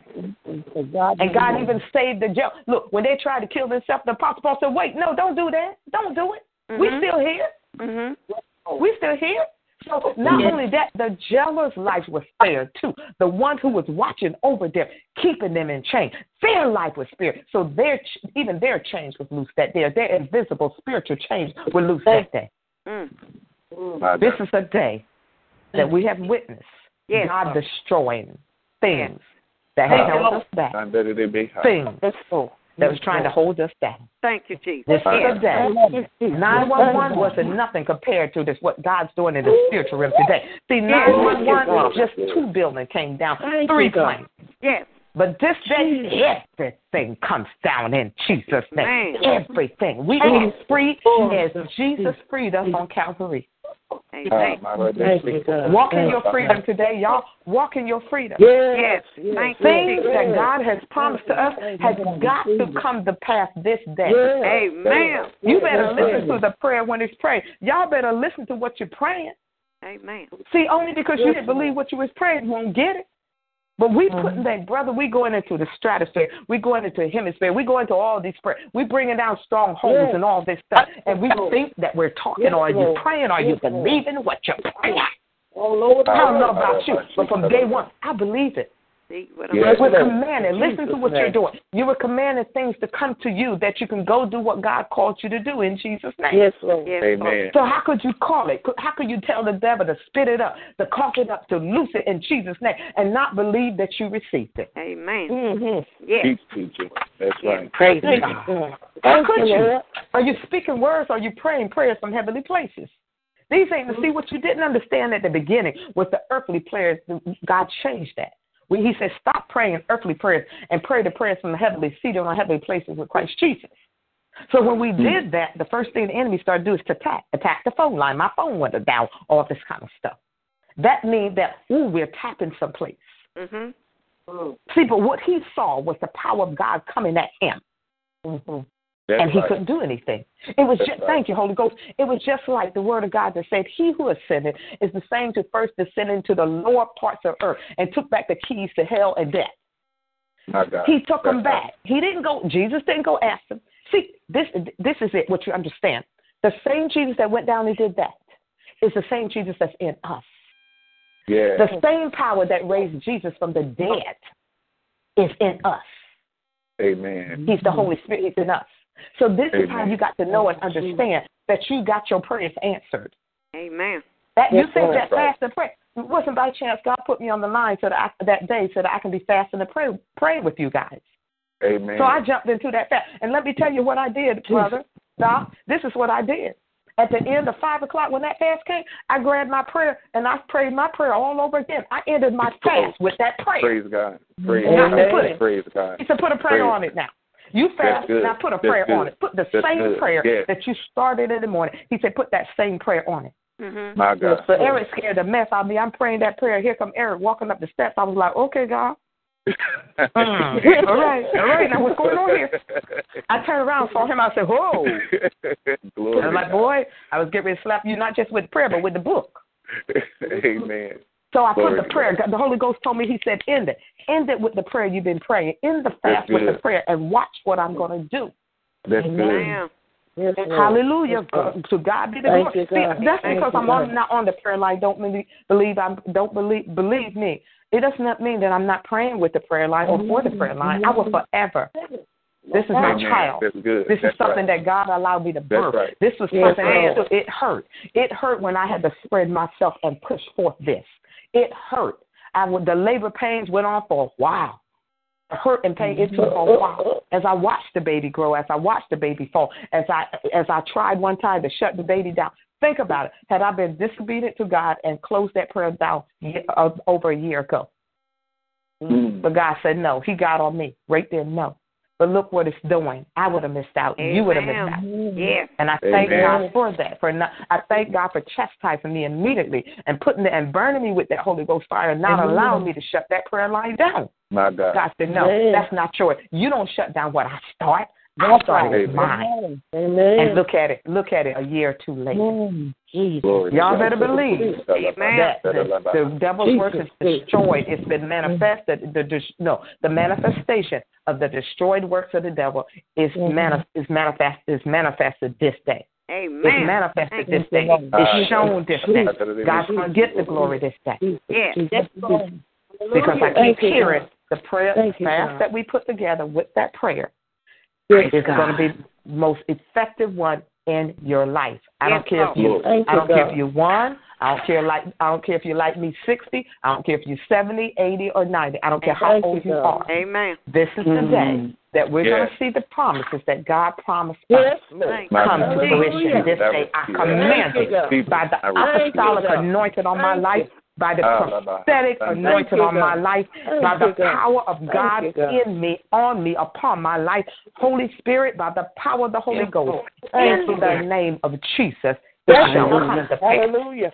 S5: And God even saved the jail. Look, when they tried to kill themselves, the apostle Paul said, "Wait, no, don't do that. Don't do it. Mm-hmm. We still here.
S10: Mm-hmm.
S5: We still here." So not yes. only that, the jailer's life was spared too. The one who was watching over them, keeping them in chains, their life was spared. So their even their chains was loose that day. Their invisible spiritual chains were loose that day.
S10: Mm.
S5: This is a day that we have witnessed
S10: yes.
S5: God destroying things that have held us back. Things that was trying to hold us down.
S10: Thank you, Jesus.
S5: This is a day. 911 wasn't nothing compared to this, what God's doing in the spiritual realm today. See, 911, just two buildings came down, three planes.
S10: Yes.
S5: But this day, everything comes down in Jesus' name. Everything. We are free as Jesus freed us on Calvary.
S10: Amen.
S5: Walk in your freedom today, y'all. Walk in your freedom.
S10: Yes. yes.
S5: Things that God has promised to us has got to come to pass this day.
S10: Amen.
S5: You better listen to the prayer when it's prayed. Y'all better listen to what you're praying.
S10: Amen.
S5: See, only because you didn't believe what you was praying, you won't get it. But we mm-hmm. putting that, brother, we going into the stratosphere. We going into the hemisphere. We going into all these prayers. We bringing down strongholds yes. and all this stuff. And we think that we're talking yes, are you praying? Are you believing what you're praying?
S9: Oh, Lord,
S5: I don't know about you, but from day one, I believe it.
S10: See
S5: yes, we're commanding. Listen to what you're doing. You were commanding things to come to you that you can go do what God called you to do in Jesus' name.
S9: Yes, Lord.
S10: Yes,
S2: Amen.
S5: So how could you call it? How could you tell the devil to spit it up, to cough it up, to loose it in Jesus' name, and not believe that you received it?
S10: Amen.
S9: Mm-hmm.
S10: Yes.
S2: Teach, teacher. That's right.
S5: Praise God. How could you? Are you speaking words? Or are you praying prayers from heavenly places? These ain't to see what you didn't understand at the beginning with the earthly prayers. God changed that. We, he said, stop praying earthly prayers and pray the prayers from the heavenly seated on the heavenly places with Christ Jesus. So when we did that, the first thing the enemy started to do is to attack, attack the phone line. My phone went down, all this kind of stuff. that means that ooh, we're tapping someplace.
S10: Mm-hmm.
S5: See, but what he saw was the power of God coming at him.
S2: Mm-hmm. That's
S5: and he
S2: right.
S5: couldn't do anything. It was
S2: That's
S5: just
S2: right.
S5: thank you, Holy Ghost. It was just like the word of God that said, He who ascended is the same to first descend into the lower parts of earth and took back the keys to hell and death. He took them
S2: That's right.
S5: back. He didn't go. Jesus didn't go ask him. See, this this is it. What you understand? The same Jesus that went down and did that is the same Jesus that's in us.
S2: Yeah.
S5: The same power that raised Jesus from the dead is in us.
S2: Amen.
S5: He's the Holy Spirit is in us. So this is how you got to know and understand that you got your prayers answered.
S10: Amen.
S5: That you
S2: Yes,
S5: think
S2: Lord.
S5: that fast and pray. It wasn't by chance God put me on the line so that I, that day so that I can be fasting and pray pray with you guys.
S2: Amen.
S5: So I jumped into that fast. And let me tell you what I did, brother. Doc, this is what I did. At the end of five o'clock when that fast came, I grabbed my prayer and I prayed my prayer all over again. I ended my fast with that prayer.
S2: Praise God. Praise God.
S5: said, put it.
S2: Praise God.
S5: He said, put a prayer
S2: Praise.
S5: on it now. You fast,
S2: and
S5: I put a
S2: That's
S5: prayer on it. Put the
S2: That's
S5: same
S2: good.
S5: prayer
S2: Yes.
S5: that you started in the morning. He said, put that same prayer on it.
S10: Mm-hmm.
S2: My God.
S5: So Eric scared the mess out of me. I'm praying that prayer. Here come Eric walking up the steps. I was like, okay, God. Mm. all right, all right. Now what's going on here? I turned around, saw him. I said, whoa.
S2: Glory
S5: I was like, boy, I was getting ready to slap you not just with prayer, but with the book.
S2: Amen.
S5: So I put the prayer.
S2: God.
S5: The Holy Ghost told me, He said, end it. End it with the prayer you've been praying. End the
S2: That's
S5: fast with the prayer and watch what I'm going to do.
S2: That's good.
S10: Amen.
S9: Yes,
S5: Hallelujah.
S9: Yes,
S5: Uh, to God be the
S9: Thank
S5: glory.
S9: you,
S5: See, that's
S9: Thank
S5: because
S9: you,
S5: I'm on, not on the prayer line. Don't believe, believe I'm don't believe believe me. It does not mean that I'm not praying with the prayer line or for the prayer line. I will forever. This is my
S2: Amen.
S5: child.
S2: That's good.
S5: This is
S2: That's
S5: something
S2: right.
S5: that God allowed me to
S2: That's
S5: birth.
S2: right.
S5: This was
S9: Yes,
S5: something
S9: Lord.
S5: that it hurt. It hurt when I had to spread myself and push forth this. It hurt. I would, the labor pains went on for a while. The hurt and pain it took a while. As I watched the baby grow, as I watched the baby fall, as I as I tried one time to shut the baby down. Think about it. Had I been disobedient to God and closed that prayer down uh, over a year ago,
S2: Mm.
S5: but God said no. He got on me right there. No. But look what it's doing. I would have missed out. You would have missed out.
S10: Amen. Yes.
S5: And I thank
S2: Amen.
S5: God for that. For not, I thank God for chastising me immediately and putting it and burning me with that Holy Ghost fire and not
S9: Amen.
S5: allowing me to shut that prayer line down.
S2: My God.
S5: God said, No,
S9: Amen.
S5: that's not yours. You don't shut down what I start. Started
S9: right.
S5: with mine.
S9: Amen.
S5: And look at it. Look at it a year or two later.
S9: Mm, Jesus.
S5: Y'all better believe
S10: Amen.
S5: that the, the devil's work is destroyed. It's been manifested. The, the no, the manifestation of the destroyed works of the devil is
S9: Mhm.
S5: manif- is manifest is manifested this day. It's
S10: Amen.
S5: manifested this day. It's shown this day. God's gonna get the glory this day
S9: Jesus. Jesus. Lord.
S5: because I keep hearing the prayer
S9: you,
S5: fast that we put together with that prayer
S9: Yes,
S5: is
S9: God.
S5: going to be the most effective one in your life. I don't
S10: Yes,
S5: care if you
S9: Thank
S5: I don't care if you one. I don't care like I don't care if you like me sixty. I don't care if you're 70, 80 or ninety. I don't care how
S9: Thank
S5: old
S9: you,
S5: you are.
S10: Amen.
S5: This is the
S9: Mhm.
S5: day that we're going to see the promises that God promised
S9: Yes,
S5: us
S10: Thank
S5: come
S2: God.
S5: to
S9: Hallelujah.
S5: fruition this
S2: That
S5: day. I command it
S9: God.
S2: People,
S5: by the
S2: I receive
S9: Thank you,
S5: apostolic
S9: God.
S5: anointing on my
S9: Thank
S5: life, by the
S2: Ah,
S5: prophetic anointing on my life, by the power of God in me, on me, upon my life. Holy Spirit, by the power of the Holy Ghost, in the name of Jesus, it shall come to pass.
S9: Hallelujah.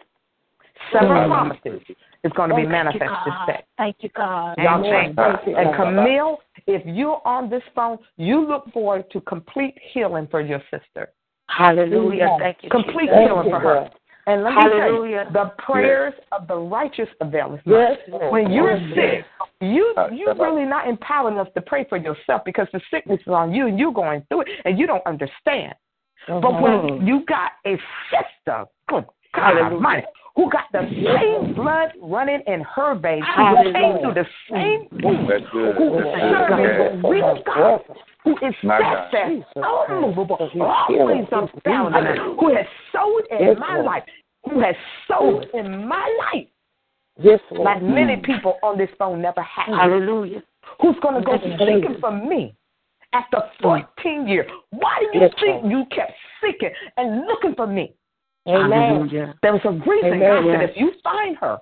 S5: Several promises is going to be manifest this day.
S9: Thank you, God.
S5: Y'all
S9: Amen.
S5: And Camille, if you're on this phone, you look forward to complete healing for your sister.
S9: Hallelujah. Thank you.
S5: Complete healing for her. And let me tell you,
S9: Hallelujah.
S5: the prayers of the righteous availeth much.
S9: Yes,
S5: When you're
S9: Yes.
S5: sick, you
S2: uh,
S5: you're really not empowered enough to pray for yourself because the sickness is on you and you're going through it and you don't understand. But when mm-hmm. you got a sister, good God
S9: Hallelujah.
S5: Almighty, who got the same blood running in her veins, who came through the same
S2: That's
S5: who
S2: That's
S5: serving real God, who is steadfast, unmovable, always abounding, who has sowed in my life, who has sowed in my life.
S9: Yes,
S5: like many people on this phone never have.
S9: Hallelujah.
S5: Who's going to go seeking for me after 14 years? Why do you
S9: Yes,
S5: think you kept seeking and looking for me?
S9: Amen.
S5: There was a reason
S9: Amen,
S5: God said
S9: yes.
S5: if you find her,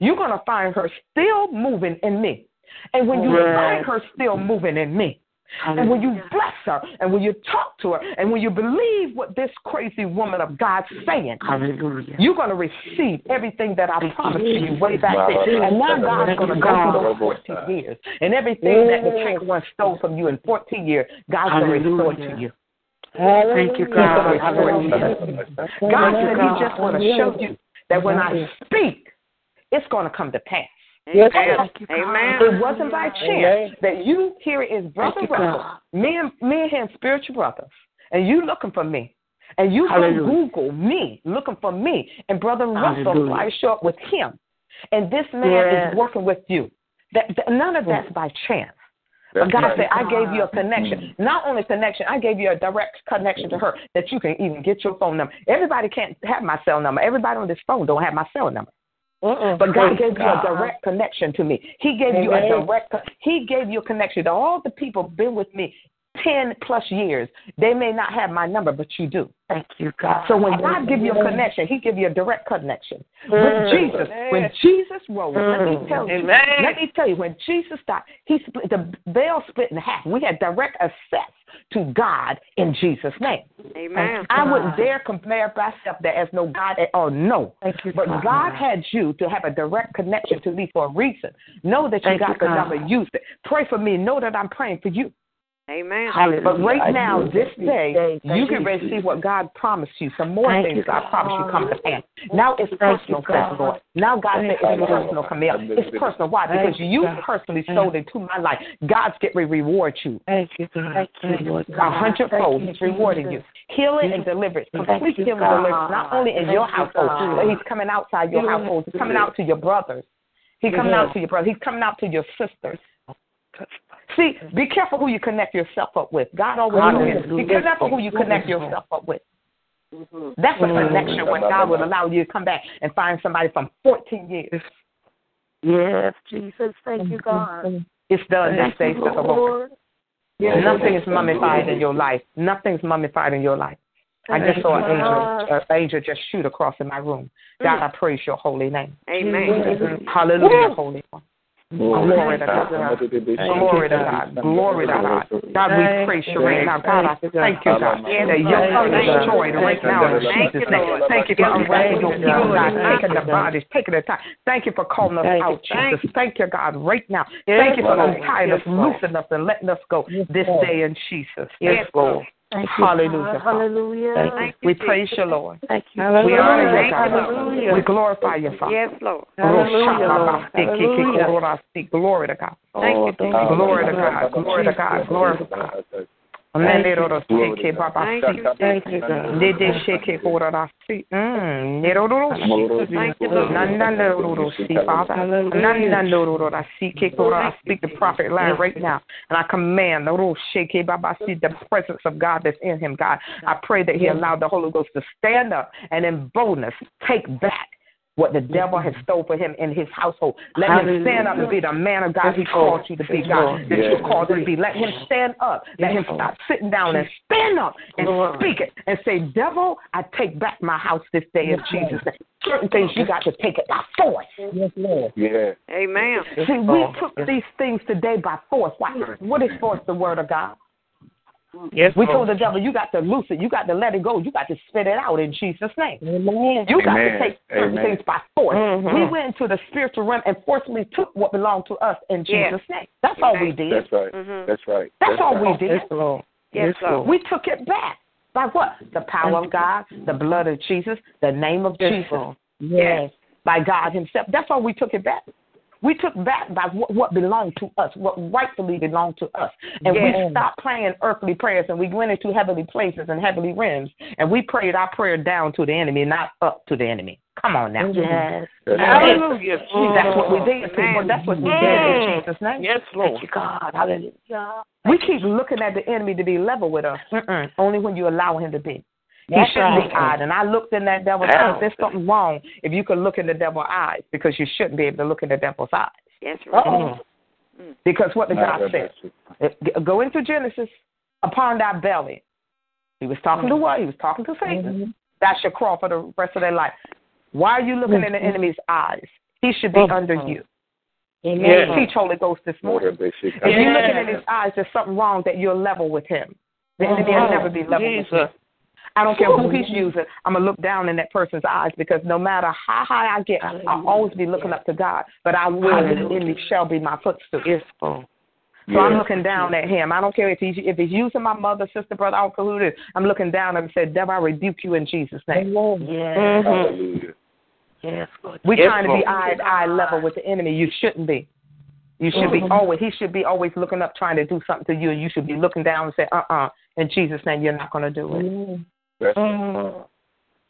S5: you're going to find her still moving in me. And when you
S9: Yes.
S5: find her still moving in me, And when you bless her, and when you talk to her, and when you believe what this crazy woman of God's saying,
S9: Hallelujah.
S5: you're going to receive everything that I promised you way back then. And now God's going to go through those 14 years. And everything that the cankerworm stole from you in 14 years, God's going to restore it to you.
S9: Thank you, God. Hallelujah.
S5: God said He just want to show you that when I speak, it's going to come to pass.
S10: Yes,
S5: Amen.
S10: Amen.
S5: It wasn't by chance that you here is brother Russell, me and me and him spiritual brothers, and you looking for me, and you go Google me looking for me, and brother Russell
S9: Hallelujah.
S5: fly show up with him, and this man
S9: Yes.
S5: is working with you. That, that none of that's by chance. But God
S2: right.
S5: said, I gave you a connection. Not only connection, I gave you a direct connection to her that you can even get your phone number. Everybody can't have my cell number. Everybody on this phone don't have my cell number. But God gave you a direct connection to me. He gave you a
S9: Amen.
S5: direct. He gave you a connection to all the people been with me ten plus years. They may not have my number, but you do.
S9: Thank you, God.
S5: So when God give you a connection, He give you a direct connection with
S9: Mm.
S5: Jesus. When Jesus rose, let me tell you. Let me tell you. When Jesus died, He split the veil split in half. We had direct access to God in Jesus' name.
S10: Amen.
S5: I wouldn't dare compare myself there as no God at all. No.
S9: Thank you,
S5: But
S9: God.
S5: God had you to have a direct connection to me for a reason. Know that you
S9: Thank
S5: got
S9: you,
S5: the
S9: God.
S5: number. Use it. Pray for me. Know that I'm praying for you.
S10: Amen.
S9: Hallelujah.
S5: But right now, this day,
S9: Thank
S5: you
S9: you.
S5: can ready to what God promised you. Some more
S9: Thank
S5: things
S9: you,
S5: God
S9: God.
S5: promised you come to pass. Now it's personal,
S9: you, God.
S5: Lord. Now God said
S9: Thank
S5: it's
S9: you, Lord.
S5: personal, Camille. It's personal. Why? Because
S9: you,
S5: you
S9: God.
S5: personally sold into my life. God's getting ready to reward you.
S9: Thank you, God. Thank you, Lord.
S5: A hundredfold. He's rewarding you. Healing and deliverance. Complete healing and deliverance. Not only in your household, but he's coming outside your household. He's coming out to your brothers. He's coming out mm-hmm. to your brothers. He's coming out to your sisters. See, be careful who you connect yourself up with. God always. Be careful who you connect yourself up with. Mm-hmm. That's a
S9: Mm.
S5: connection when God will allow you to come back and find somebody from 14 years.
S9: Yes, Jesus. Thank you, mm-hmm. God.
S5: It's done
S9: Thank
S5: day,
S9: you,
S5: says the Lord.
S9: Lord.
S5: Nothing is mummified in your life. Nothing's mummified in your life. I just saw an angel, an angel just shoot across in my room. Mm. God, I praise your holy name.
S10: Amen.
S5: Hallelujah, holy one.
S2: Glory
S5: to God. Glory to God. Glory to God. God, we praise you right now. God, I thank you, God, that your tongue is destroyed right now in Jesus' name. Thank you for unwrapping your
S9: Thank you,
S5: people,
S9: God.
S5: Taking the bodies, taking the time. Thank you for calling us out, Jesus. Thank you, God, right now. Thank you for untying us,
S9: Yes,
S5: loosening us, and letting us go this day in Jesus.
S9: Yes, Lord. Thank you,
S5: Hallelujah,
S9: God. Hallelujah.
S5: Thank you.
S10: Thank you,
S5: We praise you, Lord.
S9: Thank you.
S5: We honor you, God.
S9: Hallelujah.
S5: We glorify you, Father.
S10: Yes, Lord.
S9: Hallelujah. Hallelujah.
S5: Glory to God.
S10: Thank you,
S9: thank you.
S5: Glory to God. Glory to God. Glory to God.
S9: Thank you.
S5: Sheke Baba
S10: Thank
S5: Si.
S10: you,
S9: Thank you, God.
S5: Sheke horara si. Neroro shi.
S10: Thank you, Lord.
S5: Nanda neroro si, Father. Nanda neroro ra si. Ke horara. I speak the prophet line right now. And I command the ro Baba Si, the presence of God that's in him, God. I pray that he allowed the Holy Ghost to stand up and in boldness take back what the devil has stole for him in his household. Let him stand up and be the man of God he called you to be, God, that you called him to be. Let him stand up. Let him stop sitting down and stand up and speak it and say, Devil, I take back my house this day in Jesus' name. Certain things you got to take it by force.
S9: Yes, Lord.
S2: Yeah.
S10: Amen.
S5: See, we took these things today by force. Why? What is force? The word of God.
S9: Yes,
S5: We told the devil, you got to loose it. You got to let it go. You got to spit it out in Jesus' name.
S9: Amen.
S5: You got to take certain
S2: Amen.
S5: things by force.
S9: Mhm.
S5: We went into the spiritual realm and forcefully took what belonged to us in
S10: Yes.
S5: Jesus' name. That's all we did.
S2: That's right.
S10: Mhm.
S2: That's right.
S5: That's all
S2: right.
S5: we did.
S9: Yes, Lord.
S10: Yes, Lord.
S5: We took it back. By what? The power of God, the blood of Jesus, the name of
S9: Yes,
S5: Jesus,
S9: Lord. Yes.
S5: by God Himself. That's all we took it back. We took back by what, what belonged to us, what rightfully belonged to us. And we stopped praying earthly prayers and we went into heavenly places and heavenly realms and we prayed our prayer down to the enemy, not up to the enemy. Come on now.
S9: Yes.
S2: That's right.
S6: Hallelujah.
S5: That's what we did, people. That's what we did in Jesus' name.
S6: Yes, Lord.
S9: Thank you, God. Hallelujah.
S5: We keep looking at the enemy to be level with us. Mm-mm. Only when you allow him to be. He
S9: That's
S5: shouldn't
S9: right.
S5: be eyed. And I looked in that devil's eyes. There's something wrong if you could look in the devil's eyes because you shouldn't be able to look in the devil's eyes.
S10: That's right.
S5: Uh-oh. Because what the God said. Uh, Go into Genesis. Upon thy belly. He was talking to what? He was talking to Satan. That should crawl for the rest of their life. Why are you looking in the enemy's eyes? He should be under you. Yes. Teach Holy Ghost this morning. If you're looking in his eyes, there's something wrong that you're level with him. The enemy will never be level with you. I don't care who he's using. I'm gonna look down in that person's eyes because no matter how high I get, I'll always be looking up to God. But I will, and the enemy shall be my footstool.
S6: Yes,
S5: So I'm looking down at him. I don't care if he's if he's using my mother, sister, brother, I don't care who it is. I'm looking down and said, Devil, I rebuke you in Jesus' name.
S9: Yes.
S2: Hallelujah.
S9: Yes, Lord.
S5: We're
S6: Yes,
S5: trying to be eye to eye level with the enemy. You shouldn't be. You should be always. He should be always looking up, trying to do something to you, and you should be looking down and say, "Uh, uh In Jesus' name, you're not going to do it."
S2: That's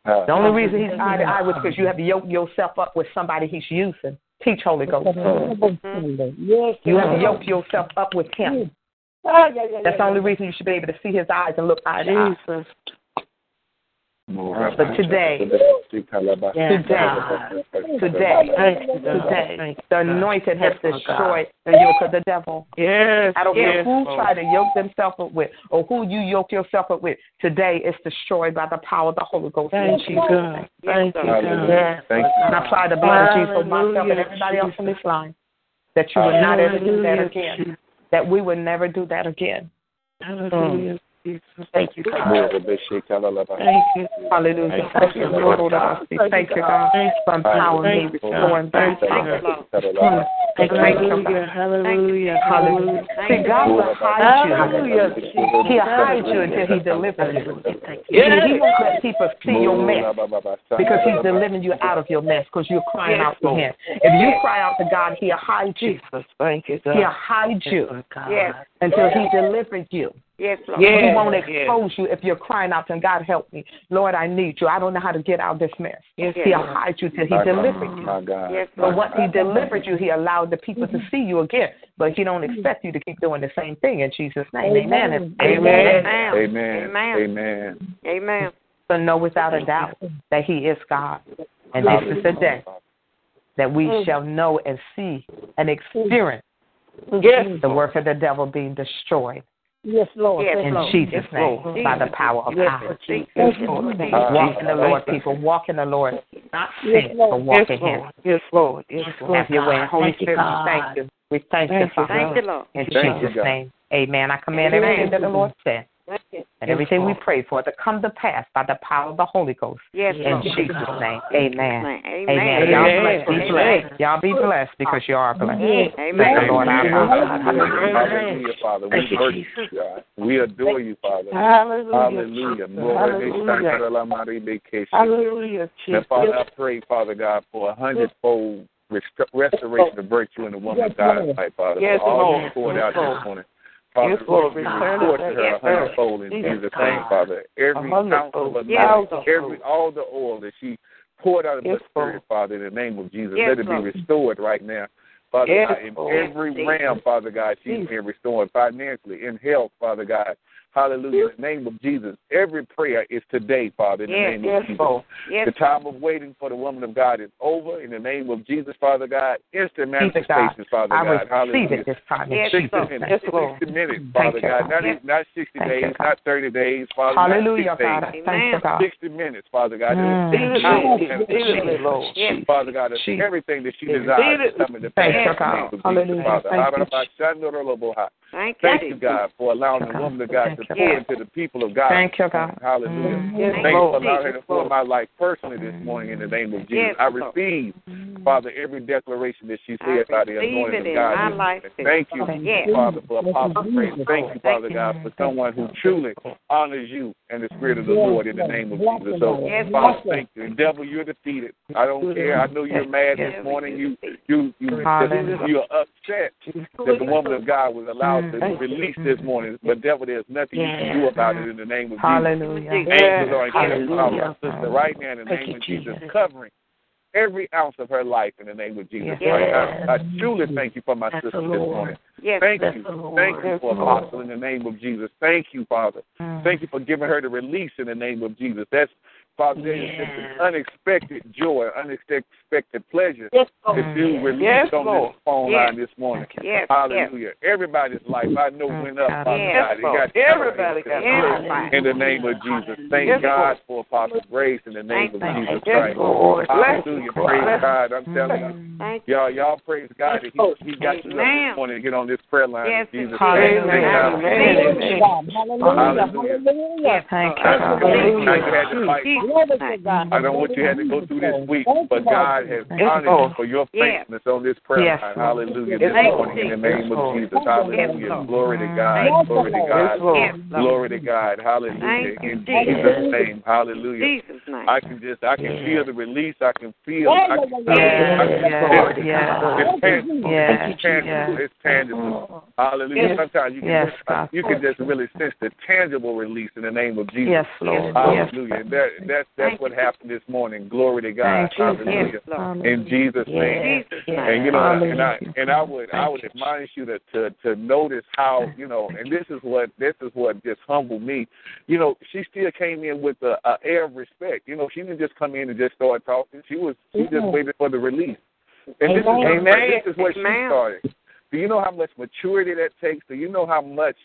S6: Mm.
S5: The only reason he's eye to eye with because you have to yoke yourself up with somebody he's using. Teach Holy Ghost.
S9: Yes.
S5: You have to yoke yourself up with him.
S9: Ah, yeah, yeah,
S5: That's the only reason you should be able to see his eyes and look eye to eye. But today,
S2: Today,
S5: today, today, the anointed has destroyed the yoke of the devil.
S6: Yes.
S5: I don't care who tried to yoke themselves up with or who you yoke yourself up with. Today it's destroyed by the power of the Holy Ghost. in
S6: Thank you, God. Thank you, God.
S2: Thank you.
S5: And I apply the blood of Jesus over myself and everybody else on this line. That you would not ever do that again. That we would never do that again.
S6: Hallelujah, Jesus.
S5: Thank you, God.
S6: Thank you.
S5: Hallelujah. Thank you, Lord. Thank you, God, for me,
S6: Thank you. Thank you,
S5: Mm.
S6: God.
S5: Thank you,
S6: Hallelujah, hallelujah,
S5: Hallelujah. See, God will hide you. He'll hide you until He delivers you. He won't let people see your mess because He's delivering you out of your mess because you're crying out to Him. If you cry out to God, He'll hide you.
S6: Thank you, God.
S5: He'll hide you until He delivers you.
S10: Yes, Lord.
S5: He won't
S6: yes.
S5: expose you if you're crying out to him, God help me. Lord, I need you. I don't know how to get out of this mess.
S6: Yes,
S5: He'll
S6: Lord.
S5: hide you till he delivers you.
S2: My God.
S10: Yes, Lord.
S5: But once he delivered you, he allowed the people to mm-hmm. see you again. But he don't mm-hmm. expect you to keep doing the same thing in Jesus' name. Amen.
S10: Amen.
S2: Amen.
S10: Amen.
S2: Amen.
S10: Amen.
S5: So know without a doubt that he is God. And this is the day that we mm-hmm. shall know and see and experience
S6: Yes,
S5: the work of the devil being destroyed
S9: Yes, Lord.
S10: Yes,
S9: Yes,
S5: in
S9: Lord.
S5: Jesus'
S6: Yes,
S5: name
S6: Lord.
S5: by the power of
S6: Yes,
S5: God.
S6: Jesus.
S10: Yes,
S6: Lord.
S5: Walk in the Lord, people. Walk in the Lord. Not sin,
S9: Lord.
S5: but walk
S6: Yes,
S5: in Him.
S6: Yes, Lord. Yes, Lord.
S5: Have your way. Holy
S9: Thank you,
S5: Spirit, we thank you. We thank,
S6: Thank
S5: you,
S6: you,
S5: Father.
S10: Thank you, Lord.
S5: In
S2: Thank
S5: Jesus'
S2: God.
S5: name. Amen. I command
S10: Amen.
S5: everything that the Lord said
S10: Thank you.
S5: And everything we pray for to come to pass by the power of the Holy Ghost.
S10: Yes,
S5: In
S10: Lord.
S5: Jesus' name. Amen.
S10: Amen.
S5: Amen. Y'all blessed. Be
S10: Amen.
S5: blessed. Y'all be blessed because you are blessed.
S10: Amen.
S5: Thank the Lord our God.
S2: Hallelujah, Father. We
S6: you,
S2: worship you, God. We adore you, Father.
S6: Hallelujah.
S2: Hallelujah.
S6: Hallelujah. Hallelujah,
S2: Now, Father, I pray, Father God, for a hundredfold restoration of virtue in the woman of God's life, Father.
S6: Yes,
S2: for all
S6: Lord.
S2: poured
S6: Yes,
S2: out
S6: Lord.
S2: this morning. Father,
S6: Yes, Lord.
S2: we
S6: Return
S2: report to
S6: back.
S2: her
S6: Yes,
S2: in Jesus'
S6: name,
S2: Father. Every ounce of anointing, every all the oil that she poured out of
S6: Yes,
S2: the Spirit, Father, in the name of Jesus,
S10: Yes,
S2: let it be restored right now. Father
S6: Yes,
S2: God, in every realm, Father God, she's being restored financially, in health, Father God. Hallelujah. In the name of Jesus. Every prayer is today, Father, in the
S10: Yes,
S2: name
S6: Yes,
S2: of Jesus.
S6: Lord.
S10: Yes.
S2: The time of waiting for the woman of God is over. In the name of Jesus, Father God, instant
S5: Receive it, God.
S2: manifestations, Father
S5: I
S2: God. Hallelujah.
S5: it this time
S10: Yes,
S2: 60
S5: Jesus'
S2: minutes.
S6: Yes, Lord.
S2: 60 minutes, Father God.
S5: God.
S2: Not,
S10: Yes.
S2: not 60
S5: Thank
S2: days,
S5: God.
S2: not 30 days, Father.
S5: Hallelujah,
S2: not 6
S5: God.
S2: days.
S5: Thank you, God.
S2: 60 minutes, Father God.
S5: Mm.
S2: It was power and
S6: Immediately, Lord.
S2: Jesus, Father God, everything that she desires to come into pass.
S5: Thank you,
S2: in the
S5: God.
S2: name of Jesus,
S5: Hallelujah.
S2: Father.
S5: Thank you,
S10: Thank you.
S2: God, for allowing the woman of God to
S5: Thank you,
S2: pour
S10: God.
S2: into the people of God.
S5: Thank you, God.
S2: Hallelujah.
S5: Mm.
S6: Yes,
S2: Thank you for allowing her to pour my life personally this morning in the name of Jesus.
S10: Yes,
S2: I
S10: Lord.
S2: receive, Father, every declaration that she
S10: I
S2: said by the
S10: receive
S2: anointing
S10: it
S2: of
S10: in
S2: God.
S10: my life.
S2: Thank you,
S10: Yes.
S2: Father, for Apostle Praise. Thank you, Father God, for someone who truly honors you and the Spirit of the Lord in the name of Jesus. So,
S10: Yes,
S2: Father,
S10: Lord.
S2: thank you. And devil, you're defeated. I don't care. I know you're mad this morning. You, you, you,
S5: Hallelujah.
S2: you're upset that the woman of God was allowed
S5: Mm.
S2: release this morning. But devil, there's nothing you can do about it in the name of Jesus.
S5: Hallelujah.
S2: Angels are encamped around my sister right now in the
S6: Thank
S2: name of Jesus,
S6: Jesus.
S2: covering every ounce of her life in the name of Jesus.
S5: Yes.
S2: I, I truly thank you for my
S6: That's
S2: sister this morning.
S10: Yes.
S2: Thank
S6: That's
S2: you. Thank you
S6: That's
S2: for
S6: the Lord.
S2: Apostle in the name of Jesus. Thank you, Father.
S5: Mm.
S2: Thank you for giving her the release in the name of Jesus. That's Father, there is just an unexpected joy, unexpected pleasure yes, that you released yes, on Lord. this phone yes. line this morning.
S9: Yes,
S2: Hallelujah. Everybody's life, I know, went up,
S9: yes,
S2: God.
S9: Got
S2: Everybody
S9: got
S2: yes, In the name of Jesus. Thank
S9: yes,
S2: God for Apostle Grace in the name of Jesus
S9: Christ.
S2: Hallelujah. Praise God. I'm telling you. Y'all, y'all praise God that He, he got you up this morning to get on this prayer line.
S9: Yes,
S2: Jesus.
S9: Hallelujah.
S2: Hallelujah. Thank you. I don't want you had to go through this week, but God has honored you for your faithfulness on this prayer line. Hallelujah. This morning in the name of Jesus. Hallelujah. Glory to God. Glory to God. Glory to God. Hallelujah. In Jesus' name. Hallelujah. I can just I can feel the release. I can feel I can feel it. It's tangible. It's tangible. It's tangible. Hallelujah. Sometimes you can you can just really sense the tangible release in the name of Jesus.
S5: Yes, Lord.
S2: Hallelujah. That, that's that's what happened this morning. Glory to God. Hallelujah. In Jesus' name. And you know, and I and I would I would admonish you to, to to notice how you know, and this is what this is what just humbled me. You know, she still came in with a, a air of respect. You know, she didn't just come in and just start talking. She was she just waited for the release. And this is, Amen. this is what she started. Do you know how much maturity that takes? Do you know how much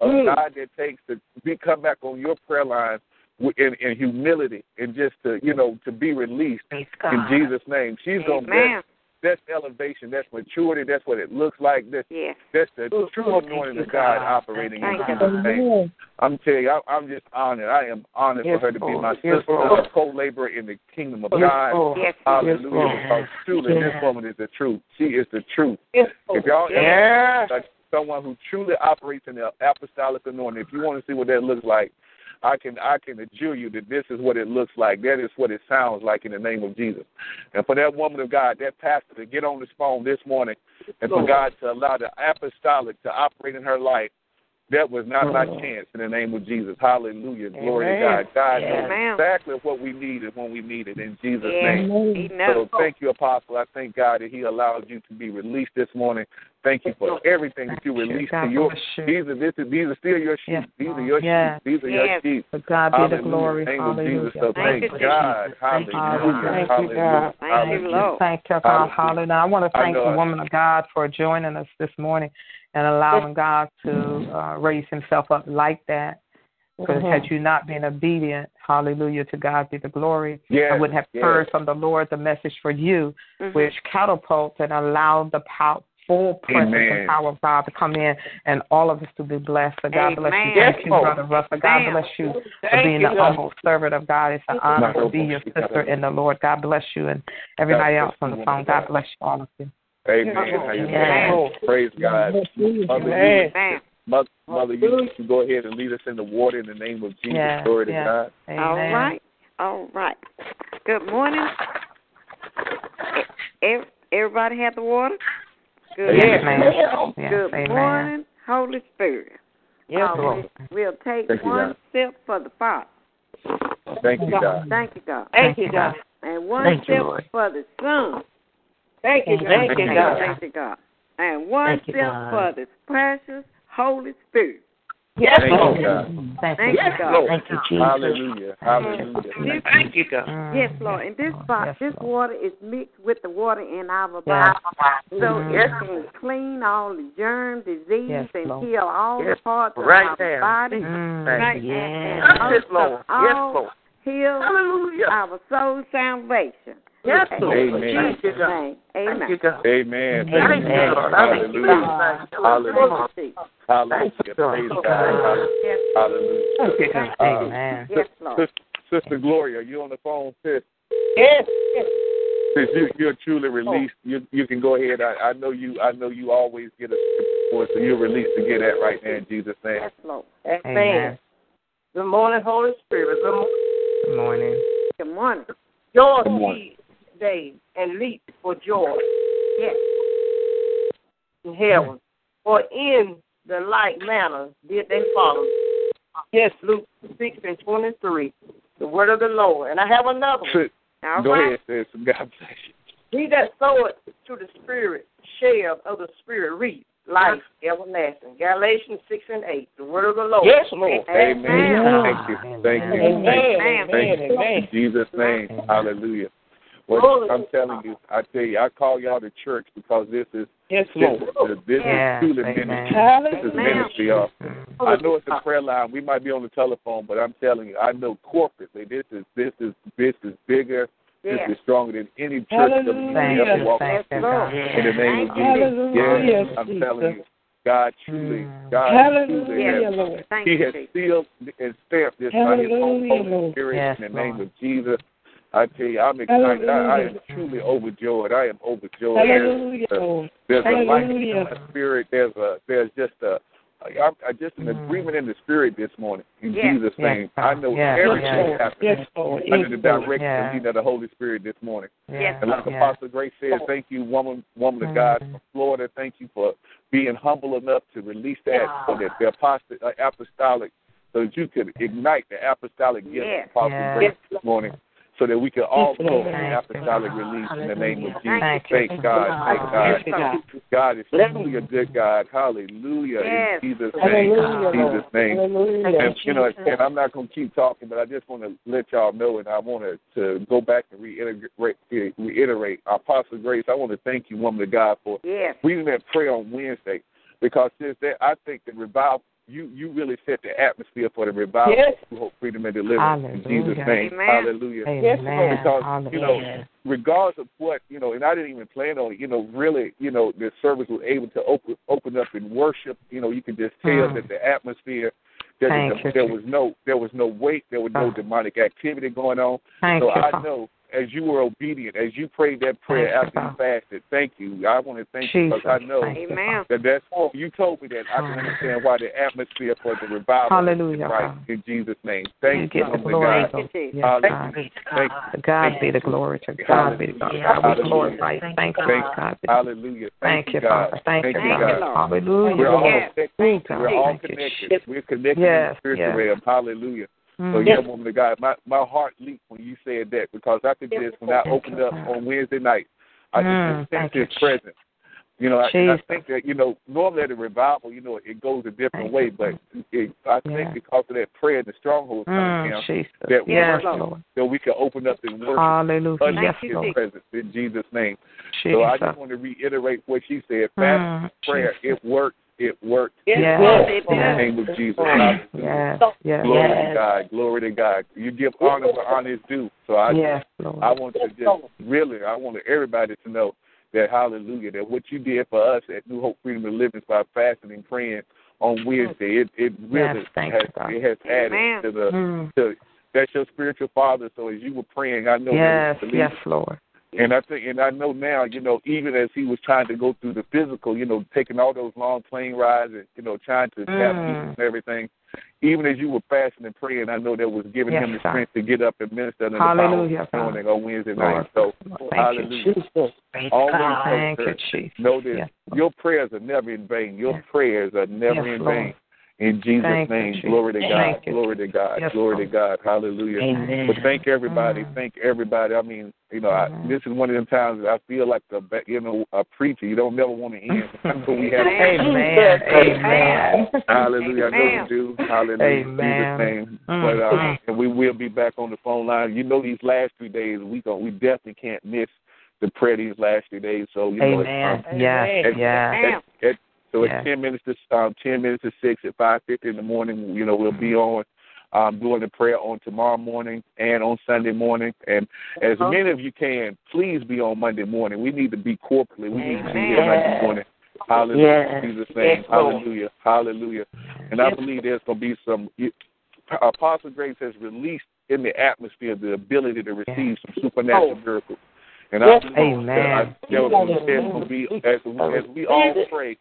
S2: of mm. God that takes to be come back on your prayer line in, in humility and just to you know to be released in Jesus' name? She's gonna get that's elevation. That's maturity. That's what it looks like. That's
S9: yes.
S2: that's the true anointing of God operating in Jesus' name. I'm telling you, I, am just honored. I am honored
S9: yes,
S2: for her to be my
S9: yes,
S2: sister, a co-laborer in the kingdom of God.
S9: Yes,
S2: Hallelujah. Because truly, this woman is the truth. She is the truth. If y'all ever like someone who truly operates in the apostolic anointing, if you want to see what that looks like, I can I can assure you that this is what it looks like. That is what it sounds like in the name of Jesus. And for that woman of God, that pastor to get on this phone this morning and for God to allow the apostolic to operate in her life, that was not by mm. chance in the name of Jesus. Hallelujah. Glory to God. God knows exactly what we needed when we needed it in Jesus' name. So thank you, Apostle. I thank God that He allowed you to be released this morning. Thank you for everything that you released to your these are this is, these are still your sheep. These are your sheep. These are your sheep.
S5: To God be
S2: Hallelujah.
S5: the glory.
S2: Name
S5: Hallelujah.
S2: Jesus. So thank, thank God.
S5: Thank
S2: Hallelujah.
S5: Thank you, God.
S9: Thank you, Lord.
S5: Thank you, God. Hallelujah. I want to thank the woman of God for joining us this morning and allowing God to uh, raise himself up like that. Because mm-hmm. had you not been obedient, hallelujah, to God be the glory,
S2: yes,
S5: I wouldn't have
S2: yes.
S5: heard from the Lord the message for you,
S9: mm-hmm.
S5: which catapulted and allowed the power, full presence
S2: Amen.
S5: and power of God to come in and all of us to be blessed. So God
S9: Amen.
S5: bless you.
S9: Yes,
S5: Thank you, Brother Russell. God
S9: Amen.
S5: bless you
S9: Thank
S5: for being
S9: you,
S5: the humble servant of God. It's an honor to be your sister in the Lord. God bless you and everybody else on the phone. God bless you, all of you.
S2: Amen. Amen. Praise God. Mother, you, Mother, Mother, you can go ahead and lead us in the water in the name of Jesus.
S5: Yes,
S2: Glory to. God.
S5: Amen.
S9: All right. All right. Good morning. Everybody have the water? Good.
S5: Yes, ma'am. Yes,
S9: Good
S5: amen.
S9: morning, Holy Spirit.
S5: Yes,
S9: um,
S5: Lord.
S9: We'll take
S2: Thank
S9: one
S2: God.
S9: sip for the Father.
S2: Thank you, God.
S9: Thank you, God.
S5: Thank you, God.
S9: And one
S5: Thank you,
S9: sip
S5: Lord.
S9: for the Son.
S5: Thank you,
S9: Thank you, God. Thank you, God. And one
S5: Thank you,
S9: sip
S5: God.
S9: for the precious Holy Spirit.
S5: Yes,
S2: Thank
S5: Lord.
S2: you, God.
S5: Thank
S9: Thank
S5: you,
S9: you, God.
S5: Thank you, Jesus.
S2: Hallelujah. Hallelujah.
S9: This-
S2: Thank you, God.
S5: Mm,
S9: Yes, Lord. And this bo-
S5: yes,
S9: this water is mixed with the water in our body,
S5: Yes.
S9: so
S5: Mhm.
S9: it can clean all the germ, disease,
S5: Yes,
S9: and
S5: Lord.
S9: heal all
S2: Yes,
S9: the parts of
S2: right
S9: our
S2: there.
S9: body.
S5: Mm,
S9: Right.
S5: yes.
S9: And, and
S2: Yes,
S9: most
S2: Lord.
S9: of
S2: Yes,
S9: all,
S2: Lord.
S9: heal
S2: Hallelujah.
S9: our soul salvation.
S2: Yes,
S9: In
S2: Lord. Amen.
S9: Jesus' name. Amen.
S2: Thank you, God. Amen.
S5: Amen.
S2: Thank you, God. Hallelujah. Hallelujah. Hallelujah. Praise God.
S9: Yes,
S2: Hallelujah.
S5: Thank you, God. Amen.
S9: yes, Lord.
S2: Sister, Sister Gloria, are you on the phone, sis?
S9: Yes.
S2: Since you, you're truly released, you you can go ahead. I, I know you. I know you always get a for so you're released to get that right now in Jesus' name.
S9: Yes, Lord.
S5: Amen.
S9: Good morning, Holy Spirit. Good morning.
S5: Good morning.
S9: Good morning.
S10: Joy
S2: Good morning.
S10: Day and leap for joy
S9: Yes.
S10: in heaven. For in the like manner did they follow. Yes, Luke 6 and 23, the word of the Lord. And I have another one.
S9: All
S2: Go
S9: right.
S2: ahead, sis. God bless you.
S10: He that soweth to the Spirit share of the Spirit reap.
S9: life everlasting. Galatians 6 and 8, the word of the Lord.
S6: Yes, Lord.
S2: Amen.
S9: Amen.
S2: Thank you. Thank you.
S6: Amen.
S2: Thank you. Thank you.
S6: Amen.
S2: In Jesus' name. Hallelujah. Well, I'm telling you, I tell you, I call y'all to church because this is
S6: Yes,
S2: this
S6: Lord.
S2: is, this
S5: Yes,
S2: is truly
S5: amen.
S2: ministry. This is ministry, y'all. I know it's a prayer line. We might be on the telephone, but I'm telling you, I know corporately, this is this is this is bigger. This
S9: Yes.
S2: is stronger than any church that we ever walked
S5: thank you,
S2: In the name of Jesus.
S6: Hallelujah,
S2: Yes,
S6: Jesus.
S2: I'm telling you, God truly,
S5: Mm.
S2: God truly
S6: Hallelujah,
S2: has
S6: Lord.
S2: He has
S9: Jesus.
S2: sealed and stamped this by his own Holy Spirit
S5: Yes,
S2: in the name
S5: Lord.
S2: of Jesus. I tell you, I'm excited. I, I am truly overjoyed. I am overjoyed.
S6: Hallelujah, Lord.
S2: There's a light in
S6: Hallelujah.
S2: the spirit. There's a there's just a I'm, I'm just an
S5: Mm.
S2: agreement in the spirit this morning in
S9: Yes.
S2: Jesus' name.
S5: God.
S2: I know
S5: Yes,
S2: everything
S5: yes.
S6: Lord.
S2: happens
S6: Yes, Lord.
S2: under
S6: Yes,
S2: the direction
S5: Yeah.
S2: and leading of the Holy Spirit this morning.
S5: Yes,
S2: And like
S5: yes.
S2: Apostle Grace said, thank you, woman, woman of God from Florida. Thank you for being humble enough to release that so that the apost- uh, apostolic, so that you could ignite the apostolic gift
S9: Yes.
S2: of Apostle
S5: Yes.
S2: Grace this morning, so that we can all go
S6: Lord.
S2: in
S5: Thank
S2: apostolic release in the name of Jesus.
S5: Thank.
S2: Thank God. Thank God.
S9: God.
S2: Is truly a good God. Hallelujah.
S9: Yes.
S2: In Jesus' name.
S6: Hallelujah,
S2: In Jesus' name.
S6: Hallelujah.
S2: And you know, and I'm not going to keep talking, but I just want to let y'all know, and I want to, to go back and reiterate, reiterate. Apostle Grace, I want to thank you, woman of God, for
S9: Yes.
S2: reading that prayer on Wednesday, because since that, I think the revival, you you really set the atmosphere for the revival
S6: Yes.
S2: of Hope, Freedom, and Deliverance in Jesus' name.
S9: Amen.
S2: Hallelujah.
S6: Yes.
S2: Because you know, regardless of what you know, and I didn't even plan on it. You know, really, you know, the service was able to open open up in worship. You know, you can just tell
S5: Mm.
S2: that the atmosphere. That
S5: Thank
S2: the,
S5: you,
S2: there was no there was no weight, there was no
S5: Oh.
S2: demonic activity going on.
S5: Thank
S2: so
S5: you,
S2: I know as you were obedient, as you prayed that prayer
S5: Thank
S2: after you fasted, thank you. I want to thank you because I know
S9: Amen.
S2: that that's all. you told me that I can understand why the atmosphere for the revival
S5: Hallelujah,
S2: is right in Jesus' name. Thank
S5: You
S2: you,
S5: get the glory.
S2: God.
S9: Thank you, Jesus.
S5: Yes, God.
S2: Thank
S5: To God be the glory. To God be the glory. God, we
S2: Hallelujah.
S5: glorify you. Thank you,
S2: Thank
S5: God.
S2: Hallelujah.
S5: Thank you, Father. Thank you,
S2: you,
S5: God.
S2: God.
S5: Hallelujah.
S2: We're all connected.
S5: Thank
S2: We're all connected.
S5: Jesus.
S2: We're connected
S5: Yes,
S2: in the spiritual
S5: yes.
S2: realm. Hallelujah. So
S5: Mm.
S2: yeah, woman of God, my my heart leaped when you said that because I could just when I opened up on Wednesday night, I
S5: Mm,
S2: just sense
S5: thank you,
S2: His presence. You know, I, I think that you know normally at a revival, you know, it goes a different
S5: Thank
S2: way, but it, I think
S5: Yeah.
S2: because of that prayer and the stronghold coming
S5: Mm,
S2: down,
S5: Jesus.
S2: that we
S5: Yes,
S2: worship, that we can open up and worship
S5: Hallelujah.
S2: under
S5: Yes,
S2: His
S5: Lord.
S2: presence in Jesus' name.
S5: Jesus.
S2: So I just want to reiterate what she said. Fast
S5: Mm,
S2: prayer,
S5: Jesus.
S2: it worked. It worked.
S5: Yes,
S2: It
S5: yes,
S2: worked.
S5: yes.
S2: In the name of Jesus.
S5: Yes, yes.
S2: Glory
S5: yes.
S2: to God. Glory to God. You give honor where honor is due. So I
S5: Yes, Lord.
S2: I want to just really I want everybody to know that hallelujah, that what you did for us at New Hope Freedom and Living by fasting and praying on Wednesday, it it really
S5: Yes,
S2: has it has added
S9: Amen.
S2: to the
S5: Mm.
S2: to that's your spiritual father. So as you were praying, I know
S5: Yes,
S2: that was
S5: yes, Lord.
S2: And I think, and I know now, you know, even as he was trying to go through the physical, you know, taking all those long plane rides and you know, trying to have
S5: Mm.
S2: meetings and everything. Even as you were fasting and praying, I know that was giving
S5: Yes,
S2: him the
S5: sir.
S2: strength to get up and minister in the
S5: Hallelujah,
S2: power
S5: God.
S2: morning on Wednesday
S5: Lord,
S2: night. So,
S5: Thank
S2: hallelujah.
S5: you, Jesus.
S2: Always know,
S5: Thank you, Jesus.
S2: know that
S5: Yes,
S2: your prayers are never in vain. Your
S5: Yes.
S2: prayers are never
S5: Yes,
S2: in
S5: Lord.
S2: vain. In Jesus'
S5: Thank
S2: name,
S5: Jesus.
S2: glory to God,
S5: Thank you,
S2: glory to God,
S5: Yes,
S2: glory to God, hallelujah.
S5: Amen.
S2: But thank everybody,
S5: Mm.
S2: thank everybody. I mean, you know, I,
S5: Mhm.
S2: this is one of them times that I feel like a you know a preacher. You don't never want to end. That's what we have.
S5: Amen. Amen.
S2: Hallelujah. I know
S9: Amen.
S2: you do. Hallelujah. In
S5: Amen.
S2: Jesus' name.
S5: Mm.
S2: But uh,
S5: Mm.
S2: and we will be back on the phone line. You know, these last three days we go. We definitely can't miss the prayer these last three days. So you know,
S5: Amen.
S2: um,
S5: Yes,
S2: at-
S5: yes.
S2: So
S5: Yes.
S2: at ten minutes to um, ten minutes to six at five fifty in the morning. You know, we'll be
S5: Mm-hmm.
S2: on. Um, doing the prayer on tomorrow morning and on Sunday morning, and as
S9: Uh-huh.
S2: many of you can, please be on Monday morning. We need to be corporately. We need to be
S9: Amen.
S2: here Monday morning. Hallelujah.
S5: Yes.
S2: Jesus' name.
S6: Yes,
S2: Hallelujah. Hallelujah. And I believe there's going to be some. Apostle Grace has released in the atmosphere the ability to receive some supernatural miracles. And I
S6: Yes.
S2: believe that, I,
S5: Amen.
S2: there will be, be as, as we all pray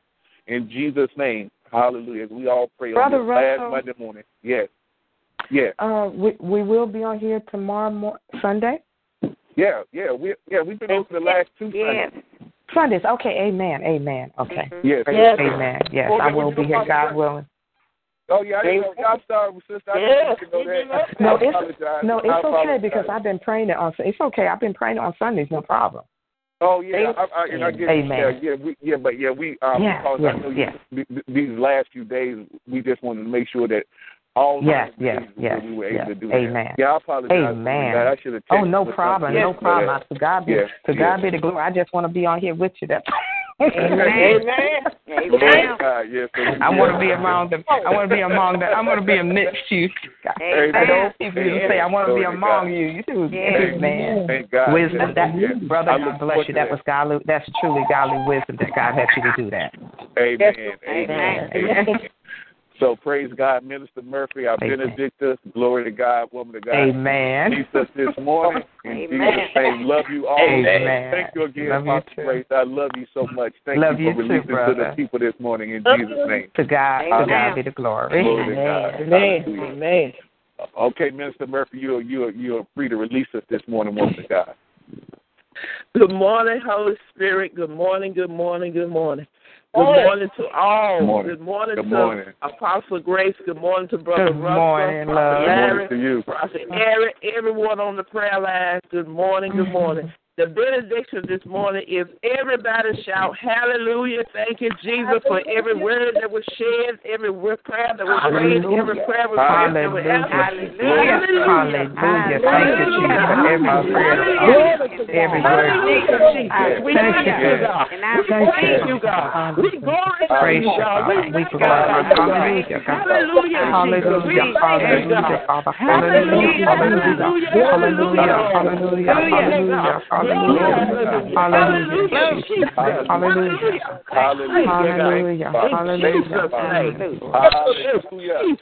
S2: in Jesus' name. Hallelujah. As we all pray
S5: Brother
S2: on this last Monday morning. Yes. Yes.
S5: Uh, we we will be on here tomorrow mor- Sunday.
S2: Yeah. Yeah. We yeah we've been on for the last two
S9: Yes.
S2: Sundays.
S5: Sundays. Okay. Amen. Amen. Okay.
S2: Yes.
S6: Yes.
S5: Amen. Yes,
S2: Well,
S5: I will be here,
S2: know,
S5: God willing.
S2: Oh yeah. I didn't know. I'm sorry, sister. I
S6: Yes.
S2: didn't know that.
S5: No, it's no, it's okay because I've been praying it on. It's okay. I've been praying it on Sundays. No problem.
S2: Oh yeah, I, I, and I get
S5: Amen.
S2: yeah, yeah, we, yeah, but yeah, we um,
S5: Yeah,
S2: because
S5: yes,
S2: I know you, these last few days, we just wanted to make sure that all
S5: Yes, yes, yes,
S2: we were able
S5: yes.
S2: to do
S5: Amen.
S2: that. Yeah, I apologize.
S5: Amen.
S2: that. I should have.
S5: Oh, no problem, no
S2: Yeah,
S5: problem. To God be,
S2: yeah,
S5: to God
S2: yeah.
S5: be the glory. I just want to be on here with you. That.
S10: Amen.
S2: Lord God, yes,
S5: I want to be among them. I want to be among them. I want to be amidst you.
S2: Amen.
S5: Those people you say, I want to be among
S2: God.
S5: you. You too,
S2: Thank-
S5: man.
S2: God.
S5: Wisdom, that
S2: yes.
S5: brother, God bless you.
S2: to
S5: That was godly. That's truly godly wisdom that God had you to do that.
S2: Amen.
S10: Amen.
S2: Amen. Amen. So praise God, Minister Murphy, our
S5: Amen.
S2: Benedictus. Glory to God, woman of God.
S5: Amen.
S2: Release us this morning. In
S10: Amen.
S2: Jesus' name, love you all.
S5: Amen.
S2: Thank you again,
S5: Love you
S2: Apostle. Grace. I love you so much. Thank
S5: Love
S2: you
S5: you
S2: for
S5: too,
S2: to the
S5: brother.
S2: people this morning in
S10: Love
S2: Jesus' name.
S5: To God, to God
S10: Amen.
S5: be the glory.
S2: Glory to God.
S6: Amen.
S2: Hallelujah.
S6: Amen.
S2: Okay, Minister Murphy, you're you're you're free to release us this morning, woman of God.
S6: Good morning, Holy Spirit. Good morning, good morning, good morning. Good
S10: Morning.
S6: morning to all.
S2: Good morning.
S6: Good morning
S2: Good
S6: to
S2: morning.
S6: Apostle Grace. Good morning to Brother
S5: Good
S6: Russell.
S5: morning,
S6: Prophet
S5: love.
S2: Good morning to you.
S6: Prophet Eric, everyone on the prayer line. Good morning, good mm. morning. The benediction this morning is everybody shout hallelujah. Thank you, Jesus, for every word that was shed, every word prayer that was prayed, every prayer was prayed that was answered.
S5: Hallelujah. Hallelujah. Thank you, Jesus, for every prayer. Every word.
S6: Thank you, Jesus. We
S5: Thank
S6: thank
S5: you.
S6: you, God. We praise you, glorify
S5: Praise
S6: you,
S5: you,
S6: God. We
S5: Father. We
S6: glorify you, God.
S5: Hallelujah, God.
S6: Hallelujah,
S5: Hallelujah. Hallelujah,
S6: Hallelujah,
S5: Hallelujah.
S6: hallelujah,
S5: Hallelujah. Hallelujah. Hallelujah. Hallelujah. Jesus. Hallelujah. Hallelujah. Hallelujah.
S2: Hallelujah.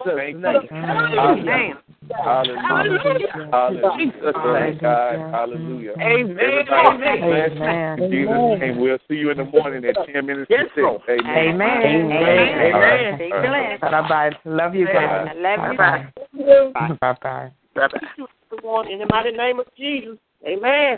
S2: Thank you.
S6: Amen.
S2: Hallelujah. Hallelujah. Glory God. Hallelujah.
S6: Amen. Amen.
S5: Amen.
S2: In Jesus' name. We'll see you in the morning at 10 minutes to
S6: Yes,
S2: 6. Amen.
S5: Amen.
S6: Amen.
S2: All right.
S6: Amen.
S2: All right.
S5: Bye-bye. Love you guys.
S10: I love you.
S5: Bye-bye. Bye-bye.
S6: Bye-bye.
S10: Everyone, in the mighty name of Jesus. Amen.